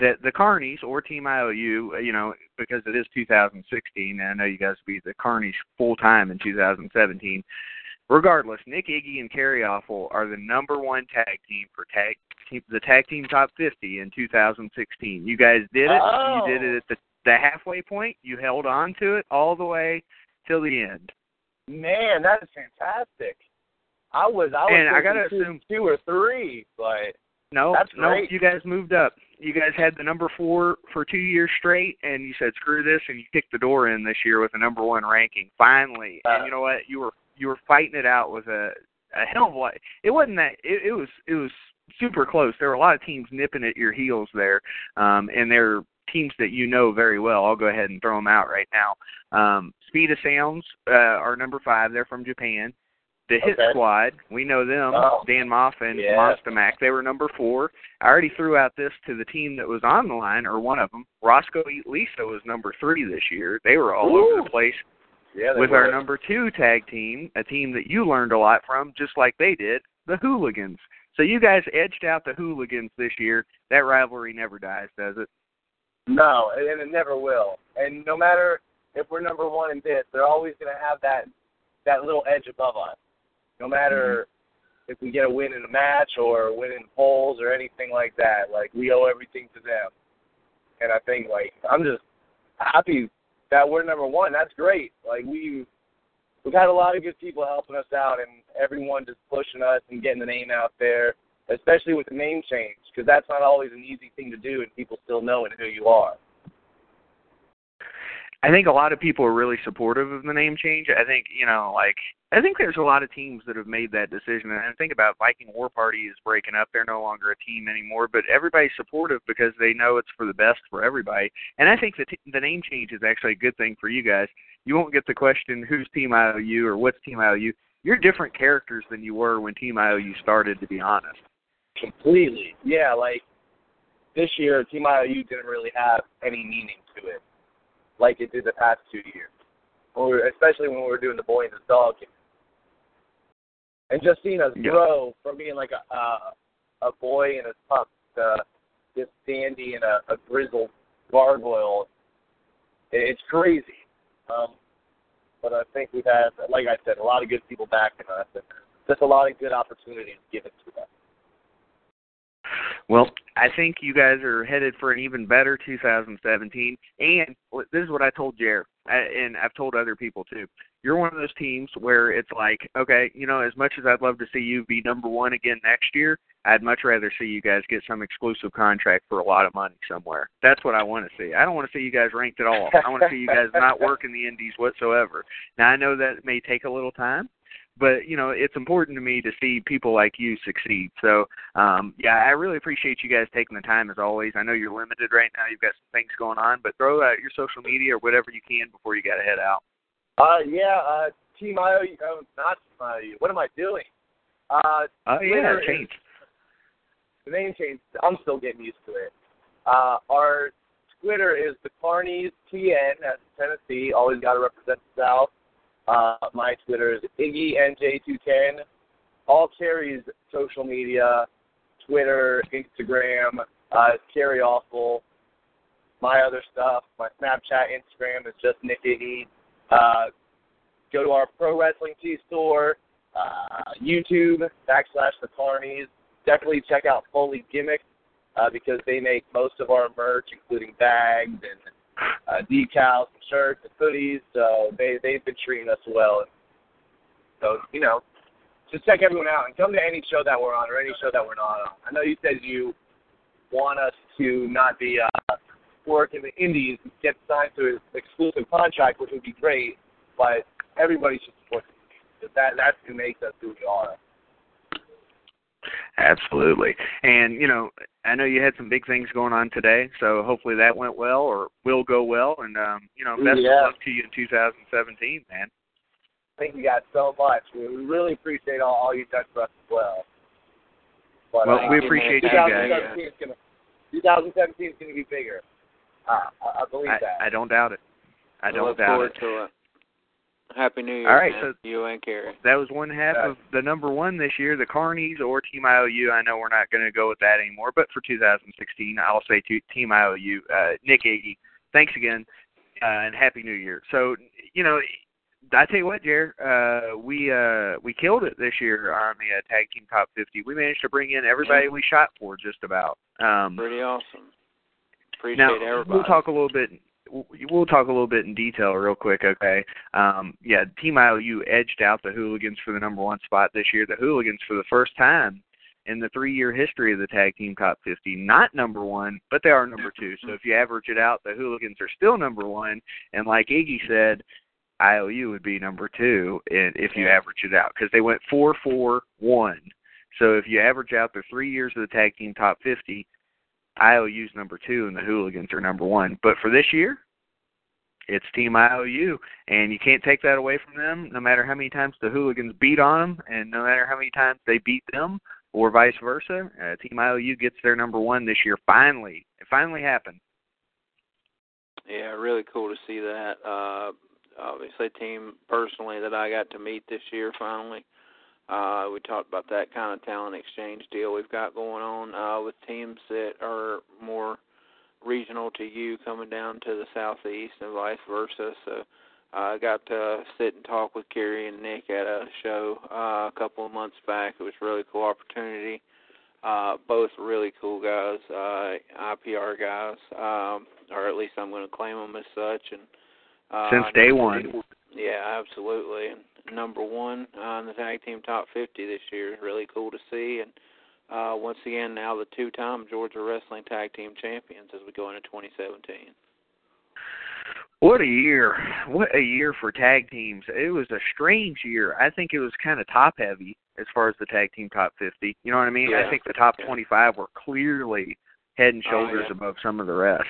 that the Carnies or Team IOU, uh, you know, because it is 2016, and I know you guys will be the Carnies full time in 2017. Regardless, Nick Iggy and Kerry Awful are the number one tag team for tag team, the tag team top 50 in 2016. You guys did it. Oh. You did it oh. at the, the halfway point. You held on to it all the way till the end. Man, that is fantastic. I was I was And I gotta two, assume- two or three, but No, That's no, great. you guys moved up. You guys had the number four for two years straight, and you said screw this, and you kicked the door in this year with a number one ranking. Finally, Uh, and you know what? You were you were fighting it out with a a hell of a lot. It wasn't that. It, it was it was super close. There were a lot of teams nipping at your heels there, um, and they're teams that you know very well. I'll go ahead and throw them out right now. Um, Speed of Sounds uh, are number five. They're from Japan. The Hit Okay. Squad, we know them. Oh. Dan Maff and Yeah. Monster Mac. They were number four. I already threw out this to the team that was on the line, or one of them. Roscoe Eat Lisa was number three this year. They were all over the place yeah, with were. our number two tag team, a team that you learned a lot from, just like they did, the Hooligans. So you guys edged out the Hooligans this year. That rivalry never dies, does it? No, and and it never will. And no matter if we're number one in this, they're always going to have that that little edge above us. No matter mm-hmm. if we get a win in a match or win in polls or anything like that, like we owe everything to them. And I think like I'm just happy that we're number one. That's great. Like we we've had a lot of good people helping us out, and everyone just pushing us and getting the name out there, especially with the name change, because that's not always an easy thing to do, and people still knowing who you are. I think a lot of people are really supportive of the name change. I think, you know, like I think there's a lot of teams that have made that decision. And I think about Viking War Party is breaking up. They're no longer a team anymore, but everybody's supportive because they know it's for the best for everybody. And I think the t- the name change is actually a good thing for you guys. You won't get the question who's Team IOU or what's Team IOU. You're different characters than you were when Team IOU started, to be honest. Completely. Yeah, like this year, Team IOU didn't really have any meaning to it, like it did the past two years, or especially when we were doing the boy and the dog. game. And just seeing us Yeah. grow from being like a a, a boy and a pup to this dandy and a, a grizzled gargoyle, it's crazy. Um, but I think we've had, like I said, a lot of good people backing us, and just a lot of good opportunities given to us. Well, I think you guys are headed for an even better 2017. And this is what I told Jer, and I've told other people too. You're one of those teams where it's like, okay, you know, as much as I'd love to see you be number one again next year, I'd much rather see you guys get some exclusive contract for a lot of money somewhere. That's what I want to see. I don't want to see you guys ranked at all. I want to see you guys not work in the indies whatsoever. Now I know that may take a little time, but you know it's important to me to see people like you succeed. So um, yeah, I really appreciate you guys taking the time as always. I know you're limited right now; you've got some things going on, but throw out your social media or whatever you can before you got to head out. Uh, yeah, uh, Team IOU, oh, not Team IOU. What am I doing? Uh, Oh yeah, change. the name change. I'm still getting used to it. Uh, our Twitter is the Carnies TN as Tennessee. Always got to represent the South. Uh, my Twitter is Iggy NJ210. All Kerry's social media, Twitter, Instagram, uh, is Kerry Awful. My other stuff, my Snapchat, Instagram is just Nick Iggy. Uh, go to our Pro Wrestling Tee store, uh, YouTube, backslash the Carnies. Definitely check out Foley Gimmick uh, because they make most of our merch, including bags and uh, decals and shirts and hoodies. So they, they've been treating us well. So, you know, just check everyone out and come to any show that we're on or any show that we're not on. I know you said you want us to not be uh, work in the indies and get signed to an exclusive contract, which would be great, but everybody should support. 'cause That, that's who makes us who we are. Absolutely. And, you know, I know you had some big things going on today, so hopefully that went well or will go well. And um, you know, best Yeah. of luck to you in 2017, man. Thank you guys so much. We we really appreciate all, all you've done for us as well. But, Well, uh, we appreciate you guys. 2017 is gonna 2017 is going to be bigger. Uh, I, I believe I, that. I don't doubt it. I I don't look doubt forward it. To it. Happy New Year, All right, man. so you and Kerry. that was one half of the number one this year, the Carnies or Team IOU. I know we're not going to go with that anymore, but for 2016, I'll say to Team IOU. Uh, Nick Iggy, thanks again, uh, and Happy New Year. So, you know, I tell you what, Jer, uh, we uh, we killed it this year on the uh, Tag Team Top 50. We managed to bring in everybody we shot for, just about. Um, Pretty awesome. Appreciate now everybody. we'll talk a little bit. We'll talk a little bit in detail, real quick. Okay. Um, yeah, Team IOU edged out the Hooligans for the number one spot this year. The Hooligans, for the first time in the three-year history of the Tag Team Top 50, not number one, but they are number two. So if you average it out, the Hooligans are still number one. And like Iggy said, IOU would be number two if you average it out because they went four, four, one. So if you average out the three years of the Tag Team Top 50, IOU's number two and the Hooligans are number one. But for this year, it's Team IOU, and you can't take that away from them. No matter how many times the Hooligans beat on them, and no matter how many times they beat them, or vice versa, uh, Team IOU gets their number one this year. Finally, it finally happened. Yeah, really cool to see that. Uh, obviously, a team personally that I got to meet this year finally. Uh, we talked about that kind of talent exchange deal we've got going on uh, with teams that are more regional to you coming down to the southeast and vice versa. So uh, I got to sit and talk with Kerry and Nick at a show uh, a couple of months back. It was a really cool opportunity. Uh, both really cool guys, uh, IPR guys, um, or at least I'm going to claim them as such. And uh, Since day one. Yeah, absolutely. And number one on the tag team top 50 this year is really cool to see. And uh, once again, now the two-time Georgia Wrestling Tag Team Champions as we go into 2017. What a year! What a year for tag teams. It was a strange year. I think it was kind of top heavy as far as the tag team top 50. You know what I mean? Yeah. I think the top 25 were clearly head and Oh, shoulders yeah. above some of the rest.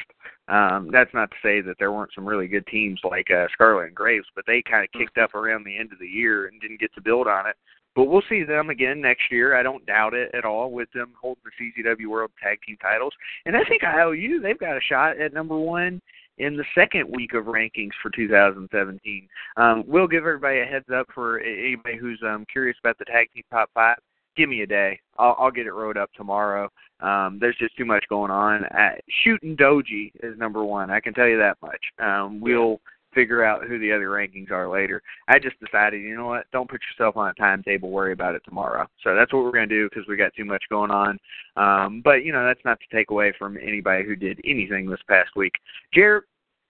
Um, that's not to say that there weren't some really good teams like uh, Scarlet and Graves, but they kind of kicked up around the end of the year and didn't get to build on it. But we'll see them again next year. I don't doubt it at all with them holding the CZW World Tag Team titles. And I think IOU, they've got a shot at number one in the second week of rankings for 2017. Um, we'll give everybody a heads up for anybody who's um, curious about the tag team top five. Give me a day. I'll, I'll get it wrote up tomorrow. Um, there's just too much going on. Uh, Shooting Doji is number one. I can tell you that much. Um, we'll figure out who the other rankings are later. I just decided, you know what? Don't put yourself on a timetable. Worry about it tomorrow. So that's what we're going to do because we got too much going on. Um, but you know, that's not to take away from anybody who did anything this past week. Jared,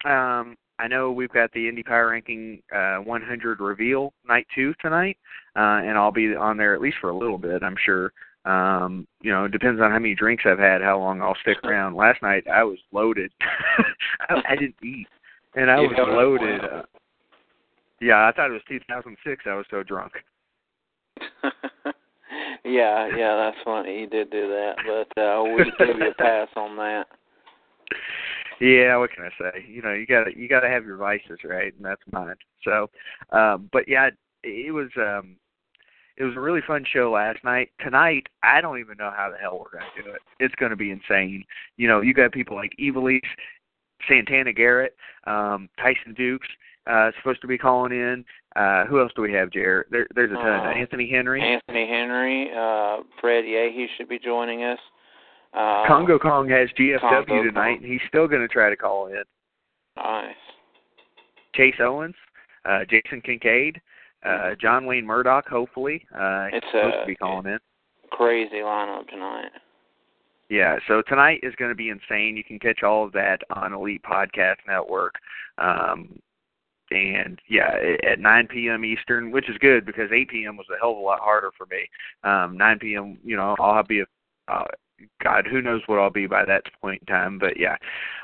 um, I know we've got the Indie Power Ranking uh, 100 reveal night two tonight, uh, and I'll be on there at least for a little bit. I'm sure. Um, you know, it depends on how many drinks I've had, how long I'll stick [laughs] around. Last night I was loaded. [laughs] I, I didn't eat, and I You was loaded. Uh, yeah, I thought it was 2006. I was so drunk. [laughs] yeah, yeah, that's funny. You did do that, but uh, we give you a pass on that. Yeah, what can I say? You know, you gotta you gotta have your vices, right? And that's mine. So, um, but yeah, it was um, it was a really fun show last night. Tonight, I don't even know how the hell we're gonna do it. It's gonna be insane. You know, you got people like Ivelisse, Santana Garrett, um, Tyson Dukes uh, supposed to be calling in. Uh, who else do we have, Jared? There, there's a ton. Uh, Anthony Henry. Anthony Henry, uh, Fred Yehi should be joining us. Uh, Congo Kong has GFW Congo tonight, Kong. and he's still going to try to call in. Nice. Chase Owens, uh, Jason Kincaid, uh, John Wayne Murdoch, hopefully. Uh, he's It's, supposed uh, to be calling in. Crazy lineup tonight. Yeah, so tonight is going to be insane. You can catch all of that on Elite Podcast Network. Um, and yeah, at 9 p.m. Eastern, which is good because 8 p.m. was a hell of a lot harder for me. Um, 9 p.m. You know, I'll be a uh, God, who knows what I'll be by that point in time. But yeah,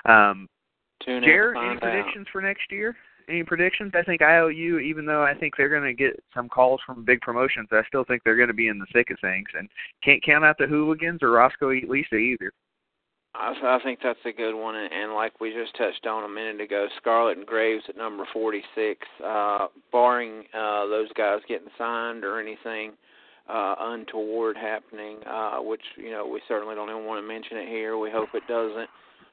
um, Tune Jared, any find out. predictions for next year? Any predictions? I think IOU, even though I think they're going to get some calls from big promotions, I still think they're going to be in the thick of things, and can't count out the Hooligans or Roscoe Lisa either. I, I think that's a good one, and, and like we just touched on a minute ago, Scarlett and Graves at number 46. Uh, barring uh, those guys getting signed or anything uh, untoward happening, uh, which you know we certainly don't even want to mention it here. We hope it doesn't.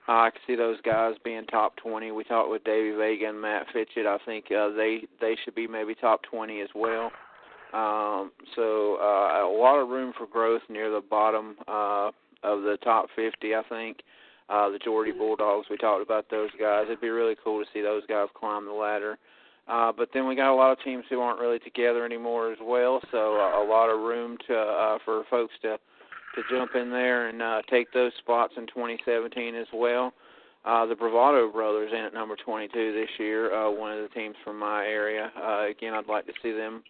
Uh, I can see those guys being top 20. We talked with Davey Vega and Matt Fitchett. I think uh, they they should be maybe top 20 as well. Um, so uh, a lot of room for growth near the bottom uh, of the top 50, I think. Uh, the Geordie Bulldogs, we talked about those guys. It'd be really cool to see those guys climb the ladder. But then we got a lot of teams who aren't really together anymore as well, so uh, a lot of room to uh, for folks to to jump in there and uh, take those spots in 2017 as well. Uh, the Bravado brothers in at number 22 this year, uh, one of the teams from my area. Uh, again, I'd like to see them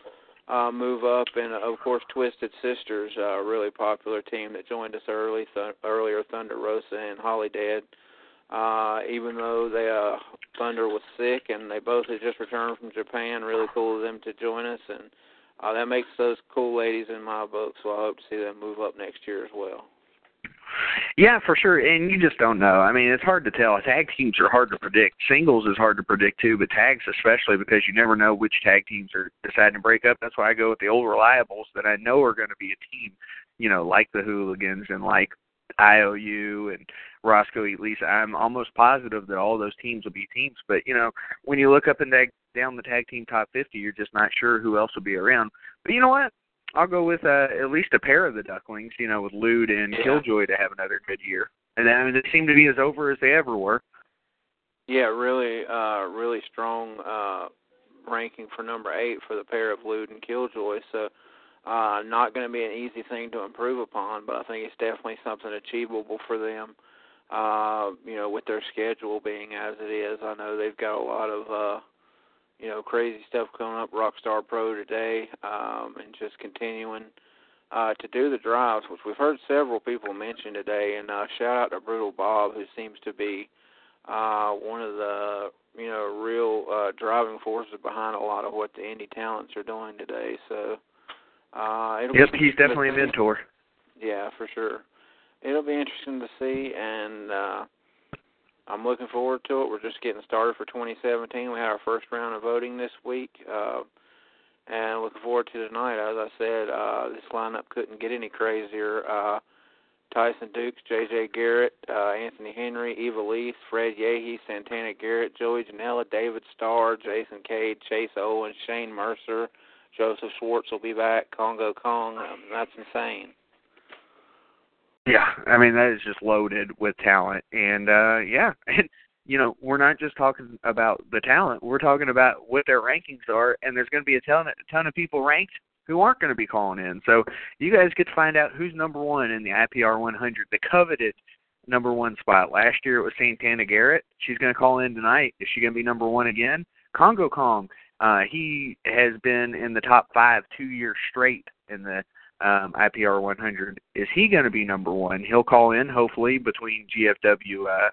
uh, move up, and uh, of course Twisted Sisters, uh, a really popular team that joined us early th- earlier. Thunder Rosa and Holidead. Uh, even though they uh, Thunder was sick and they both had just returned from Japan, really cool of them to join us, and uh, that makes those cool ladies in my book. So I hope to see them move up next year as well. Yeah, for sure. And you just don't know. I mean, it's hard to tell. Tag teams are hard to predict. Singles is hard to predict too, but tags especially because you never know which tag teams are deciding to break up. That's why I go with the old reliables that I know are going to be a team, you know, like the Hooligans and like IOU and Roscoe Elise. I'm almost positive that all those teams will be teams. But you know, when you look up and down the tag team top 50, you're just not sure who else will be around. But you know what? I'll go with uh, at least a pair of the Ducklings, you know, with Lude and Yeah. Killjoy to have another good year. And I mean, they seem to be as over as they ever were. Yeah, really, uh, really strong uh, ranking for number eight for the pair of Lude and Killjoy. So, uh, not going to be an easy thing to improve upon, but I think it's definitely something achievable for them. Uh, you know, with their schedule being as it is, I know they've got a lot of uh, you know crazy stuff coming up. Rockstar Pro today, um, and just continuing uh, to do the drives, which we've heard several people mention today. And uh, shout out to Brutal Bob, who seems to be uh, one of the you know real uh, driving forces behind a lot of what the indie talents are doing today. So uh, it'll Yep, be he's definitely a mentor. Yeah, for sure. It'll be interesting to see, and uh, I'm looking forward to it. We're just getting started for 2017. We had our first round of voting this week, uh, and looking forward to tonight. As I said, uh, this lineup couldn't get any crazier. Uh, Tyson Dukes, J.J. Garrett, uh, Anthony Henry, Ivelisse, Fred Yehi, Santana Garrett, Joey Janela, David Starr, Jason Cade, Chase Owens, Shane Mercer, Joseph Schwartz will be back, Congo Kong. Um, that's insane. Yeah, I mean that is just loaded with talent, and uh yeah, [laughs] and you know we're not just talking about the talent; we're talking about what their rankings are, and there's going to be a ton, a ton of people ranked who aren't going to be calling in. So you guys get to find out who's number one in the IPR 100, the coveted number one spot. Last year it was Santana Garrett. She's going to call in tonight. Is she going to be number one again? Congo Kong. Uh, he has been in the top five two years straight in the um, IPR 100. Is he going to be number one? He'll call in hopefully between GFW uh,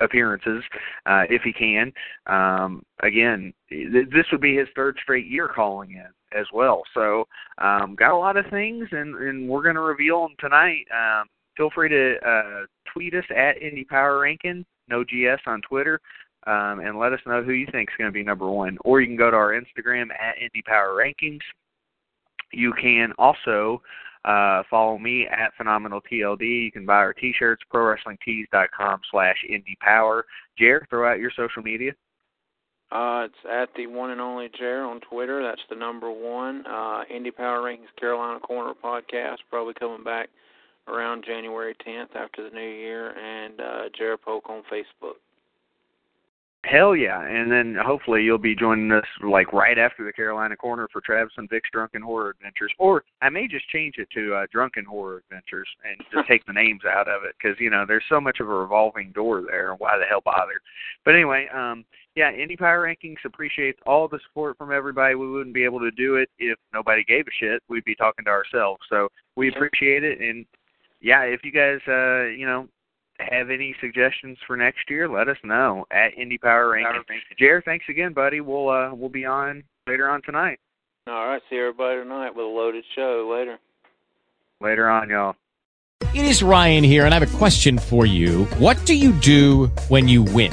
appearances uh, if he can. Um, again, th- this would be his third straight year calling in as well. So um, got a lot of things, and, and we're going to reveal them tonight. Um, feel free to uh, tweet us at Indie Power Ranking, no GS on Twitter. Um, and let us know who you think is going to be number one. Or you can go to our Instagram at Indie Power Rankings. You can also uh, follow me at Phenomenal TLD. You can buy our T-shirts, ProWrestlingTees.com slash Indie Power. Jer, throw out your social media. Uh, it's at the one and only Jer on Twitter. That's the number one. Uh, Indie Power Rankings Carolina Corner podcast, probably coming back around January 10th after the new year, and uh, Jer Polk on Facebook. Hell yeah! And then hopefully you'll be joining us like right after the Carolina Corner for Travis and Vic's Drunken Horror Adventures, or I may just change it to uh, Drunken Horror Adventures and just take the names out of it because you know there's so much of a revolving door there. Why the hell bother? But anyway, um, yeah, Indie Power Rankings appreciates all the support from everybody. We wouldn't be able to do it if nobody gave a shit. We'd be talking to ourselves. So we appreciate it, and yeah, if you guys, uh, you know, have any suggestions for next year, let us know at Indie Power Rankings. Jer, thanks again, buddy. We'll uh we'll be on later on tonight. All right, see everybody tonight with a loaded show later. Later on, y'all. It is Ryan here, and I have a question for you. What do you do when you win?